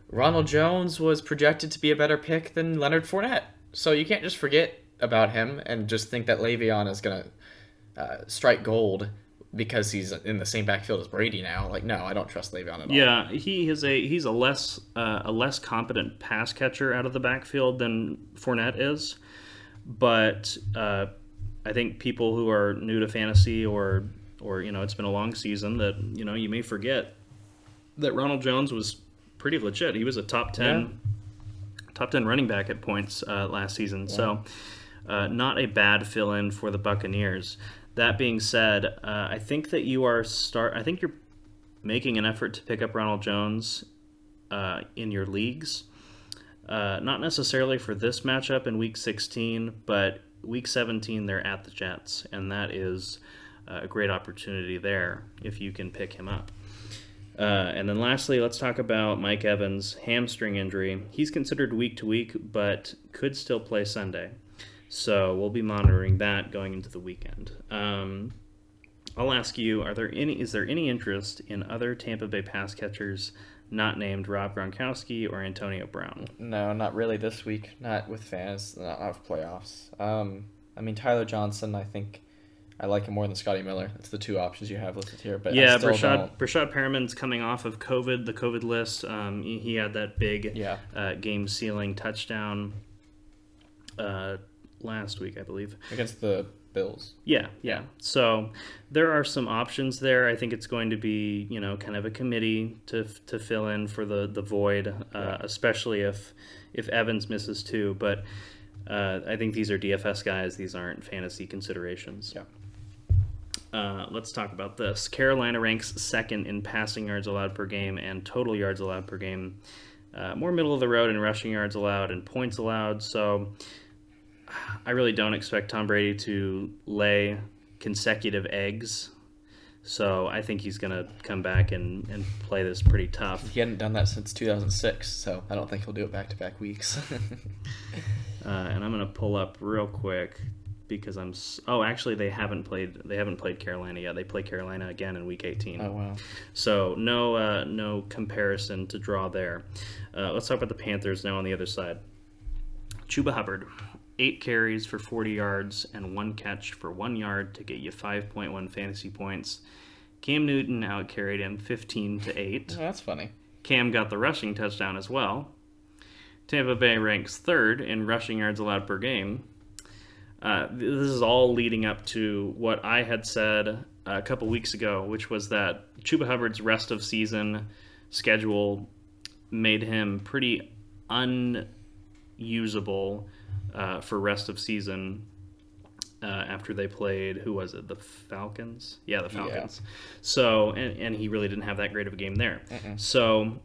Speaker 2: Ronald Jones was projected to be a better pick than Leonard Fournette. So you can't just forget about him and just think that Le'Veon is to uh, strike gold because he's in the same backfield as Brady now. Like, no, I don't trust Le'Veon at all.
Speaker 1: Yeah, he is a he's a less uh, a less competent pass catcher out of the backfield than Fournette is, but uh, I think people who are new to fantasy or or you know it's been a long season that you know you may forget that Ronald Jones was pretty legit. He was a top ten top ten running back at points uh, last season, so uh, not a bad fill in for the Buccaneers. That being said, uh, I think that you are start. I think you're making an effort to pick up Ronald Jones uh, in your leagues. Uh, not necessarily for this matchup in Week 16, but Week 17 they're at the Jets, and that is uh, a great opportunity there if you can pick him up. Uh, and then lastly, let's talk about Mike Evans' hamstring injury. He's considered week to week, but could still play Sunday. So we'll be monitoring that going into the weekend. Um, I'll ask you: Are there any? Is there any interest in other Tampa Bay pass catchers not named Rob Gronkowski or Antonio Brown?
Speaker 2: No, not really this week. Not with fans. Not of playoffs. Um, I mean Tyler Johnson. I think I like him more than Scotty Miller. That's the two options you have listed here. But
Speaker 1: yeah,
Speaker 2: Breshad
Speaker 1: Breshad Perriman's coming off of COVID, the COVID list. Um, he, he had that big
Speaker 2: Yeah.
Speaker 1: uh, game sealing touchdown uh, last week, I believe.
Speaker 2: against the Bills.
Speaker 1: Yeah, yeah. So there are some options there. I think it's going to be, you know, kind of a committee to to fill in for the the void, uh, especially if if Evans misses too. But uh, I think these are DFS guys. These aren't fantasy considerations.
Speaker 2: Yeah.
Speaker 1: Uh, let's talk about this. Carolina ranks second in passing yards allowed per game and total yards allowed per game. Uh, more middle of the road in rushing yards allowed and points allowed. So I really don't expect Tom Brady to lay consecutive eggs. So I think he's going to come back and, and play this pretty tough.
Speaker 2: He hadn't done that since 2006, so I don't think he'll do it back to back weeks.
Speaker 1: Uh, and I'm going to pull up real quick because I'm. Oh, actually, they haven't played. They haven't played Carolina yet. They play Carolina again in Week 18.
Speaker 2: oh wow.
Speaker 1: So no, uh, no comparison to draw there. Uh, let's talk about the Panthers now on the other side. Chuba Hubbard, eight carries for 40 yards and one catch for one yard to get you 5.1 fantasy points. Cam Newton outcarried him 15 to eight.
Speaker 2: Oh, that's funny.
Speaker 1: Cam got the rushing touchdown as well. Tampa Bay ranks third in rushing yards allowed per game. Uh, this is all leading up to what I had said a couple weeks ago, which was that Chuba Hubbard's rest of season schedule made him pretty unusable uh, for rest of season uh, after they played who was it the Falcons yeah the
Speaker 2: Yeah.
Speaker 1: Falcons so and, and he really didn't have that great of a game there so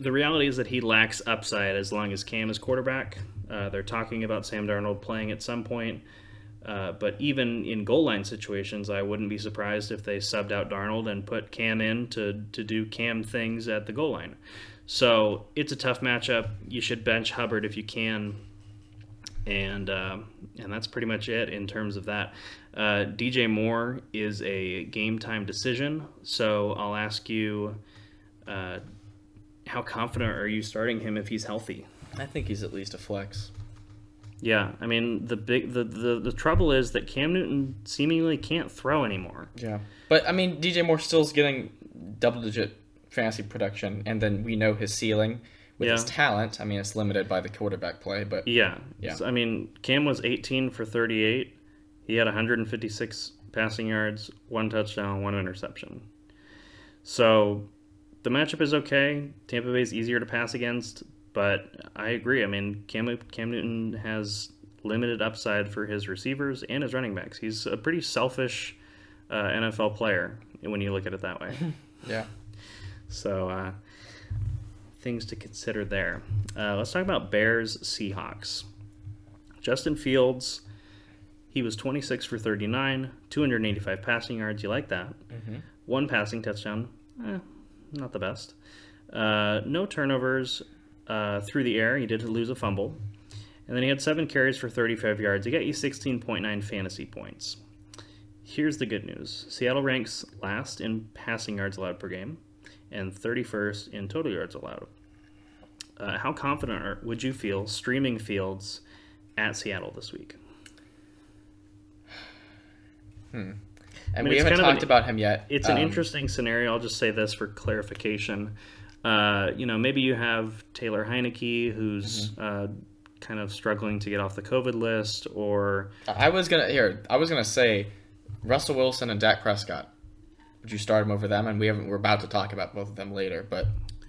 Speaker 1: the reality is that he lacks upside as long as Cam is quarterback. Uh, they're talking about Sam Darnold playing at some point. Uh, but even in goal line situations, I wouldn't be surprised if they subbed out Darnold and put Cam in to, to do Cam things at the goal line. So it's a tough matchup. You should bench Hubbard if you can. And uh, and that's pretty much it in terms of that. Uh, DJ Moore is a game time decision. So I'll ask you uh, how confident are you starting him if he's healthy?
Speaker 2: I think he's at least a flex.
Speaker 1: Yeah, I mean the big the, the the trouble is that Cam Newton seemingly can't throw anymore.
Speaker 2: Yeah. But I mean, DJ Moore still's getting double digit fantasy production, and then we know his ceiling with his
Speaker 1: Yeah.
Speaker 2: talent. I mean, it's limited by the quarterback play, but
Speaker 1: Yeah,
Speaker 2: Yeah.
Speaker 1: So, I mean Cam was 18 for 38. He had 156 passing yards, one touchdown, one interception. So the matchup is okay. Tampa Bay's easier to pass against, but I agree. I mean Cam Cam Newton has limited upside for his receivers and his running backs. He's a pretty selfish uh, NFL player when you look at it that way.
Speaker 2: yeah.
Speaker 1: So, uh, things to consider there. Uh, let's talk about Bears Seahawks. Justin Fields, he was 26 for 39, 285 passing yards. You like that?
Speaker 2: Mm-hmm.
Speaker 1: One passing touchdown. Eh, not the best. Uh, no turnovers uh, through the air. He did lose a fumble. And then he had seven carries for 35 yards. He got you 16.9 fantasy points. Here's the good news Seattle ranks last in passing yards allowed per game and 31st in total yards allowed. Uh, how confident are, would you feel streaming Fields at Seattle this week? Hmm.
Speaker 2: And
Speaker 1: mean,
Speaker 2: we haven't
Speaker 1: of an-
Speaker 2: talked about him yet.
Speaker 1: It's an
Speaker 2: Um,
Speaker 1: interesting scenario. I'll just say this for clarification. Uh, you know, maybe you have Taylor Heinicke, who's uh, kind of struggling to get off the COVID list, or
Speaker 2: I was gonna here. I was gonna say Russell Wilson and Dak Prescott. Would you start him over them? And we haven't. We're about to talk about both of them later, but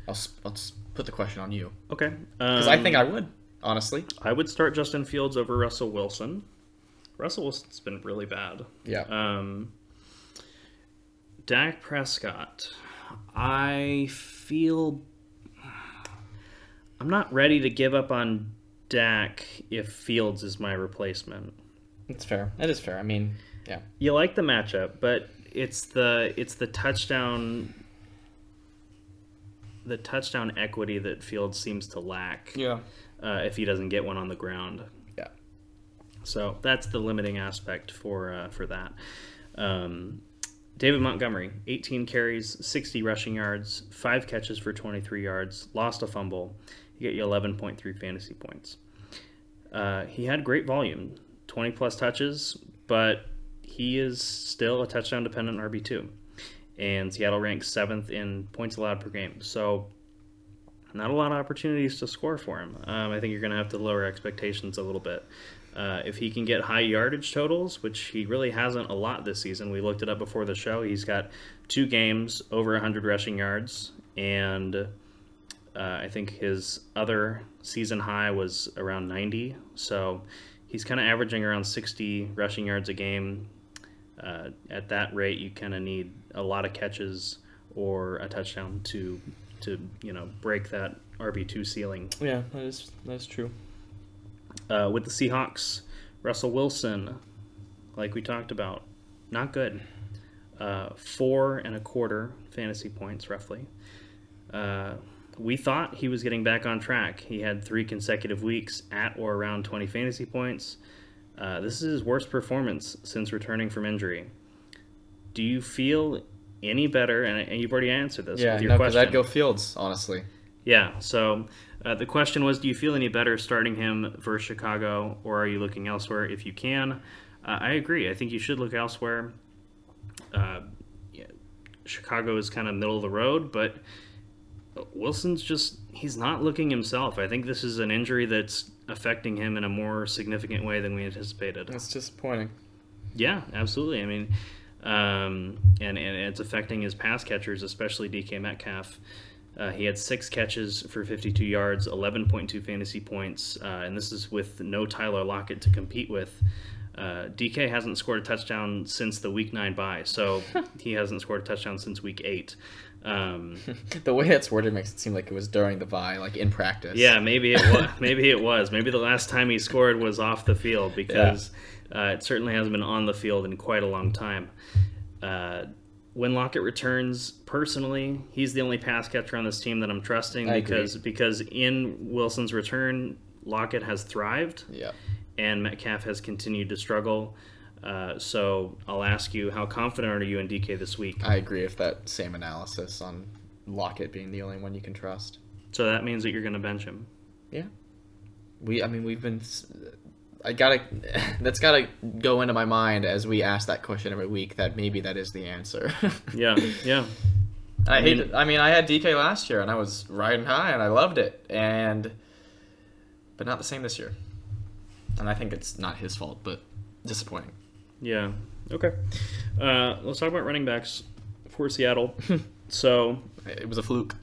Speaker 2: I'll let's put the question on you
Speaker 1: okay,
Speaker 2: because
Speaker 1: um,
Speaker 2: I think I would honestly.
Speaker 1: I would start Justin Fields over Russell Wilson. Russell Wilson's been really bad.
Speaker 2: Yeah.
Speaker 1: Um, Dak Prescott, I feel I'm not ready to give up on Dak if Fields is my replacement.
Speaker 2: It's fair. It is fair. I mean, yeah.
Speaker 1: You like the matchup, but it's the it's the touchdown the touchdown equity that Fields seems to lack
Speaker 2: Yeah.
Speaker 1: uh, if he doesn't get one on the ground.
Speaker 2: Yeah.
Speaker 1: So that's the limiting aspect for uh, for that. Um, David Montgomery, 18 carries, 60 rushing yards, five catches for 23 yards, lost a fumble. He get you 11.3 fantasy points. Uh, he had great volume, 20 plus touches, but he is still a touchdown dependent RB two, and Seattle ranks seventh in points allowed per game. So not a lot of opportunities to score for him. Um, I think you're going to have to lower expectations a little bit. Uh, if he can get high yardage totals, which he really hasn't a lot this season, we looked it up before the show. He's got two games over 100 rushing yards, and uh, I think his other season high was around 90. So he's kind of averaging around 60 rushing yards a game. Uh, at that rate, you kind of need a lot of catches or a touchdown to to you know break that RB two ceiling.
Speaker 2: Yeah, that is that is true.
Speaker 1: Uh, with the Seahawks, Russell Wilson, like we talked about, not good. Uh, four and a quarter fantasy points, roughly. Uh, we thought he was getting back on track. He had three consecutive weeks at or around 20 fantasy points. Uh, this is his worst performance since returning from injury. Do you feel any better? And, and you've already answered this
Speaker 2: Yeah,
Speaker 1: with your
Speaker 2: no,
Speaker 1: question.
Speaker 2: I'd go Fields, honestly.
Speaker 1: Yeah. So uh, the question was, do you feel any better starting him versus Chicago, or are you looking elsewhere? If you can, uh, I agree. I think you should look elsewhere. Uh, yeah, Chicago is kind of middle of the road, but Wilson's just he's not looking himself. I think this is an injury that's affecting him in a more significant way than we anticipated.
Speaker 2: That's disappointing.
Speaker 1: Yeah, absolutely. I mean, um, and, and it's affecting his pass catchers, especially DK Metcalf. Uh, he had six catches for 52 yards, 11.2 fantasy points, uh, and this is with no Tyler Lockett to compete with. Uh, DK hasn't scored a touchdown since the Week Nine bye, so he hasn't scored a touchdown since Week Eight. Um,
Speaker 2: The way that's worded makes it seem like it was during the bye, like in practice.
Speaker 1: yeah, maybe it was. Maybe it was. Maybe the last time he scored was off the field because uh, it certainly hasn't been on the field in quite a long time. Uh, when Lockett returns, personally, he's the only pass catcher on this team that I'm trusting
Speaker 2: I agree.
Speaker 1: because because in Wilson's return, Lockett has thrived
Speaker 2: Yeah.
Speaker 1: and Metcalf has continued to struggle. Uh, so I'll ask you, how confident are you in DK this week?
Speaker 2: I agree with that same analysis on Lockett being the only one you can trust.
Speaker 1: So that means that you're going to bench him.
Speaker 2: Yeah. We, I mean, we've been. I gotta. That's gotta go into my mind as we ask that question every week. That maybe that is the answer.
Speaker 1: Yeah, yeah.
Speaker 2: I,
Speaker 1: I
Speaker 2: hate.
Speaker 1: mean-
Speaker 2: I mean, I had DK last year and I was riding high and I loved it, and but not the same this year. And I think it's not his fault, but disappointing.
Speaker 1: Yeah. Okay. Uh, let's talk about running backs for Seattle. so
Speaker 2: It was a fluke.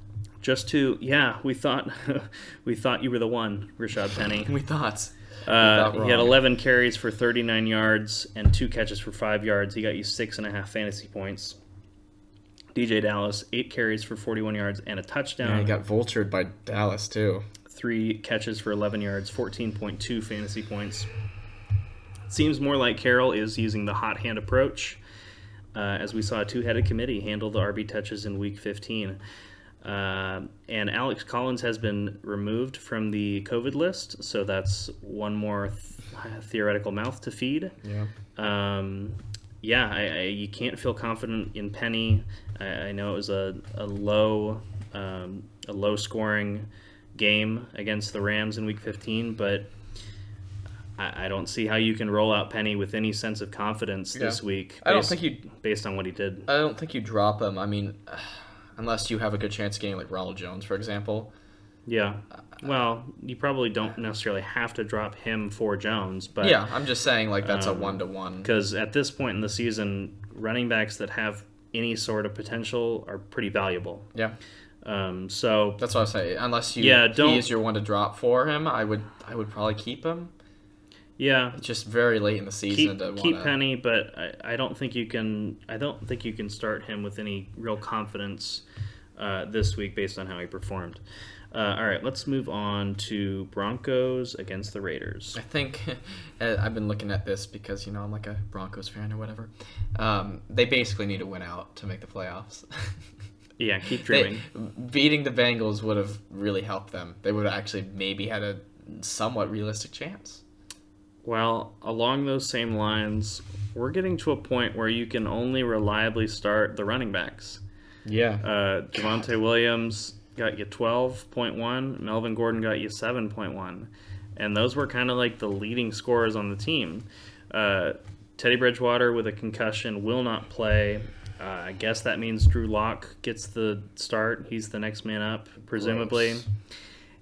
Speaker 1: just to yeah, we thought we thought you were the one, Rashad Penny.
Speaker 2: We thought.
Speaker 1: Uh, he had 11 carries for 39 yards and two catches for five yards. He got you six and a half fantasy points. DeeJay Dallas, eight carries for 41 yards and a touchdown.
Speaker 2: Yeah, he got vultured by Dallas too.
Speaker 1: three catches for 11 yards, 14.2 fantasy points. Seems more like Carroll is using the hot hand approach, uh, as we saw a two headed committee handle the RB touches in week 15. Uh, and Alex Collins has been removed from the COVID list, so that's one more th- theoretical mouth to feed.
Speaker 2: Yeah.
Speaker 1: Um, yeah, I, I, you can't feel confident in Penny. I, I know it was a, a low um, a low scoring game against the Rams in Week 15, but I, I don't see how you can roll out Penny with any sense of confidence this
Speaker 2: Yeah.
Speaker 1: week.
Speaker 2: I don't think you-
Speaker 1: based on what he did.
Speaker 2: I don't think you drop him. I mean, unless you have a good chance of getting like Ronald Jones, for example.
Speaker 1: Yeah. Well, you probably don't necessarily have to drop him for Jones, but
Speaker 2: yeah, I'm just saying like that's a
Speaker 1: um,
Speaker 2: one to one.
Speaker 1: because at this point in the season, running backs that have any sort of potential are pretty valuable.
Speaker 2: Yeah,
Speaker 1: Um, so
Speaker 2: that's what I say. Unless you,
Speaker 1: Yeah, don't-
Speaker 2: is your one to drop for him, I would, I would probably keep him.
Speaker 1: Yeah,
Speaker 2: It's just very late in the season
Speaker 1: keep
Speaker 2: to
Speaker 1: keep
Speaker 2: wanna-
Speaker 1: Penny, but I, I don't think you can. I don't think you can start him with any real confidence uh, this week based on how he performed. Uh, all right, let's move on to Broncos against the Raiders.
Speaker 2: I think uh, I've been looking at this because you know I'm like a Broncos fan or whatever. Um, they basically need to win out to make the playoffs.
Speaker 1: Yeah, keep
Speaker 2: They-
Speaker 1: dreaming.
Speaker 2: beating the Bengals would have really helped them. They would have actually maybe had a somewhat realistic chance.
Speaker 1: Well, along those same lines, we're getting to a point where you can only reliably start the running backs.
Speaker 2: Yeah.
Speaker 1: Uh, Javonte Williams got you 12.1, Melvin Gordon got you 7.1. And those were kind of like the leading scorers on the team. Uh, Teddy Bridgewater with a concussion will not play. Uh, I guess that means Drew Lock gets the start. He's the next man up, presumably.
Speaker 2: Gross.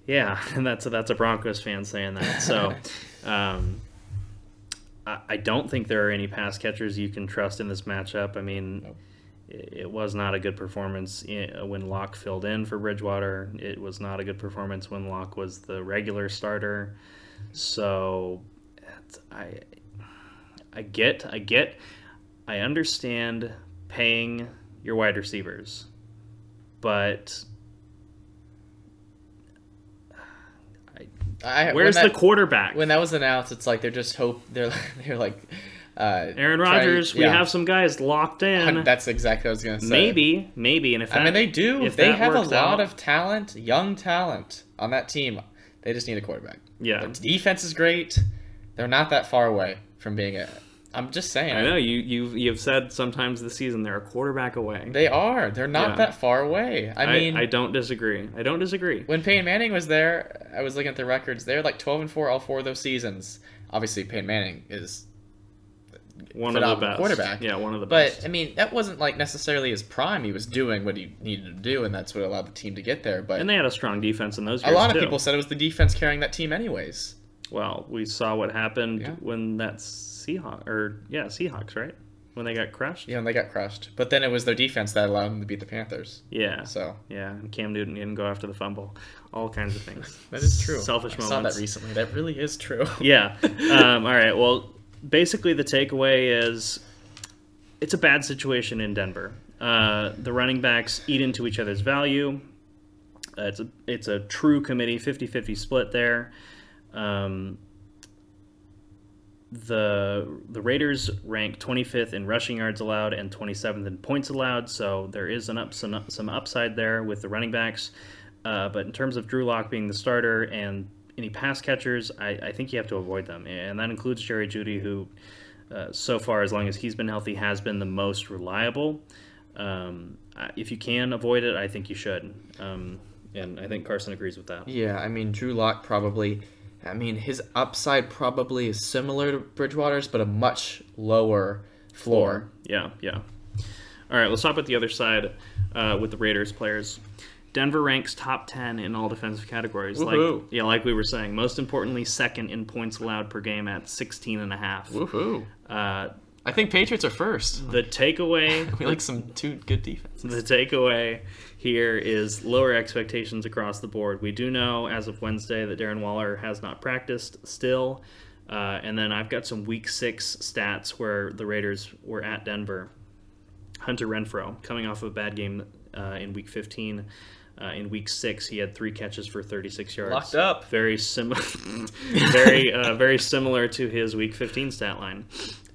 Speaker 1: Yeah, and that's a, that's a Broncos fan saying that. So, um, I, I don't think there are any pass catchers you can trust in this matchup. I mean,
Speaker 2: Nope.
Speaker 1: it, it was not a good performance i- uh, when Lock filled in for Bridgewater. It was not a good performance when Lock was the regular starter. So, I I get I get I understand paying your wide receivers, but
Speaker 2: I,
Speaker 1: where's
Speaker 2: when
Speaker 1: the quarterback?
Speaker 2: when that was announced? It's like they're just hope they're they're like uh,
Speaker 1: Aaron
Speaker 2: trying-
Speaker 1: Rodgers, we have some guys locked in.
Speaker 2: That's exactly what I was gonna say.
Speaker 1: Maybe, maybe, and if
Speaker 2: I mean, they do.
Speaker 1: if
Speaker 2: They have a lot
Speaker 1: out-
Speaker 2: of talent, young talent on that team. They just need a quarterback.
Speaker 1: yeah.
Speaker 2: The defense is great. They're not that far away from being a. I'm just saying.
Speaker 1: I know you you've you've said sometimes this season they're a quarterback away.
Speaker 2: They are. They're not
Speaker 1: Yeah.
Speaker 2: that far away. I mean,
Speaker 1: I, don't disagree. I don't disagree.
Speaker 2: when Peyton Manning was there, I was looking at the records. They're like 12 and 4 all four of those seasons. Obviously, Peyton Manning is
Speaker 1: One of the best.
Speaker 2: quarterback.
Speaker 1: Yeah, one of the
Speaker 2: But
Speaker 1: best.
Speaker 2: But I mean, that wasn't like necessarily his prime. He was doing what he needed to do, and that's what allowed the team to get there. But
Speaker 1: and they had a strong defense in those
Speaker 2: a lot of
Speaker 1: too.
Speaker 2: people said it was the defense carrying that team, anyways.
Speaker 1: Well, we saw what happened
Speaker 2: Yeah.
Speaker 1: when that Seahawks or yeah Seahawks right when they got crushed.
Speaker 2: Yeah, and they got crushed. But then it was their defense that allowed them to beat the Panthers.
Speaker 1: Yeah,
Speaker 2: So
Speaker 1: yeah. And Cam Newton didn't go after the fumble. All kinds of things.
Speaker 2: that is true.
Speaker 1: Selfish
Speaker 2: I
Speaker 1: moments.
Speaker 2: saw that recently. That really is true.
Speaker 1: yeah. Um, all right. Well, basically, the takeaway is it's a bad situation in Denver. Uh, the running backs eat into each other's value. Uh, it's a it's a true committee 50-50 split there. Um, the the Raiders rank 25th in rushing yards allowed and 27th in points allowed, so there is an up some, some upside there with the running backs. Uh, but in terms of Drew Lock being the starter and any pass catchers, I, I think you have to avoid them, and that includes Jerry Jeudy, who uh, so far, as long as he's been healthy, has been the most reliable. Um, if you can avoid it, I think you should, um, and I think Carson agrees with that.
Speaker 2: Yeah, I mean, Drew Lock probably. I mean, his upside probably is similar to Bridgewater's, but a much lower floor.
Speaker 1: Yeah, yeah. All right, let's talk about the other side uh, with the Raiders players. Denver ranks top 10 in all defensive categories.
Speaker 2: Woohoo.
Speaker 1: Like yeah, like we were saying. Most importantly, second in points allowed per game at 16 and a half.
Speaker 2: Woohoo!
Speaker 1: Uh,
Speaker 2: I think Patriots are first.
Speaker 1: the takeaway
Speaker 2: We like some two good defenses.
Speaker 1: the takeaway here is lower expectations across the board. We do know as of Wednesday that Darren Waller has not practiced still. Uh, and then I've got some week six stats where the Raiders were at Denver. Hunter Renfrow coming off of a bad game uh, in week 15. Uh, in week six, he had three catches for 36 yards.
Speaker 2: Locked up.
Speaker 1: Very similar, very uh, very similar to his week 15 stat line.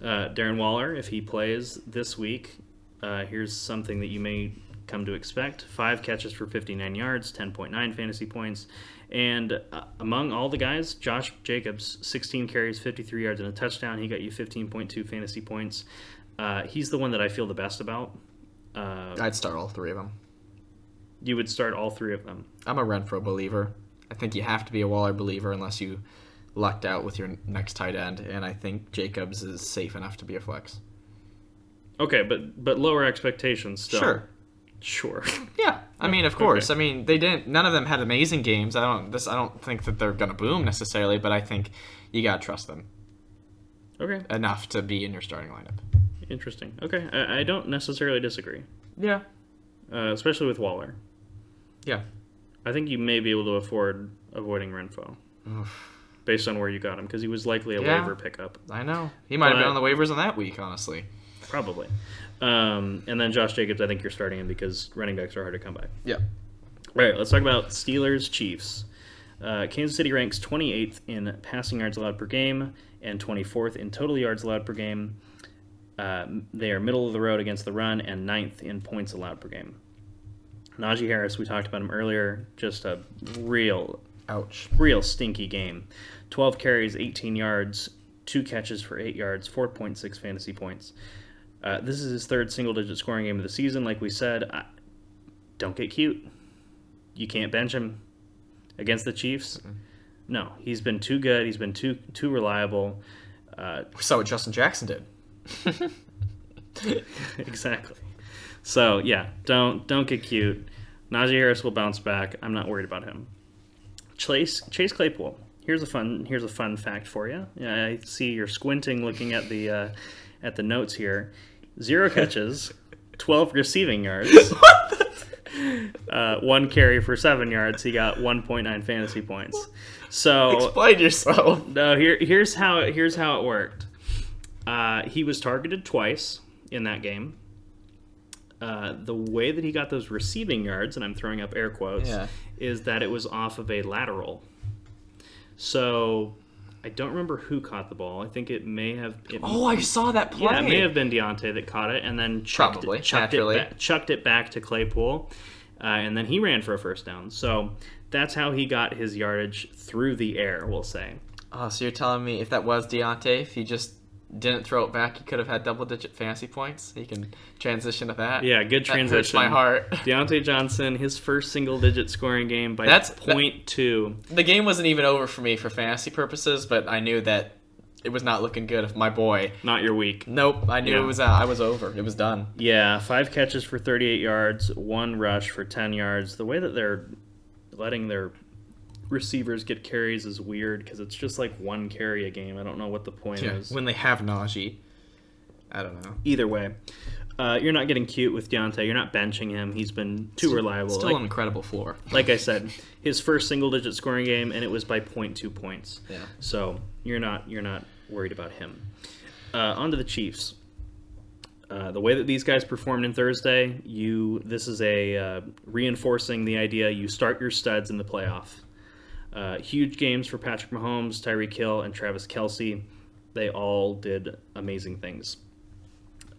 Speaker 1: Uh, Darren Waller, if he plays this week, uh, here's something that you may come to expect: five catches for 59 yards, 10.9 fantasy points, and uh, among all the guys, Josh Jacobs, 16 carries, 53 yards, and a touchdown. He got you 15.2 fantasy points. Uh, he's the one that I feel the best about. Uh,
Speaker 2: I'd start all three of them.
Speaker 1: you would start all three of them.
Speaker 2: I'm a Renfrow believer. I think you have to be a Waller believer unless you lucked out with your next tight end, and I think Jacobs is safe enough to be a flex.
Speaker 1: Okay, but but lower expectations still.
Speaker 2: Sure.
Speaker 1: Sure.
Speaker 2: Yeah, I mean, of course.
Speaker 1: okay.
Speaker 2: I mean, they didn't. None of them had amazing games. I don't. This. I don't think that they're gonna boom necessarily, but I think you gotta trust them
Speaker 1: okay.
Speaker 2: enough to be in your starting lineup.
Speaker 1: Interesting. Okay, I, I don't necessarily disagree,
Speaker 2: Yeah.
Speaker 1: uh, especially with Waller.
Speaker 2: Yeah.
Speaker 1: I think you may be able to afford avoiding Renfrow. Based on where you got him because he was likely a
Speaker 2: Yeah.
Speaker 1: waiver pickup,
Speaker 2: I know. He might have been on the waivers on that week, honestly.
Speaker 1: probably. Um, and then Josh Jacobs, I think you're starting him because running backs are hard to come by.
Speaker 2: Yeah.
Speaker 1: All right, let's talk about Steelers Chiefs. Uh, Kansas City ranks 28th in passing yards allowed per game and 24th in total yards allowed per game. Uh, they are middle of the road against the run and ninth in points allowed per game. Najee Harris, we talked about him earlier, just a real,
Speaker 2: Ouch.
Speaker 1: real stinky game. 12 carries, 18 yards, two catches for 8 yards, 4.6 fantasy points. Uh, this is his third single digit scoring game of the season. Like we said, I, don't get cute. You can't bench him against the Chiefs. No, he's been too good. He's been too too reliable. Uh,
Speaker 2: We saw what Justin Jackson did.
Speaker 1: exactly. So yeah, don't don't get cute. Najee Harris will bounce back. I'm not worried about him. Chase Chase Claypool. Here's a fun here's a fun fact for you. I see you're squinting looking at the uh, at the notes here. Zero catches, twelve receiving yards. Uh, one carry for seven yards. He got 1.9 fantasy points. So
Speaker 2: Explain yourself.
Speaker 1: no, here here's how it, here's how it worked. Uh, he was targeted twice in that game. Uh, the way that he got those receiving yards, and I'm throwing up air quotes,
Speaker 2: Yeah.
Speaker 1: is that it was off of a lateral. So I don't remember who caught the ball. I think it may have. It,
Speaker 2: Oh, I saw that play.
Speaker 1: yeah, it may have been Diontae that caught it, and then chucked
Speaker 2: Probably,
Speaker 1: it, chucked, it ba- chucked it back to Claypool, uh, and then he ran for a first down. So that's how he got his yardage through the air. We'll say.
Speaker 2: Oh, so you're telling me if that was Diontae, if he just didn't throw it back, he could have had double digit fantasy points? He can transition to that.
Speaker 1: Yeah, good
Speaker 2: That
Speaker 1: transition.
Speaker 2: my heart.
Speaker 1: Diontae Johnson, his first single digit scoring game by
Speaker 2: That's-
Speaker 1: point two.
Speaker 2: The game wasn't even over for me for fantasy purposes, but I knew that it was not looking good if my boy.
Speaker 1: Not your week.
Speaker 2: Nope, I knew
Speaker 1: Yeah.
Speaker 2: it was. Uh, I was over. It was done.
Speaker 1: Yeah, five catches for 38 yards, one rush for 10 yards. The way that they're letting their receivers get carries is weird because it's just like one carry a game. I don't know what the point is.
Speaker 2: When they have Najee, I don't know.
Speaker 1: Either way, uh, you're not getting cute with Diontae. You're not benching him. He's been too reliable.
Speaker 2: Still
Speaker 1: Like-
Speaker 2: an incredible floor.
Speaker 1: like I said, his first single digit scoring game, and it was by 0.2 points.
Speaker 2: Yeah.
Speaker 1: So you're not you're not worried about him. Uh, on to the Chiefs. Uh, the way that these guys performed in Thursday, you this is a uh, reinforcing the idea you start your studs in the playoff. Uh, huge games for Patrick Mahomes, Tyreek Hill, and Travis Kelce. They all did amazing things.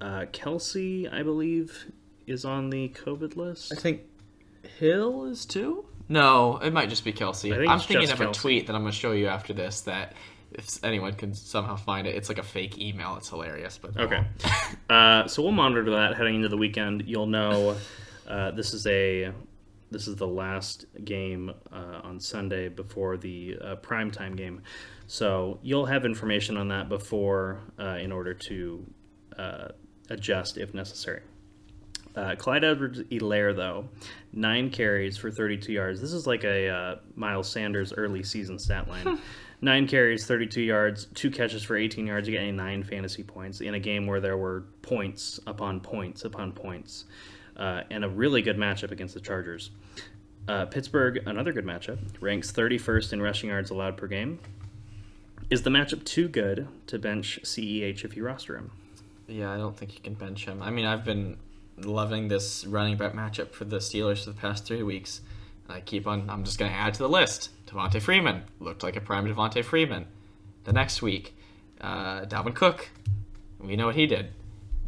Speaker 1: Uh, Kelce, I believe, is on the COVID list.
Speaker 2: I think Hill is too. No, it might just be
Speaker 1: Kelce. Think
Speaker 2: I'm thinking of a tweet that I'm going to show you after this that if anyone can somehow find it, it's like a fake email. It's hilarious, but
Speaker 1: Okay. Uh, so we'll monitor that heading into the weekend. You'll know uh, this is a this is the last game uh, on Sunday before the uh, primetime game. So you'll have information on that before uh, in order to uh, adjust if necessary. Uh, Clyde Edwards-Helaire, though, nine carries for 32 yards. This is like a uh, Miles Sanders early season stat line. nine carries, 32 yards, two catches for 18 yards, getting nine fantasy points in a game where there were points upon points upon points, uh, and a really good matchup against the Chargers. Uh, Pittsburgh, another good matchup, ranks 31st in rushing yards allowed per game. Is the matchup too good to bench CEH if you roster him?
Speaker 2: Yeah, I don't think you can bench him. I mean, I've been loving this running back matchup for the Steelers for the past three weeks. I keep on. I'm just going to add to the list. Devonta Freeman looked like a prime Devonta Freeman. The next week, uh, Dalvin Cook. We know what he did.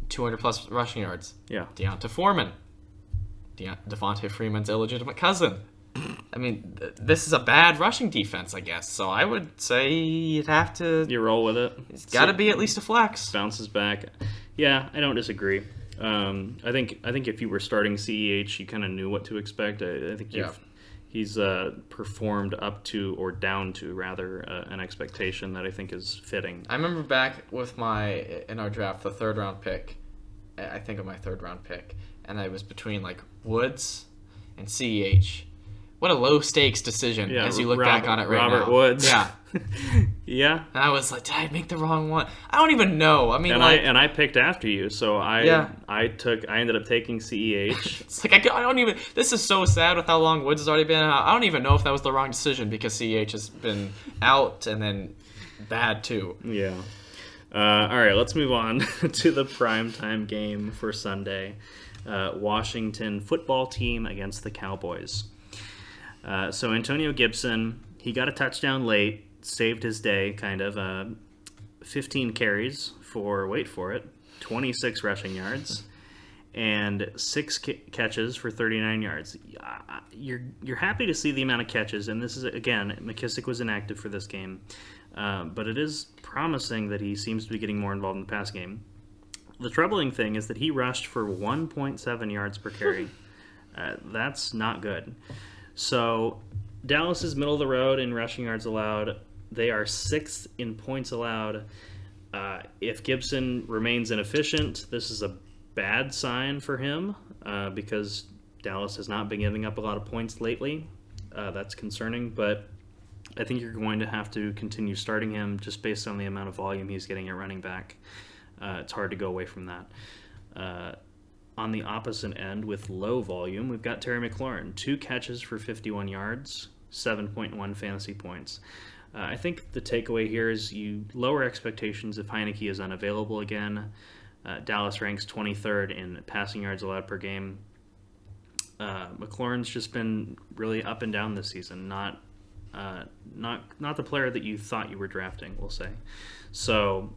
Speaker 2: 200 plus rushing yards.
Speaker 1: Yeah.
Speaker 2: D'Onta Foreman. De- Devonta Freeman's illegitimate cousin. I mean, th- this is a bad rushing defense, I guess. So I would say you'd have to.
Speaker 1: You roll with it.
Speaker 2: It's got to be at least a flex.
Speaker 1: bounces back. Yeah, I don't disagree. Um, I think I think if you were starting Ceh, you kind of knew what to expect. I, I think you've,
Speaker 2: Yeah.
Speaker 1: He's uh, performed up to or down to rather uh, an expectation that I think is fitting.
Speaker 2: I remember back with my in our draft the third round pick. I think of my third round pick, and I was between like Woods and Ceh. What a low stakes decision
Speaker 1: Yeah,
Speaker 2: as you look
Speaker 1: Rob-
Speaker 2: back on it right
Speaker 1: Robert
Speaker 2: now.
Speaker 1: Robert Woods.
Speaker 2: Yeah,
Speaker 1: yeah.
Speaker 2: And I was like, did I make the wrong one? I don't even know. I mean,
Speaker 1: And
Speaker 2: like,
Speaker 1: I and I picked after you, so I
Speaker 2: Yeah.
Speaker 1: I took I ended up taking CEH.
Speaker 2: it's like I, I don't even. This is so sad with how long Woods has already been out. I don't even know if that was the wrong decision because CEH has been out and then bad too.
Speaker 1: yeah. Uh, all right, let's move on to the primetime game for Sunday. Uh, Washington football team against the Cowboys. Uh, so Antonio Gibson, he got a touchdown late, saved his day, kind of. Uh, 15 carries for, wait for it, 26 rushing yards, and six ca- catches for 39 yards. Uh, You're you're happy to see the amount of catches, and this is again McKissic was inactive for this game, uh, but it is promising that he seems to be getting more involved in the pass game. The troubling thing is that he rushed for 1.7 yards per carry. Uh, that's not good. So Dallas is middle of the road in rushing yards allowed. They are sixth in points allowed. Uh, if Gibson remains inefficient, this is a bad sign for him uh, because Dallas has not been giving up a lot of points lately. Uh, that's concerning, but I think you're going to have to continue starting him just based on the amount of volume he's getting at running back. Uh, it's hard to go away from that. Uh, on the opposite end, with low volume, we've got Terry McLaurin. Two catches for 51 yards, 7.1 fantasy points. Uh, I think the takeaway here is you lower expectations if Heinicke is unavailable again. Uh, Dallas ranks 23rd in passing yards allowed per game. Uh, McLaurin's just been really up and down this season. Not, uh, not, not the player that you thought you were drafting. We'll say. So,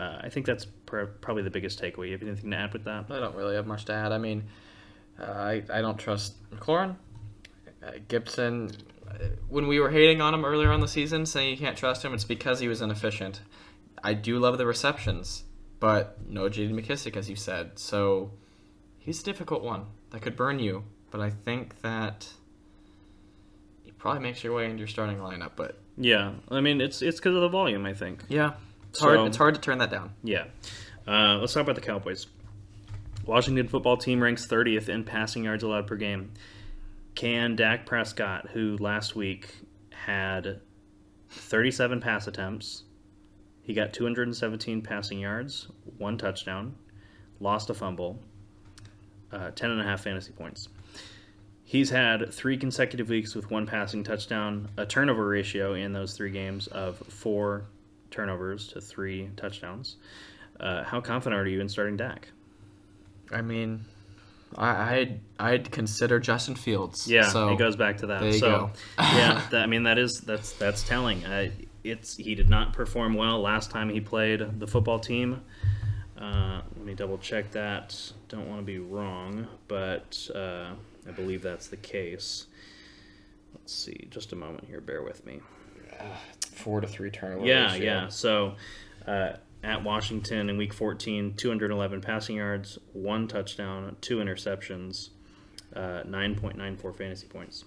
Speaker 1: uh, I think that's pr- probably the biggest takeaway. You have anything to add with that?
Speaker 2: I don't really have much to add. I mean, uh, I I don't trust McLaurin, uh, Gibson. When we were hating on him earlier on the season, saying you can't trust him, it's because he was inefficient. I do love the receptions, but no J.D. McKissic, as you said. So he's a difficult one that could burn you. But I think that he probably makes your way into your starting lineup. But
Speaker 1: Yeah, I mean it's it's because of the volume. I think.
Speaker 2: yeah, it's hard.
Speaker 1: So-
Speaker 2: It's hard to turn that down.
Speaker 1: Yeah. Uh, let's talk about the Cowboys. Washington football team ranks 30th in passing yards allowed per game. Can Dak Prescott, who last week had 37 pass attempts, he got 217 passing yards, one touchdown, lost a fumble, uh, 10 and a half fantasy points. He's had three consecutive weeks with one passing touchdown, a turnover ratio in those three games of four turnovers to three touchdowns. Uh, how confident are you in starting Dak?
Speaker 2: I mean, I, I'd I'd consider Justin Fields.
Speaker 1: Yeah,
Speaker 2: so
Speaker 1: it goes back to that.
Speaker 2: there you
Speaker 1: so,
Speaker 2: go.
Speaker 1: yeah, that, I mean that is that's that's telling. Uh, it's he did not perform well last time he played the football team. Uh, let me double check that. Don't want to be wrong, but uh, I believe that's the case. Let's see. Just a moment here. Bear with me.
Speaker 2: four to three turnover.
Speaker 1: Yeah,
Speaker 2: ratio.
Speaker 1: yeah. So uh, at Washington in Week 14, 211 passing yards, one touchdown, two interceptions, uh, 9.94 fantasy points.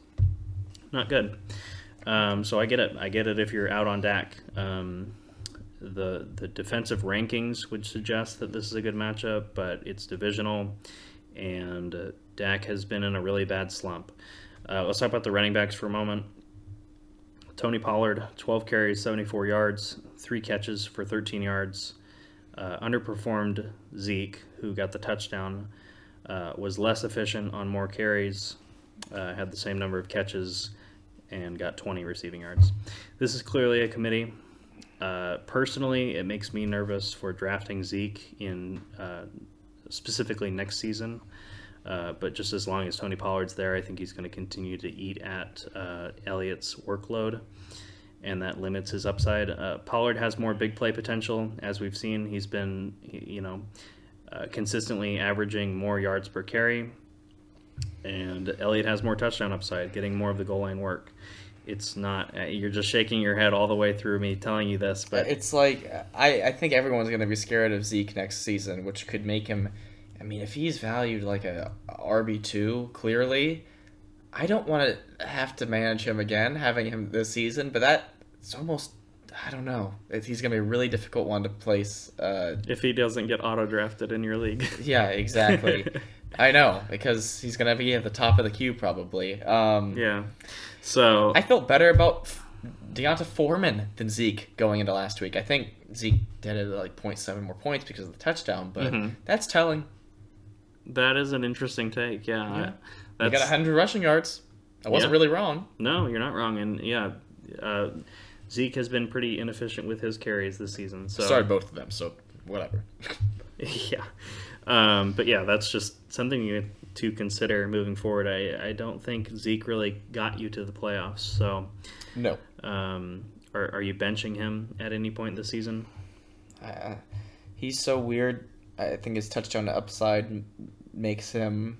Speaker 1: Not good. Um, so I get it. I get it if you're out on Dak. Um, the the defensive rankings would suggest that this is a good matchup, but it's divisional, and uh, Dak has been in a really bad slump. Uh, let's talk about the running backs for a moment. Tony Pollard, 12 carries, 74 yards, three catches for 13 yards. Uh, underperformed Zeke, who got the touchdown, uh, was less efficient on more carries, uh, had the same number of catches, and got 20 receiving yards. This is clearly a committee. Uh, personally, it makes me nervous for drafting Zeke in uh, specifically next season. Uh, but just as long as Tony Pollard's there, I think he's going to continue to eat at uh, Elliott's workload, and that limits his upside. Uh, Pollard has more big play potential, as we've seen. He's been, you know, uh, consistently averaging more yards per carry, and Elliott has more touchdown upside, getting more of the goal line work. It's not. Uh, you're just shaking your head all the way through me telling you this, but
Speaker 2: It's like I, I think everyone's gonna be scared of Zeke next season, which could make him. I mean, if he's valued like a RB two, clearly, I don't want to have to manage him again, having him this season. But that it's almost I don't know. He's gonna be a really difficult one to place. Uh,
Speaker 1: if he doesn't get auto drafted in your league,
Speaker 2: yeah, exactly. I know because he's gonna be at the top of the queue probably. Um,
Speaker 1: yeah. So
Speaker 2: I felt better about D'Onta Foreman than Zeke going into last week. I think Zeke did it like 0.7 more points because of the touchdown, but
Speaker 1: Mhm.
Speaker 2: that's telling.
Speaker 1: That is an interesting take. Yeah,
Speaker 2: Yeah.
Speaker 1: I-
Speaker 2: He
Speaker 1: that's
Speaker 2: got 100 rushing yards. I wasn't
Speaker 1: Yeah.
Speaker 2: really wrong.
Speaker 1: no, you're not wrong. And yeah, uh, Zeke has been pretty inefficient with his carries this season. So
Speaker 2: Started both of them, so whatever.
Speaker 1: yeah, um, but yeah, that's just something you to consider moving forward. I I don't think Zeke really got you to the playoffs. So
Speaker 2: No.
Speaker 1: um, are are you benching him at any point this season?
Speaker 2: Uh, he's so weird. I think his touchdown to upside m- makes him.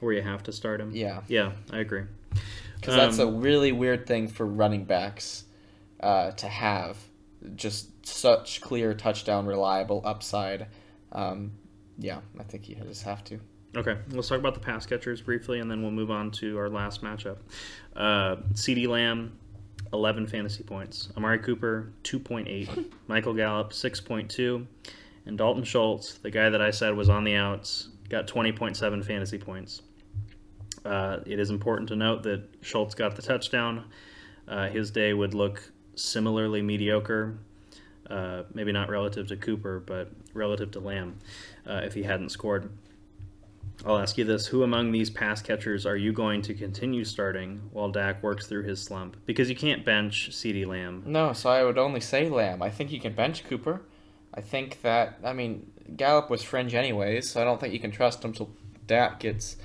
Speaker 1: Where you have to start him?
Speaker 2: Yeah.
Speaker 1: Yeah, I agree.
Speaker 2: Because that's a
Speaker 1: Um,
Speaker 2: really weird thing for running backs uh, to have. Just such clear touchdown, reliable upside. Um, yeah, I think you just have to.
Speaker 1: Okay, let's talk about the pass catchers briefly, and then we'll move on to our last matchup. Uh, CeeDee Lamb, 11 fantasy points. Amari Cooper, 2.8. Michael Gallup, 6.2. And Dalton Schultz, the guy that I said was on the outs, got 20.7 fantasy points. Uh, it is important to note that Schultz got the touchdown. Uh, his day would look similarly mediocre, uh, maybe not relative to Cooper, but relative to Lamb, uh, if he hadn't scored. I'll ask you this: Who among these pass catchers are you going to continue starting while Dak works through his slump? Because you can't bench CeeDee Lamb.
Speaker 2: No, so I would only say Lamb. I think you can bench Cooper. I think that I mean Gallup was fringe anyways, so I don't think you can trust him till Dak gets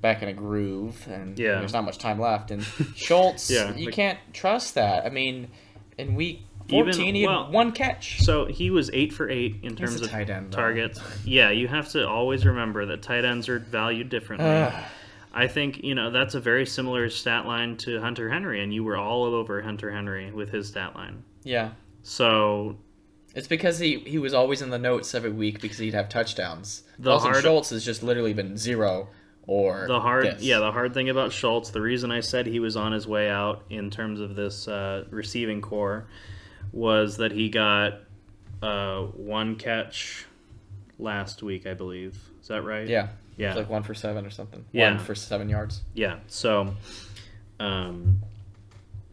Speaker 2: back in a groove and
Speaker 1: Yeah.
Speaker 2: there's not much time left. And Schultz,
Speaker 1: Yeah,
Speaker 2: you
Speaker 1: like-
Speaker 2: can't trust that. I mean, in week
Speaker 1: Even-
Speaker 2: fourteen, he had
Speaker 1: well,
Speaker 2: one catch.
Speaker 1: So he was eight for eight in terms
Speaker 2: a
Speaker 1: of
Speaker 2: tight end,
Speaker 1: targets. Yeah, you have to always remember that tight ends are valued differently. I think you know that's a very similar stat line to Hunter Henry, and you were all over Hunter Henry with his stat line.
Speaker 2: yeah,
Speaker 1: So
Speaker 2: it's because he he was always in the notes every week because he'd have touchdowns.
Speaker 1: The
Speaker 2: Dalton
Speaker 1: hard-
Speaker 2: Schultz has just literally been zero or
Speaker 1: the hard,
Speaker 2: this.
Speaker 1: yeah, the hard thing about Schultz, the reason I said he was on his way out in terms of this uh, receiving corps, was that he got uh, one catch last week, I believe. Is that right?
Speaker 2: yeah,
Speaker 1: yeah.
Speaker 2: It's like one for seven or something.
Speaker 1: Yeah.
Speaker 2: One for seven yards.
Speaker 1: Yeah. So, um,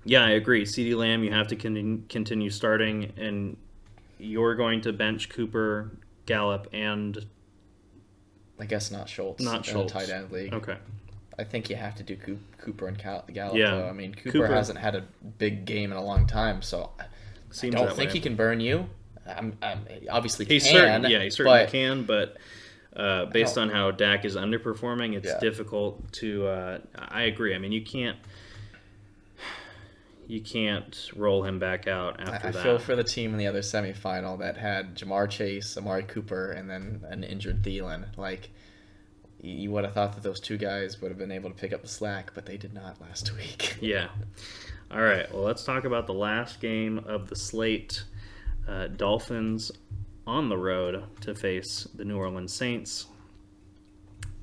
Speaker 1: yeah, I agree. CeeDee Lamb, you have to con- continue starting, and you're going to bench Cooper, Gallup, and
Speaker 2: I guess not Schultz.
Speaker 1: Not Schultz.
Speaker 2: tight end league.
Speaker 1: okay.
Speaker 2: I think you have to do Cooper and Gallup.
Speaker 1: Yeah.
Speaker 2: Though. I mean, Cooper,
Speaker 1: Cooper-
Speaker 2: hasn't had a big game in a long time, so I don't think
Speaker 1: way.
Speaker 2: he can burn you. I'm, I'm obviously
Speaker 1: He
Speaker 2: can.
Speaker 1: certain, yeah, he certainly
Speaker 2: but
Speaker 1: can, but. Uh, based on how Dak is underperforming, it's
Speaker 2: Yeah.
Speaker 1: difficult to. Uh, I agree. I mean, you can't, you can't roll him back out
Speaker 2: I,
Speaker 1: after
Speaker 2: I
Speaker 1: that.
Speaker 2: feel for the team in the other semifinal that had Ja'Marr Chase, Amari Cooper, and then an injured Thielen. Like, you, you would have thought that those two guys would have been able to pick up the slack, but they did not last week.
Speaker 1: Yeah. All right. Well, let's talk about the last game of the slate. Uh, Dolphins on the road to face the New Orleans Saints.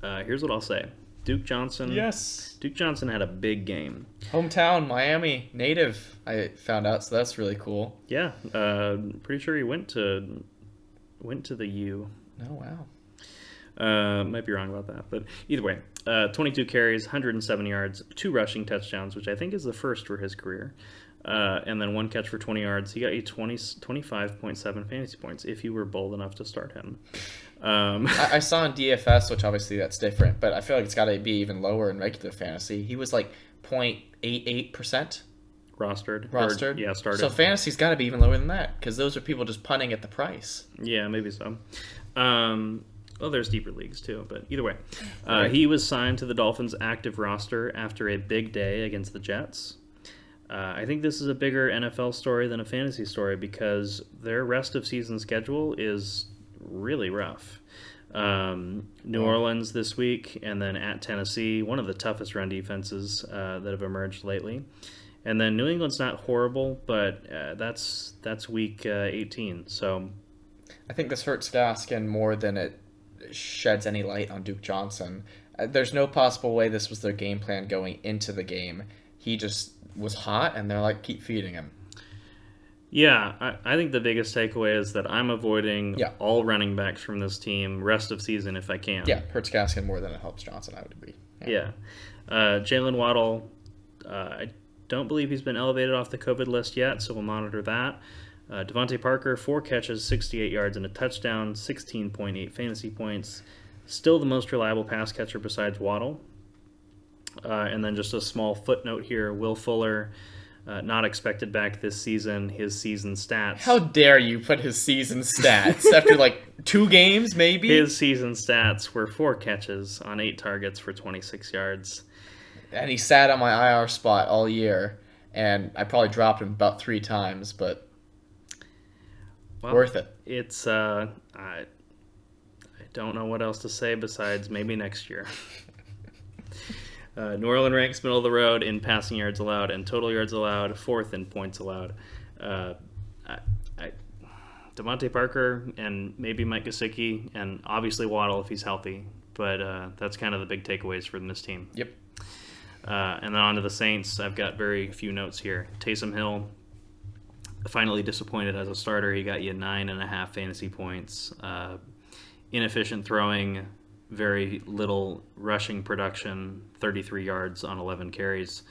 Speaker 1: Uh, here's what I'll say: Duke Johnson.
Speaker 2: Yes.
Speaker 1: Duke Johnson had a big game.
Speaker 2: Hometown, Miami, native. I found out, so that's really cool.
Speaker 1: Yeah. Uh, pretty sure he went to went to the U.
Speaker 2: Oh wow.
Speaker 1: Uh, might be wrong about that, but either way, uh, 22 carries, 107 yards, two rushing touchdowns, which I think is the first for his career, uh, and then one catch for 20 yards. He got you 20, 25.7 fantasy points if you were bold enough to start him. Um,
Speaker 2: I, I saw in DFS, which obviously that's different, but I feel like it's got to be even lower in regular fantasy. He was like 0.88%
Speaker 1: rostered. or-
Speaker 2: rostered.
Speaker 1: yeah, started.
Speaker 2: So fantasy's got to be even lower than that because those are people just punting at the price.
Speaker 1: Yeah, maybe so. Um, well, there's deeper leagues too, but either way, uh,
Speaker 2: Right.
Speaker 1: he was signed to the Dolphins' active roster after a big day against the Jets. Uh, I think this is a bigger NFL story than a fantasy story because their rest of season schedule is really rough. Um, New Orleans this week, and then at Tennessee, one of the toughest run defenses uh, that have emerged lately. And then New England's not horrible, but uh, that's that's week uh, 18. So
Speaker 2: I think this hurts Gaskin more than it sheds any light on Duke Johnson. Uh, There's no possible way this was their game plan going into the game. He just was hot, and they're like, keep feeding him.
Speaker 1: Yeah, I, I think the biggest takeaway is that I'm avoiding
Speaker 2: Yeah.
Speaker 1: all running backs from this team rest of season if I can.
Speaker 2: Yeah, hurts Gaskin more than it helps Johnson, I would agree.
Speaker 1: Yeah. Uh, Jaylen Waddle, uh, I don't believe he's been elevated off the COVID list yet, so we'll monitor that. Uh, DeVante Parker, four catches, 68 yards, and a touchdown, 16.8 fantasy points. Still the most reliable pass catcher besides Waddle. Uh, and then just a small footnote here Will Fuller, uh, not expected back this season. His season stats.
Speaker 2: How dare you put his season stats after like two games, maybe?
Speaker 1: His season stats were four catches on eight targets for 26 yards.
Speaker 2: And he sat on my IR spot all year, and I probably dropped him about three times, but
Speaker 1: Well,
Speaker 2: worth it.
Speaker 1: It's uh, I, I don't know what else to say besides maybe next year. uh, New Orleans ranks middle of the road in passing yards allowed and total yards allowed, fourth in points allowed. Uh, I, I, DeVante Parker and maybe Mike Gesicki and obviously Waddle if he's healthy, but uh, that's kind of the big takeaways from this team.
Speaker 2: Yep.
Speaker 1: Uh, and then on to the Saints. I've got very few notes here. Taysom Hill, finally disappointed as a starter. He got you nine and a half fantasy points. Uh, inefficient throwing, very little rushing production, 33 yards on 11 carries.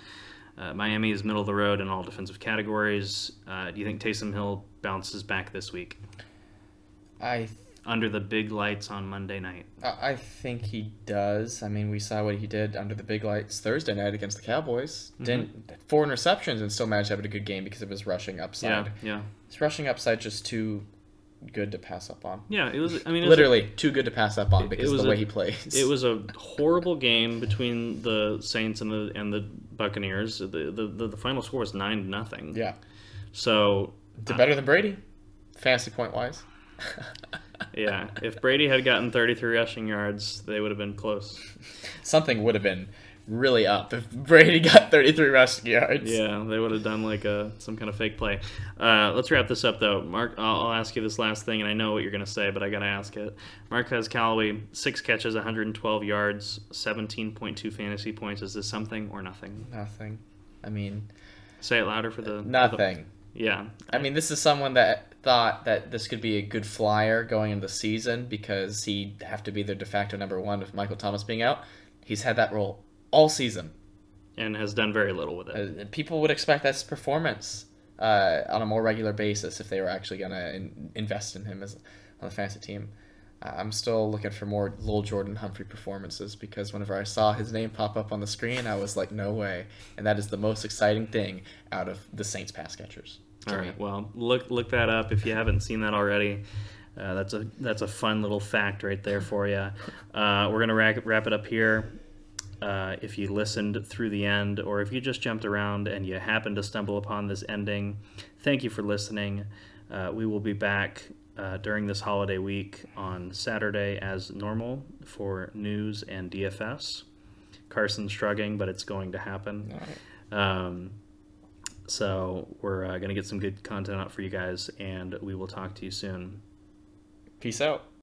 Speaker 1: Uh, Miami is middle of the road in all defensive categories. Uh, do you think Taysom Hill bounces back this week
Speaker 2: I
Speaker 1: under the big lights on Monday night?
Speaker 2: I I think he does. I mean, we saw what he did under the big lights Thursday night against the Cowboys. Didn't four interceptions and still managed to have a good game because of his rushing upside.
Speaker 1: Yeah, yeah,
Speaker 2: His rushing upside just too good to pass up on.
Speaker 1: yeah. It was. I mean, it was a-
Speaker 2: Literally too good to pass up on because of the way
Speaker 1: a-
Speaker 2: he plays.
Speaker 1: It was a horrible game between the Saints and the and the Buccaneers. The the, the, the final score was nine to nothing.
Speaker 2: yeah,
Speaker 1: So
Speaker 2: better than Brady, fantasy point wise.
Speaker 1: yeah, if Brady had gotten 33 rushing yards, they would have been close.
Speaker 2: Something would have been really up if Brady got 33 rushing yards.
Speaker 1: Yeah, they would have done like a some kind of fake play. Uh, let's wrap this up though. Mark, I'll, I'll ask you this last thing, and I know what you're gonna say, but I gotta ask it. Marquez Callaway, six catches, 112 yards, 17.2 fantasy points. Is this something or nothing?
Speaker 2: Nothing. I mean,
Speaker 1: Say it louder for the
Speaker 2: nothing.
Speaker 1: yeah,
Speaker 2: I mean, this is someone that thought that this could be a good flyer going into the season because he'd have to be their de facto number one with Michael Thomas being out. He's had that role all season.
Speaker 1: and has done very little with it.
Speaker 2: Uh, people would expect that's performance uh, on a more regular basis if they were actually going to in- invest in him as on the fantasy team. Uh, I'm still looking for more Lil Jordan Humphrey performances because whenever I saw his name pop up on the screen, I was like, no way. And that is the most exciting thing out of the Saints pass catchers.
Speaker 1: All right. Me. Well, look look that up if you haven't seen that already. Uh, that's a that's a fun little fact right there for you. Uh, we're gonna wrap, wrap it up here. Uh, if you listened through the end, or if you just jumped around and you happened to stumble upon this ending, thank you for listening. Uh, we will be back uh, during this holiday week on Saturday as normal for news and DFS. Carson's shrugging, but it's going to happen.
Speaker 2: Right.
Speaker 1: Um, so we're uh, going to get some good content out for you guys, and we will talk to you soon.
Speaker 2: Peace out.